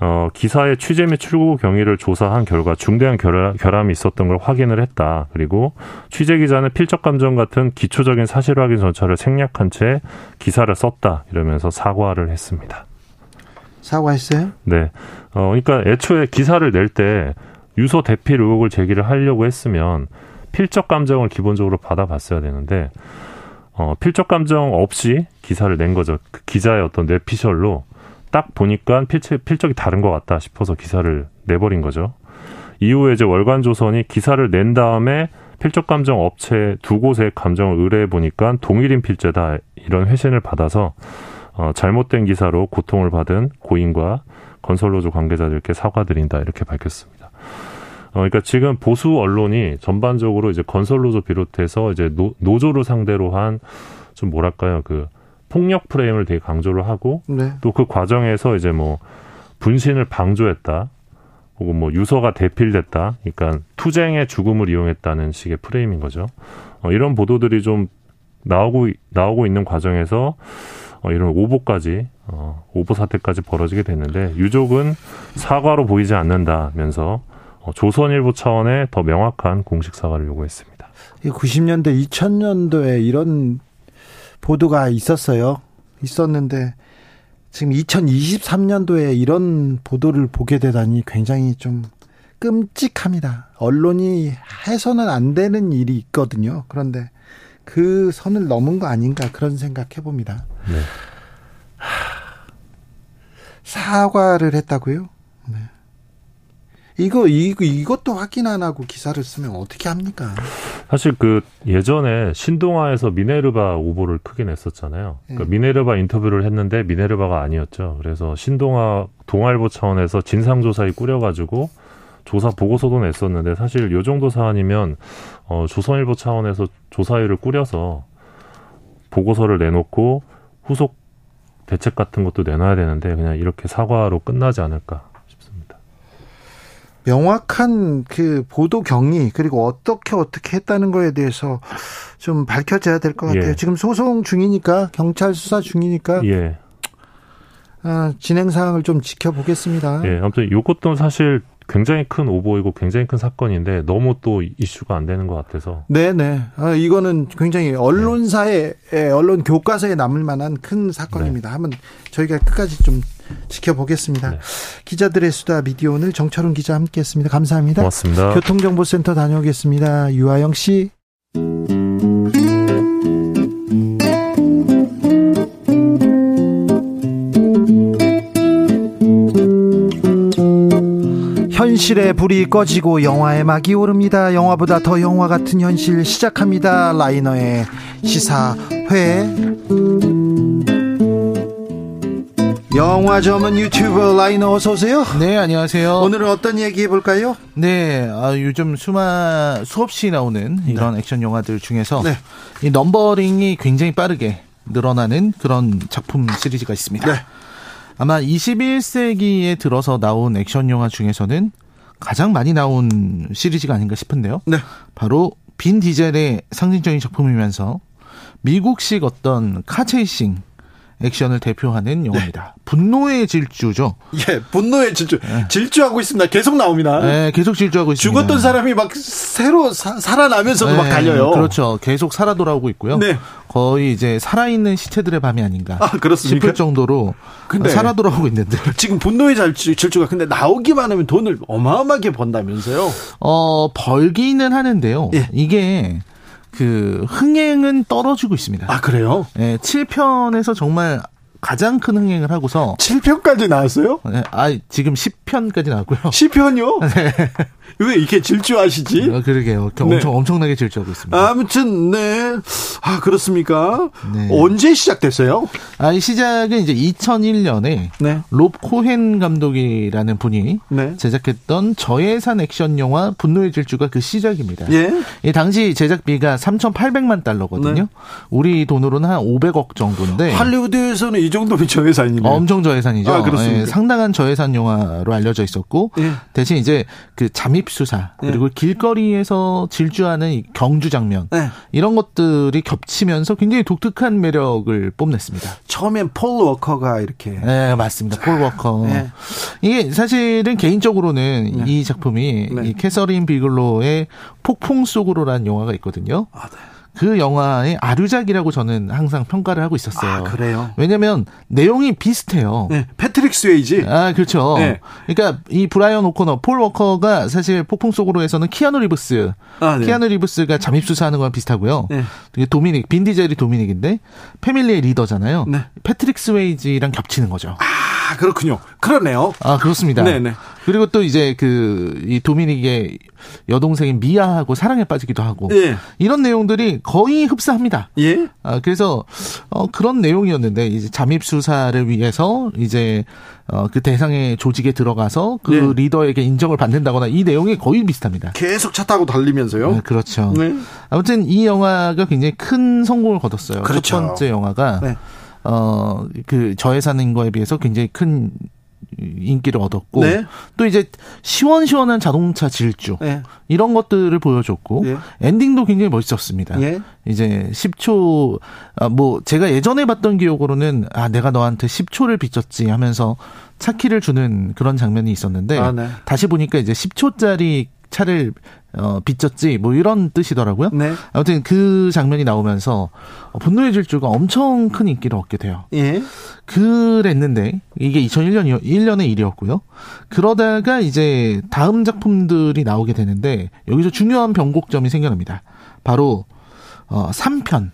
어, 기사의 취재 및 출국 경위를 조사한 결과 중대한 결함, 결함이 있었던 걸 확인을 했다. 그리고 취재 기자는 필적 감정 같은 기초적인 사실 확인 절차를 생략한 채 기사를 썼다. 이러면서 사과를 했습니다. 사과했어요? 네. 어, 그러니까 애초에 기사를 낼 때 유서 대필 의혹을 제기를 하려고 했으면 필적 감정을 기본적으로 받아봤어야 되는데 어, 필적 감정 없이 기사를 낸 거죠. 그 기자의 어떤 뇌피셜로 딱 보니까 필적, 필적이 다른 것 같다 싶어서 기사를 내버린 거죠. 이후에 이제 월간 조선이 기사를 낸 다음에 필적 감정 업체 두 곳에 감정을 의뢰해 보니까 동일인 필제다 이런 회신을 받아서 어, 잘못된 기사로 고통을 받은 고인과 건설노조 관계자들께 사과드린다 이렇게 밝혔습니다. 어, 그러니까 지금 보수 언론이 전반적으로 이제 건설 노조 비롯해서 이제 노, 노조를 상대로 한 좀 뭐랄까요 그 폭력 프레임을 되게 강조를 하고 네. 또그 과정에서 이제 뭐 분신을 방조했다 혹은 뭐 유서가 대필됐다 그러니까 투쟁의 죽음을 이용했다는 식의 프레임인 거죠. 어, 이런 보도들이 좀 나오고 나오고 있는 과정에서 어, 이런 오보까지 어, 오보 사태까지 벌어지게 됐는데 유족은 사과로 보이지 않는다면서 어, 조선일보 차원의 더 명확한 공식 사과를 요구했습니다. 90년대, 2000년도에 이런 보도가 있었어요. 있었는데 지금 2023년도에 이런 보도를 보게 되다니 굉장히 좀 끔찍합니다. 언론이 해서는 안 되는 일이 있거든요. 그런데 그 선을 넘은 거 아닌가 그런 생각해 봅니다. 네. 사과를 했다고요? 네. 이거 이거 이것도 확인 안 하고 기사를 쓰면 어떻게 합니까? 사실 그 예전에 신동아에서 미네르바 오보를 크게 냈었잖아요. 그러니까 미네르바 인터뷰를 했는데 미네르바가 아니었죠. 그래서 신동아 동아일보 차원에서 진상조사위 꾸려가지고 조사 보고서도 냈었는데 사실 요 정도 사안이면 어, 조선일보 차원에서 조사위를 꾸려서 보고서를 내놓고 후속 대책 같은 것도 내놔야 되는데 그냥 이렇게 사과로 끝나지 않을까. 명확한 그 보도 경위 그리고 어떻게 어떻게 했다는 거에 대해서 좀 밝혀져야 될 것 같아요. 예. 지금 소송 중이니까 경찰 수사 중이니까 예. 아, 진행 사항을 좀 지켜보겠습니다. 예, 아무튼 요것도 사실 굉장히 큰 오보이고 굉장히 큰 사건인데 너무 또 이슈가 안 되는 것 같아서 네네. 아, 이거는 굉장히 언론사에 예, 언론 교과서에 남을 만한 큰 사건입니다. 한번 저희가 끝까지 좀 지켜보겠습니다. 기자들의 수다 미디어 오늘 정철훈 기자 함께했습니다. 감사합니다. 고맙습니다. 교통정보센터 다녀오겠습니다. 유아영 씨. 현실의 불이 꺼지고 영화의 막이 오릅니다. 영화보다 더 영화 같은 현실 시작합니다. 라이너의 시사회. 영화 전문 유튜버 라이너 어서 오세요. 네, 안녕하세요. 오늘은 어떤 얘기 해볼까요? 네, 아, 요즘 수마 수없이 나오는 이런 액션 영화들 중에서 네. 이 넘버링이 굉장히 빠르게 늘어나는 그런 작품 시리즈가 있습니다. 네. 아마 21세기에 들어서 나온 액션 영화 중에서는 가장 많이 나온 시리즈가 아닌가 싶은데요. 네. 바로 빈 디젤의 상징적인 작품이면서 미국식 어떤 카체이싱 액션을 대표하는 영화입니다. 분노의 질주죠. 예, 분노의 질주. 질주하고 있습니다. 계속 나옵니다. 네, 계속 질주하고 있습니다. 죽었던 사람이 막 새로 사- 살아나면서도 막 네, 달려요. 그렇죠. 계속 살아 돌아오고 있고요. 네. 거의 이제 살아있는 시체들의 밤이 아닌가 아, 그렇습니까? 싶을 정도로 근데- 살아 돌아오고 있는데 지금 분노의 질주, 질주가 근데 나오기만 하면 돈을 어마어마하게 번다면서요. 어 벌기는 하는데요. 예. 이게 그 흥행은 떨어지고 있습니다. 아, 그래요? 예, 7편에서 정말 가장 큰 흥행을 하고서 7편까지 나왔어요? [laughs] 네, 아 지금 10편까지 나왔고요. 10편이요? 왜 이렇게 질주하시지? 어, 그러게요. 네. 엄청 엄청나게 질주하고 있습니다. 아무튼 네. 아 그렇습니까? 네. 언제 시작됐어요? 아, 이 시작은 이제 2001년에 네. 롭 코헨 감독이라는 분이 네. 제작했던 저예산 액션 영화 분노의 질주가 그 시작입니다. 예. 이 당시 제작비가 3,800만 달러거든요. 네. 우리 돈으로는 한 500억 정도인데 할리우드에서는 이 정도면 저예산이네요. 엄청 저예산이죠. 아, 그렇습니까? 예, 상당한 저예산 영화로 알려져 있었고 예. 대신 이제 그 잠입 수사 그리고 길거리에서 질주하는 이 경주 장면 네. 이런 것들이 겹치면서 굉장히 독특한 매력을 뽐냈습니다. 처음엔 폴 워커가 이렇게 네, 맞습니다. 폴 워커. 네. 이게 사실은 개인적으로는 네. 이 작품이 네. 이 캐서린 비글로의 폭풍 속으로라는 영화가 있거든요. 아, 네. 그 영화의 아류작이라고 저는 항상 평가를 하고 있었어요. 아, 그래요? 왜냐면 내용이 비슷해요. 네, 패트릭 스웨이지. 아, 그렇죠. 네. 그러니까 이 브라이언 오코너, 폴 워커가 사실 폭풍 속으로에서는 키아누 리브스, 아, 네. 키아누 리브스가 잠입 수사하는 거랑 비슷하고요. 네. 도미닉, 빈 디젤이 도미닉인데 family의 리더잖아요. 네. 패트릭 스웨이지랑 겹치는 거죠. 아, 그렇군요. 그러네요. 아, 그렇습니다. 네네. 그리고 또 이제 그 이 도미닉의 여동생인 미아하고 사랑에 빠지기도 하고 예. 이런 내용들이 거의 흡사합니다. 예. 아, 그래서 어 그런 내용이었는데 이제 잠입 수사를 위해서 이제 어 그 대상의 조직에 들어가서 그 네. 리더에게 인정을 받는다거나 이 내용이 거의 비슷합니다. 계속 차 타고 달리면서요. 네, 그렇죠. 네. 아무튼 이 영화가 굉장히 큰 성공을 거뒀어요. 그렇죠. 첫 번째 영화가 네. 어그 저의 사는 거에 비해서 굉장히 큰 인기를 얻었고 네. 또 이제 시원시원한 자동차 질주 네. 이런 것들을 보여줬고 예. 엔딩도 굉장히 멋있었습니다. 예. 이제 10초 아, 뭐 제가 예전에 봤던 기억으로는 아 내가 너한테 10초를 빚졌지 하면서 차키를 주는 그런 장면이 있었는데 아, 네. 다시 보니까 이제 10초짜리 차를 어 빚졌지 뭐 이런 뜻이더라고요. 네. 아무튼 그 장면이 나오면서 분노의 질주가 엄청 큰 인기를 얻게 돼요. 예. 그랬는데 이게 2001년 1년의 일이었고요. 그러다가 이제 다음 작품들이 나오게 되는데 여기서 중요한 변곡점이 생겨납니다. 바로 어 3편.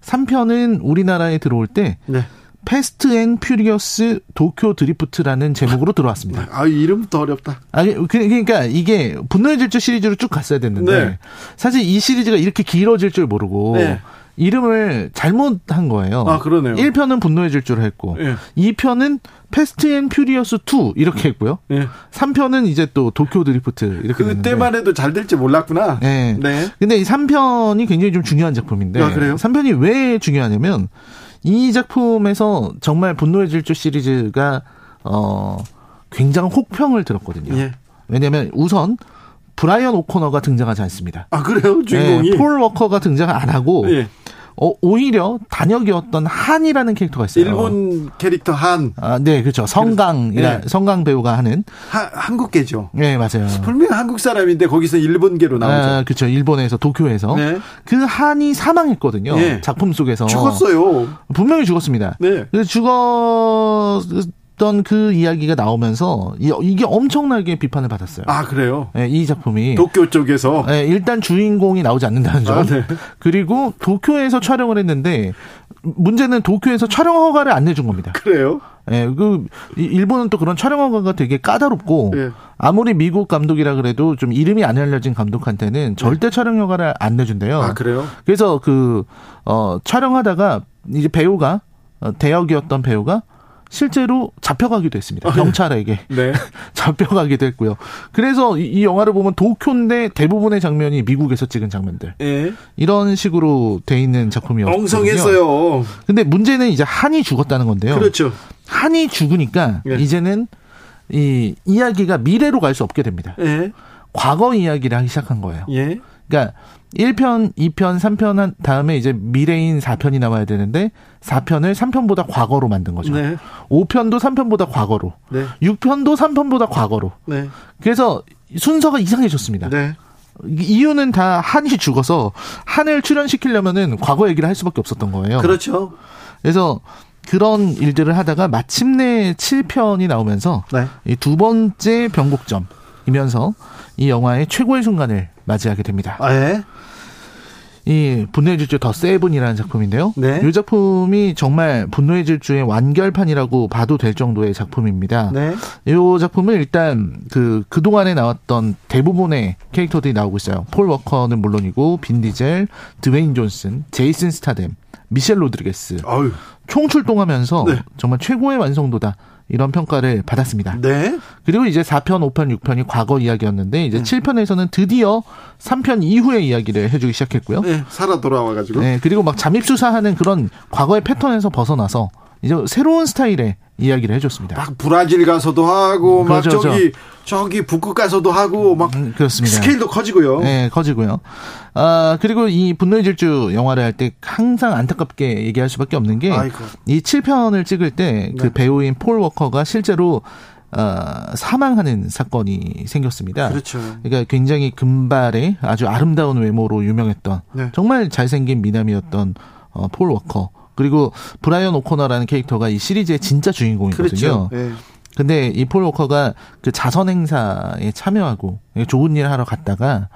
3편은 우리나라에 들어올 때 네. Fast and Furious Tokyo Drift라는 제목으로 들어왔습니다. 아, 이름부터 어렵다. 아, 그- 그러니까 이게 분노의 질주 시리즈로 쭉 갔어야 됐는데 네. 사실 이 시리즈가 이렇게 길어질 줄 모르고 네. 이름을 잘못한 거예요. 아, 그러네요. 1편은 분노의 질주로 했고 예. 2편은 Fast and Furious 2 이렇게 했고요. 예. 3편은 이제 또 Tokyo Drift 이렇게 그때만 해도 잘 될지 몰랐구나. 네. 네. 근데 이 3편이 굉장히 좀 중요한 작품인데 아, 그래요? 3편이 왜 중요하냐면 이 작품에서 정말 분노의 질주 시리즈가 어 굉장한 혹평을 들었거든요. 예. 왜냐면 우선 브라이언 오코너가 등장하지 않습니다. 아, 그래요? 주인공이? 네, 폴 워커가 등장 안 하고 예. 어, 오히려 단역이었던 한이라는 캐릭터가 있어요. 일본 캐릭터 한. 아, 네, 그렇죠. 성강이라 네. 성강 배우가 하는 하, 한국계죠. 네, 맞아요. 분명히 한국 사람인데 거기서 일본계로 나오죠. 아, 그렇죠. 일본에서 도쿄에서 네. 그 한이 사망했거든요. 예. 작품 속에서 죽었어요. 분명히 죽었습니다. 네. 그래 서 죽었던 그 이야기가 나오면서 이- 이게 엄청나게 비판을 받았어요. 아, 그래요? 네, 이 작품이 도쿄 쪽에서. 네, 일단 주인공이 나오지 않는다는 점. 아, 네. 그리고 도쿄에서 촬영을 했는데 문제는 도쿄에서 촬영 허가를 안 내준 겁니다. 그래요? 예, 그 이- 일본은 또 그런 촬영 허가가 되게 까다롭고 예. 아무리 미국 감독이라 그래도 좀 이름이 안 알려진 감독한테는 절대 촬영 허가를 안 내준대요. 네. 아, 그래요? 그래서 그 어, 촬영하다가 이제 배우가 어, 대역이었던 배우가 실제로 잡혀가기도 했습니다. 경찰에게 네. [laughs] 잡혀가기도 했고요. 그래서 이, 이 영화를 보면 도쿄인데 대부분의 장면이 미국에서 찍은 장면들 예. 이런 식으로 돼 있는 작품이었거든요. 엉성했어요. 근데 문제는 이제 한이 죽었다는 건데요. 그렇죠. 한이 죽으니까 예. 이제는 이 이야기가 미래로 갈 수 없게 됩니다. 예. 과거 이야기를 하기 시작한 거예요. 예. 그러니까 1편, 2편, 3편 한 다음에 이제 미래인 4편이 나와야 되는데 4편을 3편보다 과거로 만든 거죠. 네. 5편도 3편보다 과거로. 네. 6편도 3편보다 과거로. 네. 그래서 순서가 이상해졌습니다. 네. 이유는 다 한이 죽어서 한을 출연시키려면은 과거 얘기를 할 수밖에 없었던 거예요. 그렇죠. 그래서 그런 일들을 하다가 마침내 7편이 나오면서 네. 이두 번째 변곡점이면서 이 영화의 최고의 순간을 맞이하게 됩니다. 아, 예. 이 분노의 질주 The Seven이라는 작품인데요. 네. 이 작품이 정말 분노의 질주의 완결판이라고 봐도 될 정도의 작품입니다. 네. 이 작품은 일단 그 그동안에 나왔던 대부분의 캐릭터들이 나오고 있어요. 폴 워커는 물론이고 빈 디젤, 드웨인 존슨, 제이슨 스타뎀, 미셸 로드리게스 아유. 총출동하면서 네. 정말 최고의 완성도다. 이런 평가를 받았습니다. 네. 그리고 이제 4편, 5편, 6편이 과거 이야기였는데 이제 7편에서는 드디어 3편 이후의 이야기를 해주기 시작했고요. 네. 살아 돌아와가지고. 네, 그리고 막 잠입 수사하는 그런 과거의 패턴에서 벗어나서 이제 새로운 스타일의 이야기를 해줬습니다. 막 브라질 가서도 하고 막 그렇죠, 저기 저기 북극 가서도 하고 막 음, 그렇습니다. 스케일도 커지고요. 네, 커지고요. 아, 그리고 이 분노의 질주 영화를 할 때 항상 안타깝게 얘기할 수밖에 없는 게. 이 7편을 찍을 때그 네. 배우인 폴 워커가 실제로 어, 사망하는 사건이 생겼습니다. 그렇죠. 그러니까 굉장히 금발의 아주 아름다운 외모로 유명했던 네. 정말 잘생긴 미남이었던 어, 폴 워커 그리고 브라이언 오코너라는 캐릭터가 이 시리즈의 진짜 주인공이거든요. 그렇죠. 예. 근데 이 폴 워커가 그 자선 행사에 참여하고 좋은 일 하러 갔다가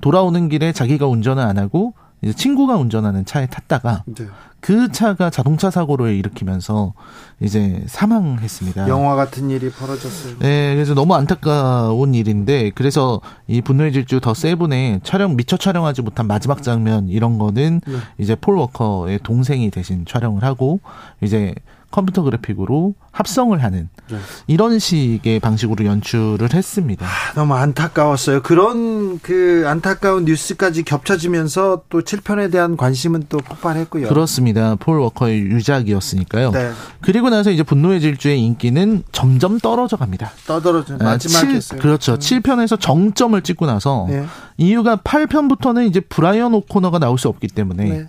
돌아오는 길에 자기가 운전을 안 하고 이제 친구가 운전하는 차에 탔다가 네. 그 차가 자동차 사고를 일으키면서 이제 사망했습니다. 영화 같은 일이 벌어졌어요. 네, 그래서 너무 안타까운 일인데 그래서 이 분노의 질주 더 세븐의 촬영 미처 촬영하지 못한 마지막 장면 이런 거는 네. 이제 폴 워커의 동생이 대신 촬영을 하고 이제 컴퓨터 그래픽으로 합성을 하는 네. 이런 식의 방식으로 연출을 했습니다. 너무 안타까웠어요. 그런 그 안타까운 뉴스까지 겹쳐지면서 또 7편에 대한 관심은 또 폭발했고요. 그렇습니다. 폴 워커의 유작이었으니까요. 네. 그리고 나서 이제 분노의 질주의 인기는 점점 떨어져 갑니다. 떨어져 아, 마지막이었어요. 음. 칠- 그렇죠. 7편에서 정점을 찍고 나서 네. 이유가 8편부터는 이제 브라이언 오코너가 나올 수 없기 때문에 네. 예,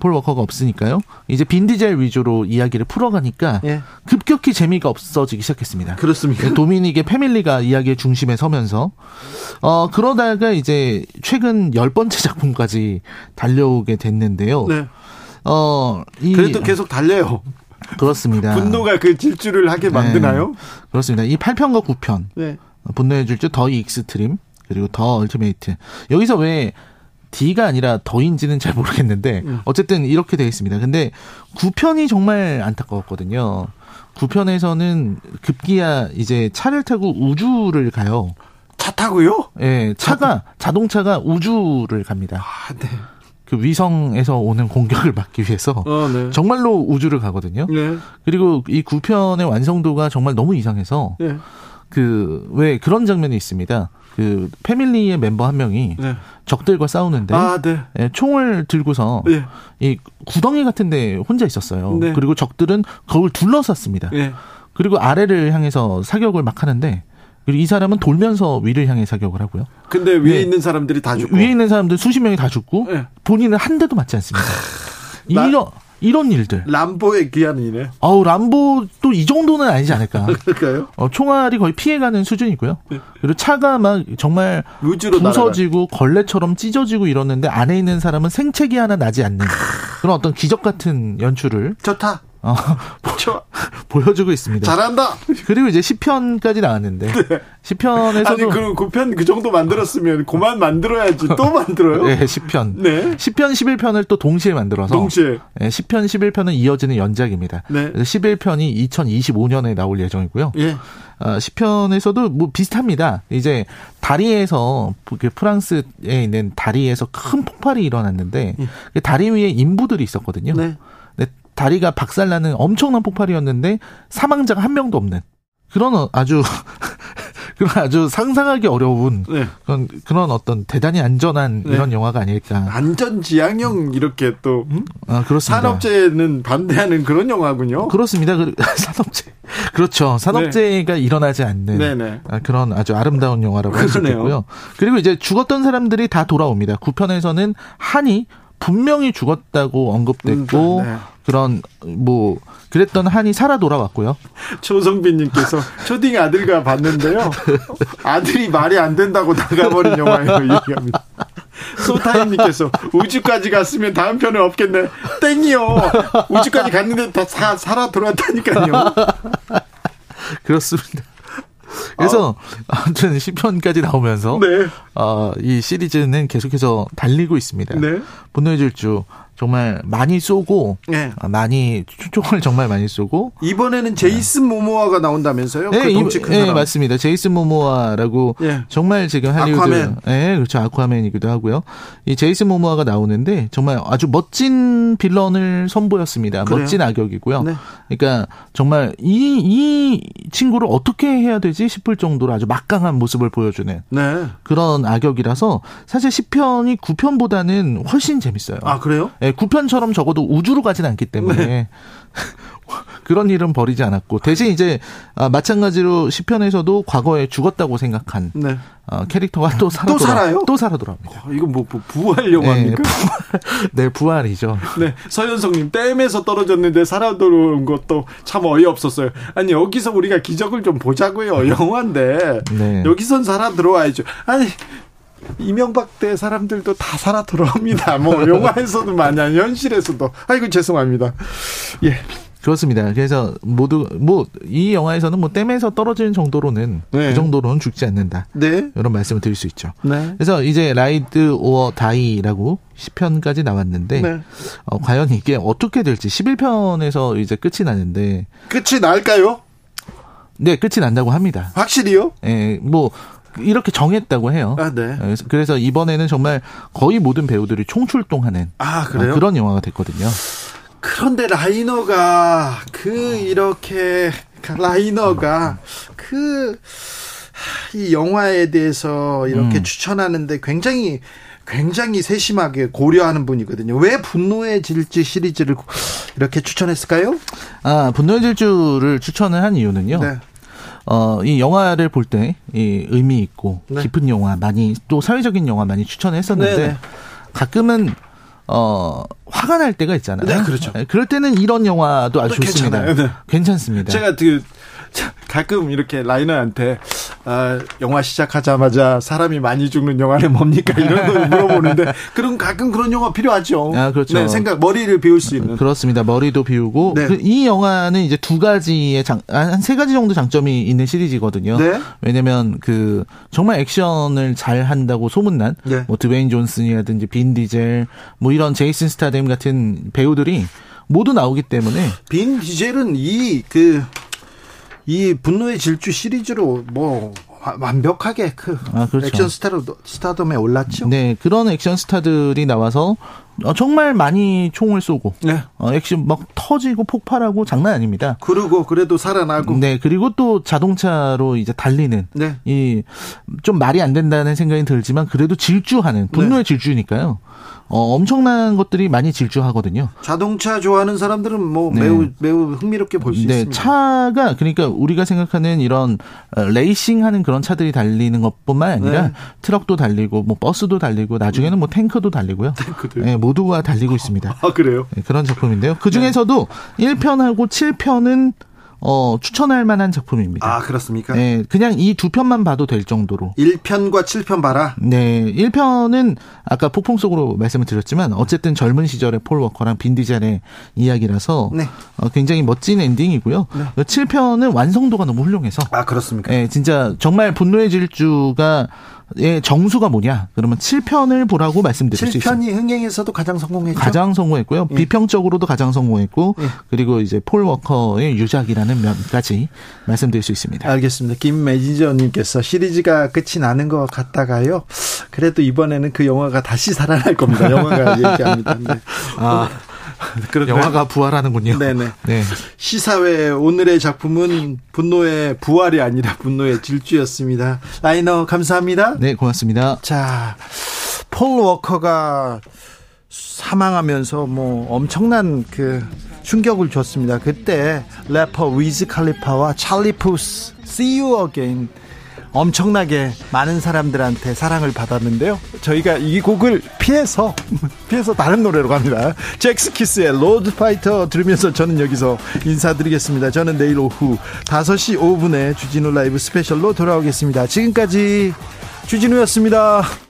폴 워커가 없으니까요. 이제 빈 디젤 위주로 이야기를 풀어가니까 예. 급격히 재미가 없어지기 시작했습니다. 그렇습니까? 예, 도미닉의 패밀리가 이야기의 중심에 서면서 어 그러다가 이제 최근 열 번째 작품까지 달려오게 됐는데요. 네. 어 이 그래도 계속 달려요. 그렇습니다. 분노가 그 질주를 하게 만드나요? 네, 그렇습니다. 이 8편과 9편 네. 분노의 질주 The Extreme 그리고 The Ultimate 여기서 왜 D가 아니라 더인지는 잘 모르겠는데 음. 어쨌든 이렇게 되어 있습니다. 근데 9편이 정말 안타까웠거든요. 9편에서는 급기야 이제 차를 타고 우주를 가요. 차 타고요? 예, 차가 자동차가 우주를 갑니다. 아, 네. 그 위성에서 오는 공격을 막기 위해서 어, 네. 정말로 우주를 가거든요. 네. 그리고 이 9편의 완성도가 정말 너무 이상해서 네. 그왜 그런 장면이 있습니다. 그 패밀리의 member 한 명이 네. 적들과 싸우는데 아, 네. 예, 총을 들고서 예. 이 구덩이 같은데 혼자 있었어요. 네. 그리고 적들은 그걸 둘러쌌습니다. 예. 그리고 아래를 향해서 사격을 막 하는데 그리고 이 사람은 돌면서 위를 향해 사격을 하고요. 근데 위에 네. 있는 사람들이 다 죽고. 위에 있는 사람들 수십 명이 다 죽고 예. 본인은 한 대도 맞지 않습니다. 나- 이런 이런 일들. 람보의 귀환이네. 아우 람보도 이 정도는 아니지 않을까. [laughs] 그럴까요? 어, 총알이 거의 피해가는 수준이고요. 그리고 차가 막 정말 네. 부서지고 걸레처럼 찢어지고 이러는데 안에 있는 사람은 생채기 하나 나지 않는 그런 어떤 기적 같은 연출을 좋다. 어. [laughs] 보여주고 있습니다. 잘한다. 그리고 이제 10편까지 나왔는데 10편에서도 아니 그럼 9편 그 정도 만들었으면 그만 만들어야지 또 [laughs] 만들어요? 네, 10편. 네. 10편, 11편을 또 동시에 만들어서 동시에. 네, 10편, 11편은 이어지는 연작입니다. 네. 그래서 11편이 2025년에 나올 예정이고요. 예. 어, 10편에서도 뭐 비슷합니다. 이제 다리에서 그 프랑스에 있는 다리에서 큰 폭발이 일어났는데 그 다리 위에 인부들이 있었거든요. 네. 다리가 박살나는 엄청난 폭발이었는데 사망자가 한 명도 없는 그런 어- 아주 [laughs] 그런 아주 상상하기 어려운 네. 그런 그런 어떤 대단히 안전한 네. 이런 영화가 아닐까. 안전 지향형 이렇게 또 음? 아, 그렇습니다. 산업재해는 반대하는 그런 영화군요. 그렇습니다. 그, [laughs] 산업재. 그렇죠. 산업재해가 일어나지 않는 네네. 아, 그런 아주 아름다운 영화라고 할 수. 있고요. 그리고 이제 죽었던 사람들이 다 돌아옵니다. 9편에서는 한이 분명히 죽었다고 언급됐고 음, 네. 그런 뭐 그랬던 한이 살아 돌아왔고요. 조성빈님께서 [laughs] 초딩 아들과 봤는데요. 아들이 말이 안 된다고 나가버린 영화예요. 얘기합니다. 소타임님께서 우주까지 갔으면 다음 편은 없겠네. 땡이요. 우주까지 갔는데 다 사, 살아 돌아왔다니까요. [laughs] 그렇습니다. 그래서 아무튼 10편까지 나오면서 네. 어, 이 시리즈는 계속해서 달리고 있습니다. 네. 분노의 질주 정말 많이 쏘고 네. 아, 많이 총을 정말 많이 쏘고 이번에는 제이슨 모모아가 나온다면서요? 네, 그 이- 네. 맞습니다. 제이슨 모모아라고 예. 정말 지금 할리우드 아쿠아맨. 네, 그렇죠. 아쿠아맨이기도 하고요. 이 제이슨 모모아가 나오는데 정말 아주 멋진 빌런을 선보였습니다. 그래요? 멋진 악역이고요. 네. 그러니까 정말 이 이 친구를 어떻게 해야 되지 싶을 정도로 아주 막강한 모습을 보여주는 네. 그런 악역이라서 사실 10편이 9편보다는 훨씬 재밌어요. 아, 그래요? 예, 9편처럼 적어도 우주로 가진 않기 때문에 [laughs] 그런 일은 벌이지 않았고 대신 이제 아, 마찬가지로 시편에서도 과거에 죽었다고 생각한 네. 어, 캐릭터가 또 살아 또 살아요? 또 살아 돌아옵니다. 이거 뭐, 뭐 부활 영화입니까? 네, 부활, 네, 부활이죠. 네, 서현성님 댐에서 떨어졌는데 살아 돌아오는 것도 참 어이없었어요. 아니 여기서 우리가 기적을 좀 보자고요. 영화인데 네. 여기선 살아 들어와야죠. 아니 이명박 때 사람들도 다 살아 들어옵니다. 뭐 영화에서도 마냥 현실에서도. 아이고 죄송합니다. 예. 그렇습니다. 그래서 모두 뭐 이 영화에서는 뭐 댐에서 떨어지는 정도로는 네. 그 정도로는 죽지 않는다. 네. 이런 말씀을 드릴 수 있죠. 네. 그래서 이제 라이드 오어 다이라고 10편까지 나왔는데 네. 어, 과연 이게 어떻게 될지 11편에서 이제 끝이 나는데 끝이 날까요? 네, 끝이 난다고 합니다. 확실히요? 예, 뭐 이렇게 정했다고 해요. 아, 네. 그래서- 그래서 이번에는 정말 거의 모든 배우들이 총출동하는 아, 그래요? 어, 그런 영화가 됐거든요. 그런데 라이너가 그 이렇게 라이너가 그 이 영화에 대해서 이렇게 음. 추천하는데 굉장히 굉장히 세심하게 고려하는 분이거든요. 왜 분노의 질주 시리즈를 이렇게 추천했을까요? 아, 분노의 질주를 추천을 한 이유는요. 네. 어, 이 영화를 볼 때, 이 의미 있고, 네. 깊은 영화 많이, 또 사회적인 영화 많이 추천했었는데, 네, 네. 가끔은, 어, 화가 날 때가 있잖아요. 네, 그렇죠. 그럴 때는 이런 영화도 아주 또 좋습니다. 괜찮아요. 네. 괜찮습니다. 제가 그 자, 가끔 이렇게 라이너한테 아, 영화 시작하자마자 사람이 많이 죽는 영화는 뭡니까 이런 걸 [laughs] 물어보는데 그럼 가끔 그런 영화 필요하죠. 아, 그렇죠. 네, 생각 머리를 비울 수 있는. 그렇습니다. 머리도 비우고 네. 그- 이 영화는 이제 두 가지의 장, 한 세 가지 정도 장점이 있는 시리즈거든요. 네. 왜냐면 그 정말 액션을 잘 한다고 소문난 네. 뭐 드웨인 존슨이라든지 빈 디젤 뭐 이런 제이슨 스타뎀 같은 배우들이 모두 나오기 때문에 빈 디젤은 이그 이 분노의 질주 시리즈로 뭐 와- 완벽하게 그 아, 그렇죠. 액션 스타로 스타덤에 올랐죠. 네 그런 액션 스타들이 나와서 어, 정말 많이 총을 쏘고 네. 어, 액션 막 터지고 폭발하고 장난 아닙니다. 그러고 그래도 살아나고. 네 그리고 또 자동차로 이제 달리는 네. 이좀 말이 안 된다는 생각이 들지만 그래도 질주하는 분노의 네. 질주니까요. 어, 엄청난 것들이 많이 질주하거든요. 자동차 좋아하는 사람들은 뭐 네. 매우 매우 흥미롭게 볼수 네, 있습니다. 차가 그러니까 우리가 생각하는 이런 어, 레이싱하는 그런 차들이 달리는 것뿐만 아니라 네. 트럭도 달리고 뭐 버스도 달리고 나중에는 뭐 탱크도 달리고요. 탱크들. 네, 모두가 달리고 있습니다. 아 그래요? 네, 그런 작품인데요. 그 중에서도 1편하고 7편은 어, 추천할 만한 작품입니다. 아 그렇습니까? 네, 그냥 이 두 편만 봐도 될 정도로. 1편과 7편 봐라. 네, 1편은 아까 폭풍 속으로 말씀을 드렸지만 어쨌든 젊은 시절의 폴 워커랑 빈 디젤의 이야기라서 네. 어, 굉장히 멋진 엔딩이고요. 7편은 완성도가 너무 훌륭해서 아 그렇습니까? 예, 진짜 정말 분노의 질주가 의 정수가 뭐냐? 그러면 7편을 보라고 말씀드릴 수 있습니다. 7편이 흥행에서도 가장 성공했죠. 가장 성공했고요. 예. 비평적으로도 가장 성공했고 예. 그리고 이제 폴 워커의 유작이라는 면까지 말씀드릴 수 있습니다. 알겠습니다. 김 매니저님께서 시리즈가 끝이 나는 것 같다가요. 그래도 이번에는 그 영화가 다시 살아날 겁니다. 영화가 얘기합니다. 네. 아, [laughs] 그런데- 영화가 부활하는군요. 네네. [laughs] 네. 시사회 오늘의 작품은 분노의 부활이 아니라 분노의 질주였습니다. 라이너 감사합니다. 네, 고맙습니다. 자, 폴 워커가 사망하면서 뭐 엄청난 그 충격을 줬습니다. 그때 래퍼 위즈 칼리파와 찰리 푸스 See You Again 엄청나게 많은 사람들한테 사랑을 받았는데요. 저희가 이 곡을 피해서 피해서 다른 노래로 갑니다. 젝스키스의 Road Fighter 들으면서 저는 여기서 인사드리겠습니다. 저는 내일 오후 5시 5분에 주진우 라이브 스페셜로 돌아오겠습니다. 지금까지 주진우였습니다.